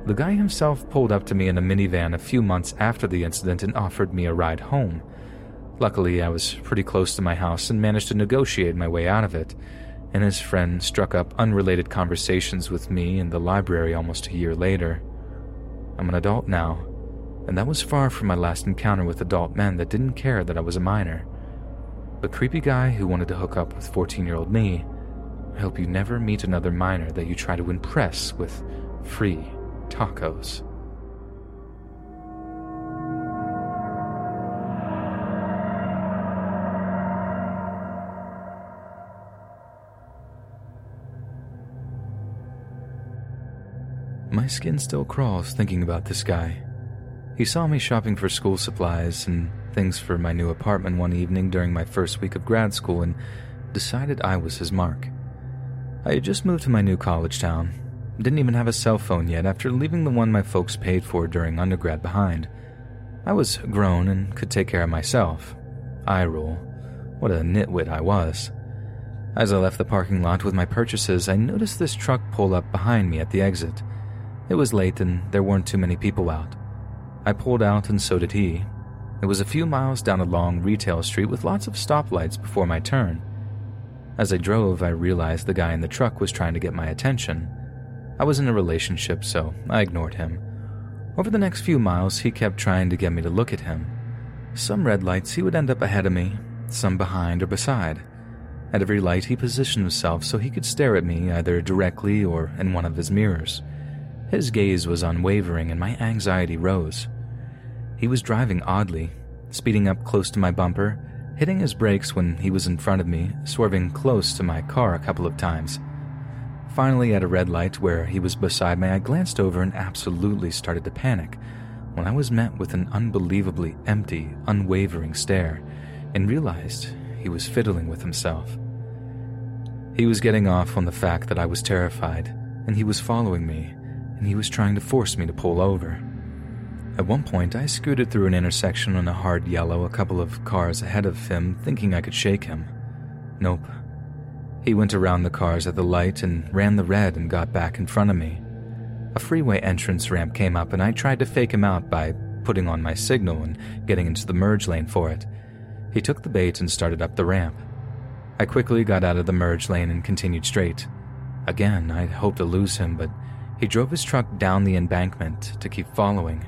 The guy himself pulled up to me in a minivan a few months after the incident and offered me a ride home. Luckily, I was pretty close to my house and managed to negotiate my way out of it, and his friend struck up unrelated conversations with me in the library almost a year later. I'm an adult now, and that was far from my last encounter with adult men that didn't care that I was a minor. The creepy guy who wanted to hook up with 14 year old me I hope you never meet another minor that you try to impress with free tacos. My skin still crawls thinking about this guy. He saw me shopping for school supplies and things for my new apartment one evening during my first week of grad school and decided I was his mark. I had just moved to my new college town. Didn't even have a cell phone yet after leaving the one my folks paid for during undergrad behind. I was grown and could take care of myself. I rule. What a nitwit I was. As I left the parking lot with my purchases, I noticed this truck pull up behind me at the exit. It was late and there weren't too many people out. I pulled out and so did he. It was a few miles down a long retail street with lots of stoplights before my turn. As I drove, I realized the guy in the truck was trying to get my attention. I was in a relationship, so I ignored him. Over the next few miles, he kept trying to get me to look at him. Some red lights, he would end up ahead of me, some behind or beside. At every light, he positioned himself so he could stare at me either directly or in one of his mirrors. His gaze was unwavering and my anxiety rose. He was driving oddly, speeding up close to my bumper hitting his brakes when he was in front of me, swerving close to my car a couple of times. Finally, at a red light where he was beside me, I glanced over and absolutely started to panic when I was met with an unbelievably empty, unwavering stare and realized he was fiddling with himself. He was getting off on the fact that I was terrified, and he was following me, and he was trying to force me to pull over. At one point, I scooted through an intersection on a hard yellow a couple of cars ahead of him, thinking I could shake him. Nope. He went around the cars at the light and ran the red and got back in front of me. A freeway entrance ramp came up, and I tried to fake him out by putting on my signal and getting into the merge lane for it. He took the bait and started up the ramp. I quickly got out of the merge lane and continued straight. Again, I'd hoped to lose him, but he drove his truck down the embankment to keep following.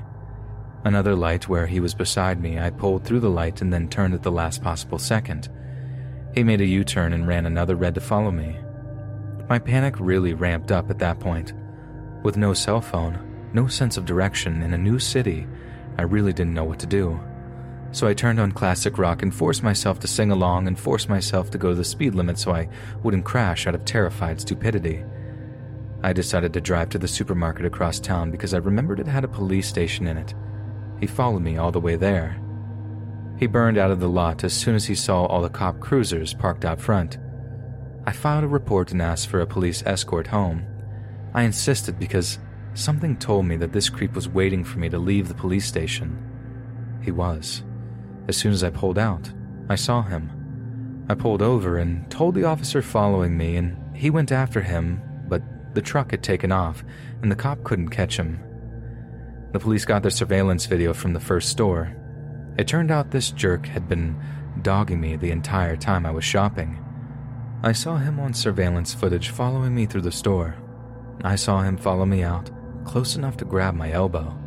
Another light where he was beside me, I pulled through the light and then turned at the last possible second. He made a U turn and ran another red to follow me. My panic really ramped up at that point. With no cell phone, no sense of direction, in a new city, I really didn't know what to do. So I turned on classic rock and forced myself to sing along and forced myself to go to the speed limit so I wouldn't crash out of terrified stupidity. I decided to drive to the supermarket across town because I remembered it had a police station in it. He followed me all the way there. He burned out of the lot as soon as he saw all the cop cruisers parked out front. I filed a report and asked for a police escort home. I insisted because something told me that this creep was waiting for me to leave the police station. He was. As soon as I pulled out, I saw him. I pulled over and told the officer following me, and he went after him, but the truck had taken off, and the cop couldn't catch him. The police got the surveillance video from the first store. It turned out this jerk had been dogging me the entire time I was shopping. I saw him on surveillance footage following me through the store. I saw him follow me out, close enough to grab my elbow.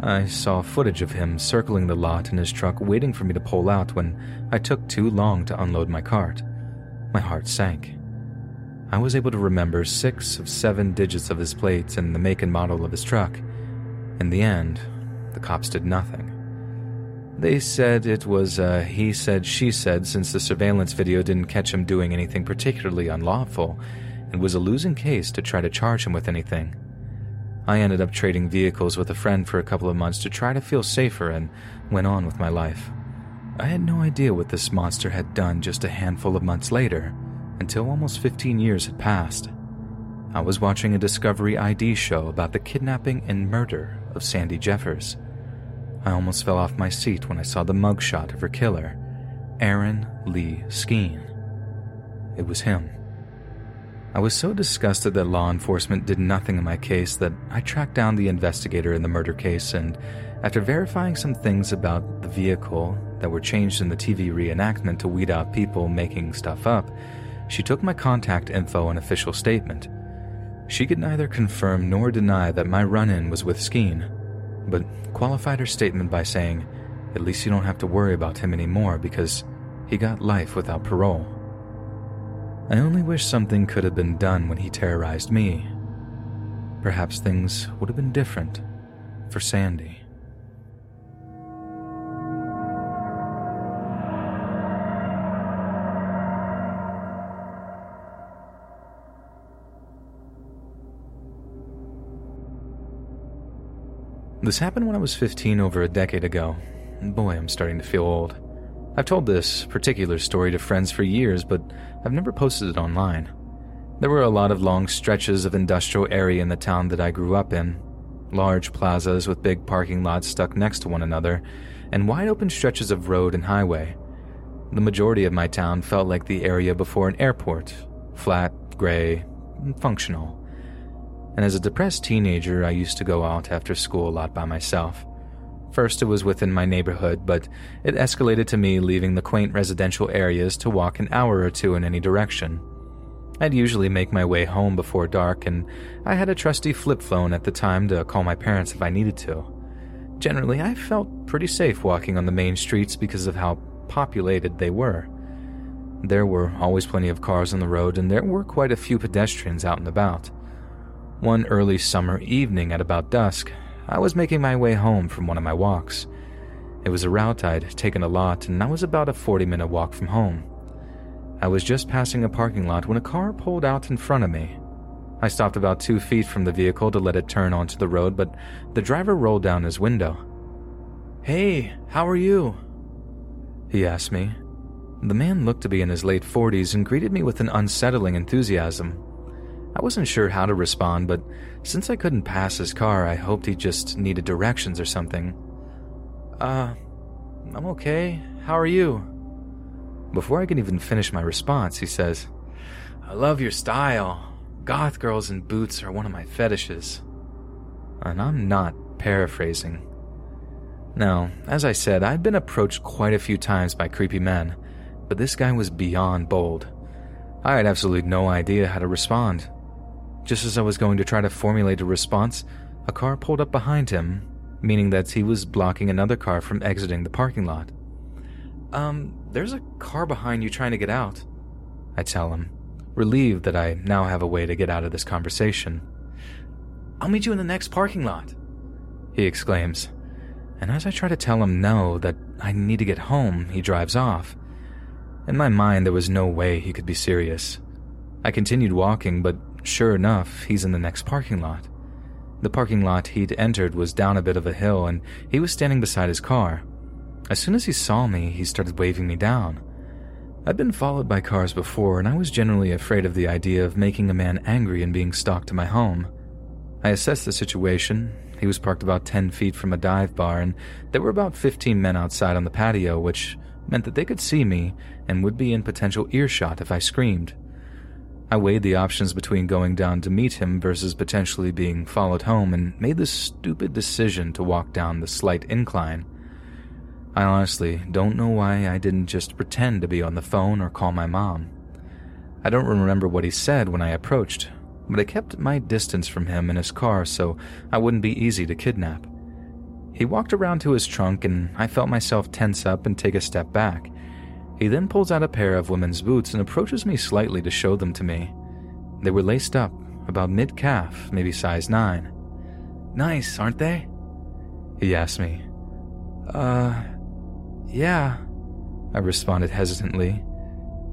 I saw footage of him circling the lot in his truck waiting for me to pull out when I took too long to unload my cart. My heart sank. I was able to remember six of seven digits of his plates and the make and model of his truck. In the end, the cops did nothing. They said it was a he said, she said since the surveillance video didn't catch him doing anything particularly unlawful and was a losing case to try to charge him with anything. I ended up trading vehicles with a friend for a couple of months to try to feel safer and went on with my life. I had no idea what this monster had done just a handful of months later, until almost 15 years had passed. I was watching a Discovery ID show about the kidnapping and murder of Sandy Jeffers. I almost fell off my seat when I saw the mugshot of her killer, Aaron Lee Skeen. It was him. I was so disgusted that law enforcement did nothing in my case that I tracked down the investigator in the murder case and, after verifying some things about the vehicle that were changed in the TV reenactment to weed out people making stuff up, she took my contact info and official statement. She could neither confirm nor deny that my run in was with Skeen, but qualified her statement by saying, At least you don't have to worry about him anymore because he got life without parole. I only wish something could have been done when he terrorized me. Perhaps things would have been different for Sandy. This happened when I was 15 over a decade ago. Boy, I'm starting to feel old. I've told this particular story to friends for years, but I've never posted it online. There were a lot of long stretches of industrial area in the town that I grew up in. Large plazas with big parking lots stuck next to one another, and wide open stretches of road and highway. The majority of my town felt like the area before an airport flat, gray, functional. And as a depressed teenager, I used to go out after school a lot by myself. First, it was within my neighborhood, but it escalated to me leaving the quaint residential areas to walk an hour or two in any direction. I'd usually make my way home before dark, and I had a trusty flip phone at the time to call my parents if I needed to. Generally, I felt pretty safe walking on the main streets because of how populated they were. There were always plenty of cars on the road, and there were quite a few pedestrians out and about. One early summer evening at about dusk, I was making my way home from one of my walks. It was a route I'd taken a lot, and I was about a 40 minute walk from home. I was just passing a parking lot when a car pulled out in front of me. I stopped about two feet from the vehicle to let it turn onto the road, but the driver rolled down his window. Hey, how are you? He asked me. The man looked to be in his late 40s and greeted me with an unsettling enthusiasm. I wasn't sure how to respond, but since I couldn't pass his car, I hoped he just needed directions or something. Uh, I'm okay. How are you? Before I can even finish my response, he says, I love your style. Goth girls in boots are one of my fetishes. And I'm not paraphrasing. Now, as I said, I'd been approached quite a few times by creepy men, but this guy was beyond bold. I had absolutely no idea how to respond. Just as I was going to try to formulate a response, a car pulled up behind him, meaning that he was blocking another car from exiting the parking lot. Um, there's a car behind you trying to get out, I tell him relieved that I now have a way to get out of this conversation. I'll meet you in the next parking lot, he exclaims. And as I try to tell him no, that I need to get home, he drives off. In my mind, there was no way he could be serious. I continued walking, but sure enough, he's in the next parking lot. The parking lot he'd entered was down a bit of a hill, and he was standing beside his car. As soon as he saw me, he started waving me down. I'd been followed by cars before, and I was generally afraid of the idea of making a man angry and being stalked to my home. I assessed the situation. He was parked about 10 feet from a dive bar, and there were about 15 men outside on the patio, which meant that they could see me and would be in potential earshot if I screamed. I weighed the options between going down to meet him versus potentially being followed home and made the stupid decision to walk down the slight incline. I honestly don't know why I didn't just pretend to be on the phone or call my mom. I don't remember what he said when I approached, but I kept my distance from him in his car so I wouldn't be easy to kidnap. He walked around to his trunk and I felt myself tense up and take a step back. He then pulls out a pair of women's boots and approaches me slightly to show them to me. They were laced up, about mid calf, maybe size 9. Nice, aren't they? He asked me. Uh, yeah, I responded hesitantly.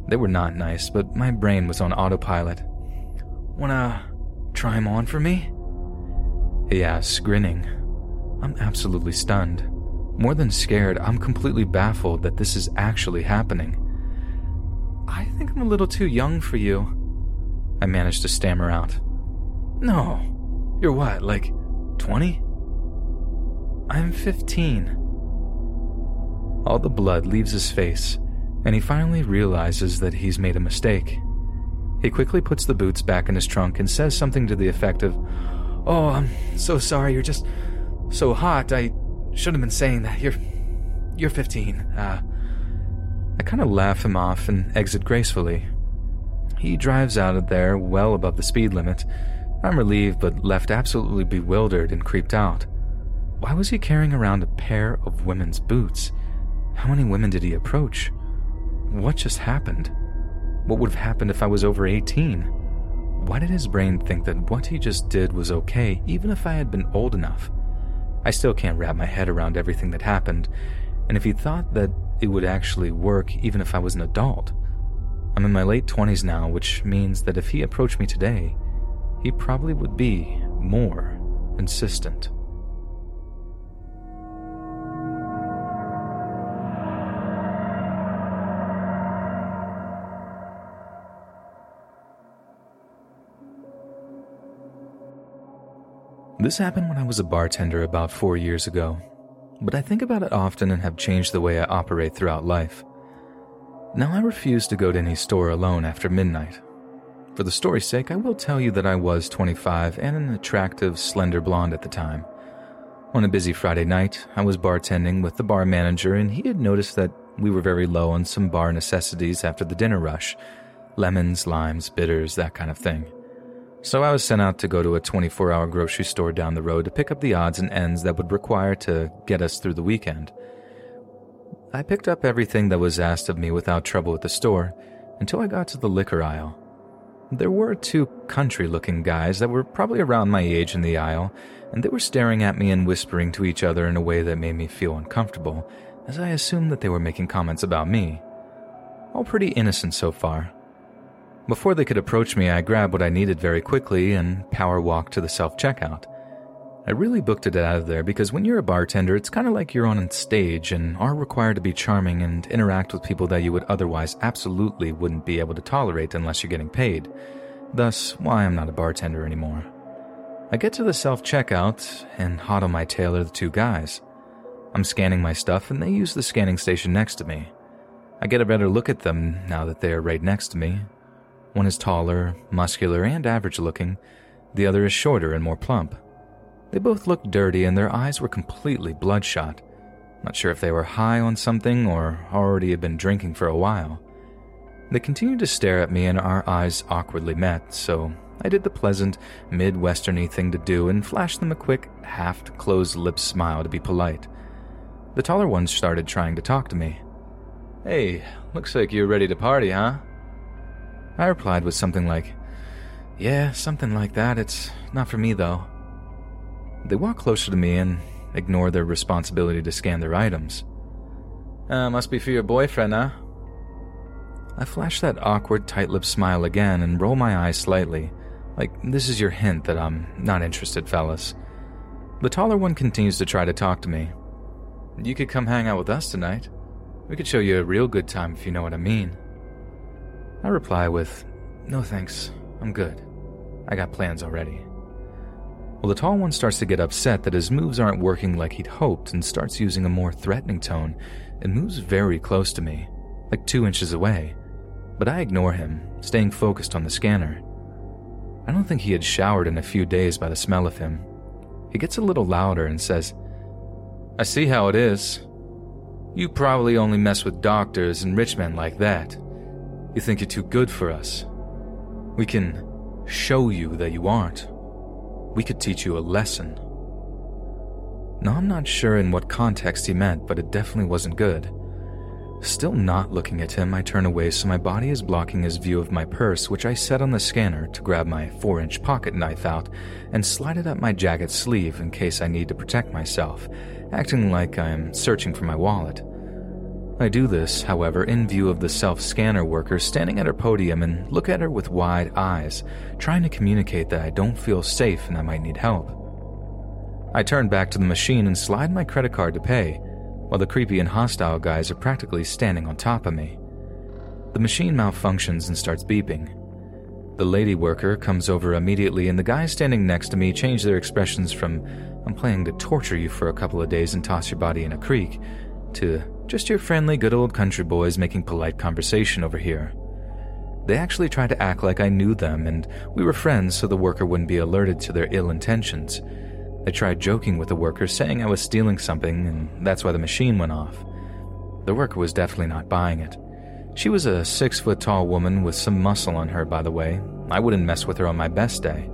They were not nice, but my brain was on autopilot. Wanna try 'em on for me? He asked, grinning. I'm absolutely stunned. More than scared, I'm completely baffled that this is actually happening. I think I'm a little too young for you. I managed to stammer out. No. You're what, like 20? I'm 15. All the blood leaves his face, and he finally realizes that he's made a mistake. He quickly puts the boots back in his trunk and says something to the effect of, Oh, I'm so sorry, you're just so hot. I should have been saying that. You're. You're 15. Uh. I kind of laugh him off and exit gracefully. He drives out of there well above the speed limit. I'm relieved, but left absolutely bewildered and creeped out. Why was he carrying around a pair of women's boots? How many women did he approach? What just happened? What would have happened if I was over 18? Why did his brain think that what he just did was okay, even if I had been old enough? I still can't wrap my head around everything that happened, and if he thought that it would actually work even if I was an adult. I'm in my late 20s now, which means that if he approached me today, he probably would be more insistent. This happened when I was a bartender about four years ago, but I think about it often and have changed the way I operate throughout life. Now I refuse to go to any store alone after midnight. For the story's sake, I will tell you that I was 25 and an attractive, slender blonde at the time. On a busy Friday night, I was bartending with the bar manager, and he had noticed that we were very low on some bar necessities after the dinner rush lemons, limes, bitters, that kind of thing. So I was sent out to go to a 24 hour grocery store down the road to pick up the odds and ends that would require to get us through the weekend. I picked up everything that was asked of me without trouble at the store until I got to the liquor aisle. There were two country looking guys that were probably around my age in the aisle, and they were staring at me and whispering to each other in a way that made me feel uncomfortable, as I assumed that they were making comments about me. All pretty innocent so far. Before they could approach me, I grabbed what I needed very quickly and power walked to the self checkout. I really booked it out of there because when you're a bartender, it's kind of like you're on a stage and are required to be charming and interact with people that you would otherwise absolutely wouldn't be able to tolerate unless you're getting paid. Thus, why I'm not a bartender anymore. I get to the self checkout, and hot on my tail are the two guys. I'm scanning my stuff, and they use the scanning station next to me. I get a better look at them now that they are right next to me. One is taller, muscular, and average looking, the other is shorter and more plump. They both looked dirty, and their eyes were completely bloodshot. Not sure if they were high on something or already had been drinking for a while. They continued to stare at me, and our eyes awkwardly met, so I did the pleasant, Midwesterny thing to do and flashed them a quick, half closed lipped smile to be polite. The taller one started trying to talk to me. Hey, looks like you're ready to party, huh? I replied with something like, Yeah, something like that. It's not for me, though. They walk closer to me and ignore their responsibility to scan their items. Uh, must be for your boyfriend, huh? I flash that awkward, tight lipped smile again and roll my eyes slightly, like this is your hint that I'm not interested, fellas. The taller one continues to try to talk to me. You could come hang out with us tonight. We could show you a real good time if you know what I mean. I reply with, No thanks, I'm good. I got plans already. Well, the tall one starts to get upset that his moves aren't working like he'd hoped and starts using a more threatening tone and moves very close to me, like two inches away. But I ignore him, staying focused on the scanner. I don't think he had showered in a few days by the smell of him. He gets a little louder and says, I see how it is. You probably only mess with doctors and rich men like that. You think you're too good for us. We can show you that you aren't. We could teach you a lesson. Now, I'm not sure in what context he meant, but it definitely wasn't good. Still not looking at him, I turn away so my body is blocking his view of my purse, which I set on the scanner to grab my 4 inch pocket knife out and slide it up my jacket sleeve in case I need to protect myself, acting like I am searching for my wallet. I do this, however, in view of the self scanner worker standing at her podium and look at her with wide eyes, trying to communicate that I don't feel safe and I might need help. I turn back to the machine and slide my credit card to pay, while the creepy and hostile guys are practically standing on top of me. The machine malfunctions and starts beeping. The lady worker comes over immediately, and the guys standing next to me change their expressions from, I'm planning to torture you for a couple of days and toss your body in a creek, to just your friendly, good old country boys making polite conversation over here. They actually tried to act like I knew them and we were friends so the worker wouldn't be alerted to their ill intentions. They tried joking with the worker, saying I was stealing something, and that's why the machine went off. The worker was definitely not buying it. She was a six foot tall woman with some muscle on her, by the way. I wouldn't mess with her on my best day.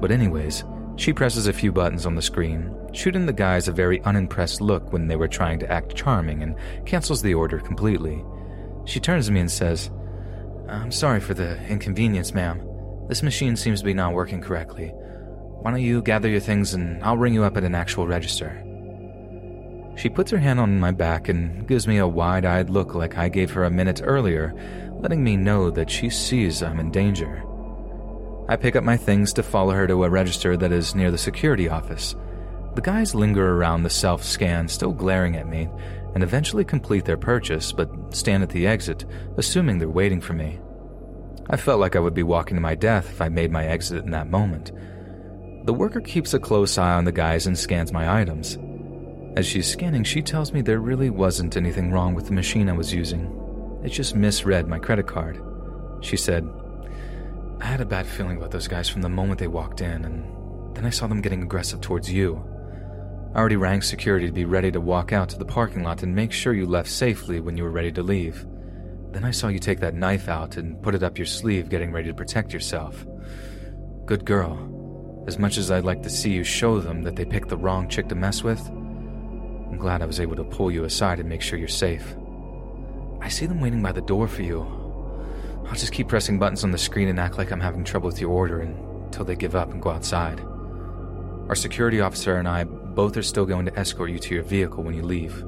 But, anyways, she presses a few buttons on the screen, shooting the guys a very unimpressed look when they were trying to act charming, and cancels the order completely. She turns to me and says, I'm sorry for the inconvenience, ma'am. This machine seems to be not working correctly. Why don't you gather your things and I'll ring you up at an actual register? She puts her hand on my back and gives me a wide eyed look like I gave her a minute earlier, letting me know that she sees I'm in danger. I pick up my things to follow her to a register that is near the security office. The guys linger around the self scan, still glaring at me, and eventually complete their purchase, but stand at the exit, assuming they're waiting for me. I felt like I would be walking to my death if I made my exit in that moment. The worker keeps a close eye on the guys and scans my items. As she's scanning, she tells me there really wasn't anything wrong with the machine I was using. It just misread my credit card. She said, I had a bad feeling about those guys from the moment they walked in, and then I saw them getting aggressive towards you. I already rang security to be ready to walk out to the parking lot and make sure you left safely when you were ready to leave. Then I saw you take that knife out and put it up your sleeve, getting ready to protect yourself. Good girl. As much as I'd like to see you show them that they picked the wrong chick to mess with, I'm glad I was able to pull you aside and make sure you're safe. I see them waiting by the door for you, I'll just keep pressing buttons on the screen and act like I'm having trouble with your order until they give up and go outside. Our security officer and I both are still going to escort you to your vehicle when you leave.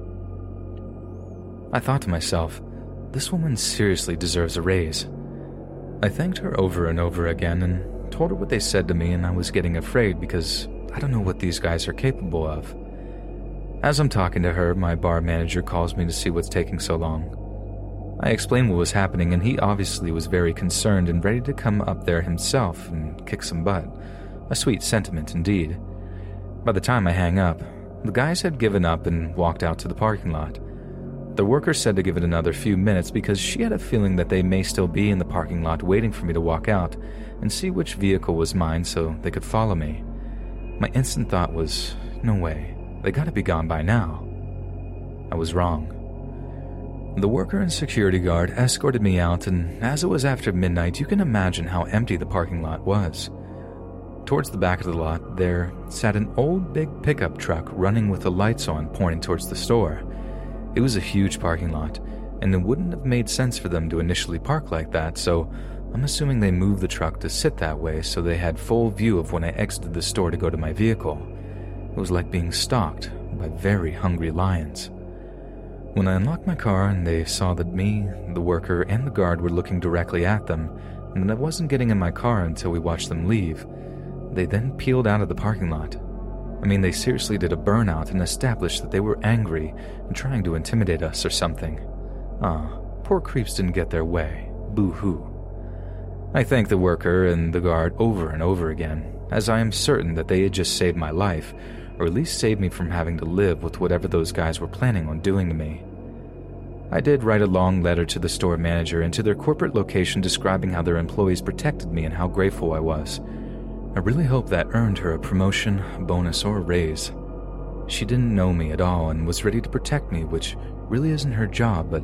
I thought to myself, this woman seriously deserves a raise. I thanked her over and over again and told her what they said to me, and I was getting afraid because I don't know what these guys are capable of. As I'm talking to her, my bar manager calls me to see what's taking so long. I explained what was happening, and he obviously was very concerned and ready to come up there himself and kick some butt. A sweet sentiment indeed. By the time I hang up, the guys had given up and walked out to the parking lot. The worker said to give it another few minutes because she had a feeling that they may still be in the parking lot waiting for me to walk out and see which vehicle was mine so they could follow me. My instant thought was, no way, they gotta be gone by now. I was wrong. The worker and security guard escorted me out, and as it was after midnight, you can imagine how empty the parking lot was. Towards the back of the lot, there sat an old big pickup truck running with the lights on, pointing towards the store. It was a huge parking lot, and it wouldn't have made sense for them to initially park like that, so I'm assuming they moved the truck to sit that way so they had full view of when I exited the store to go to my vehicle. It was like being stalked by very hungry lions. When I unlocked my car and they saw that me, the worker, and the guard were looking directly at them, and that I wasn't getting in my car until we watched them leave, they then peeled out of the parking lot. I mean, they seriously did a burnout and established that they were angry and trying to intimidate us or something. Ah, poor creeps didn't get their way. Boo hoo. I thanked the worker and the guard over and over again, as I am certain that they had just saved my life or at least save me from having to live with whatever those guys were planning on doing to me. I did write a long letter to the store manager and to their corporate location describing how their employees protected me and how grateful I was. I really hope that earned her a promotion, a bonus, or a raise. She didn't know me at all and was ready to protect me, which really isn't her job, but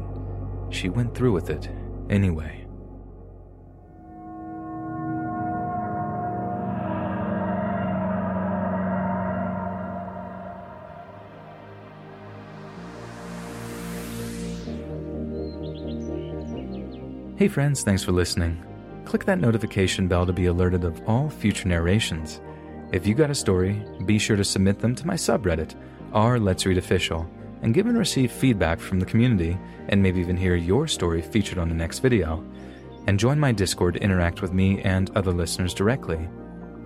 she went through with it anyway. Hey friends, thanks for listening. Click that notification bell to be alerted of all future narrations. If you got a story, be sure to submit them to my subreddit, r Let's Read Official, and give and receive feedback from the community, and maybe even hear your story featured on the next video. And join my Discord to interact with me and other listeners directly.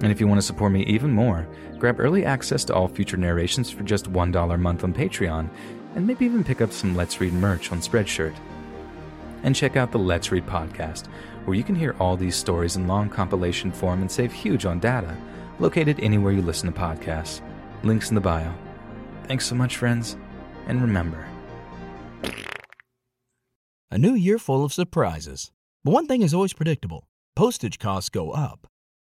And if you want to support me even more, grab early access to all future narrations for just $1 a month on Patreon, and maybe even pick up some Let's Read merch on Spreadshirt and check out the Let's Read podcast, where you can hear all these stories in long compilation form and save huge on data, located anywhere you listen to podcasts. Links in the bio. Thanks so much, friends, and remember A new year full of surprises. But one thing is always predictable postage costs go up.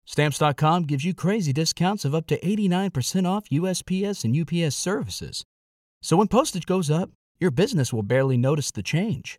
Stamps.com gives you crazy discounts of up to 89% off USPS and UPS services. So when postage goes up, your business will barely notice the change.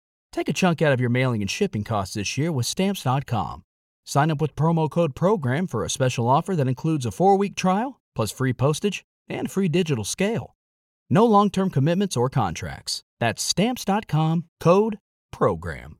Take a chunk out of your mailing and shipping costs this year with Stamps.com. Sign up with promo code PROGRAM for a special offer that includes a four week trial, plus free postage and free digital scale. No long term commitments or contracts. That's Stamps.com code PROGRAM.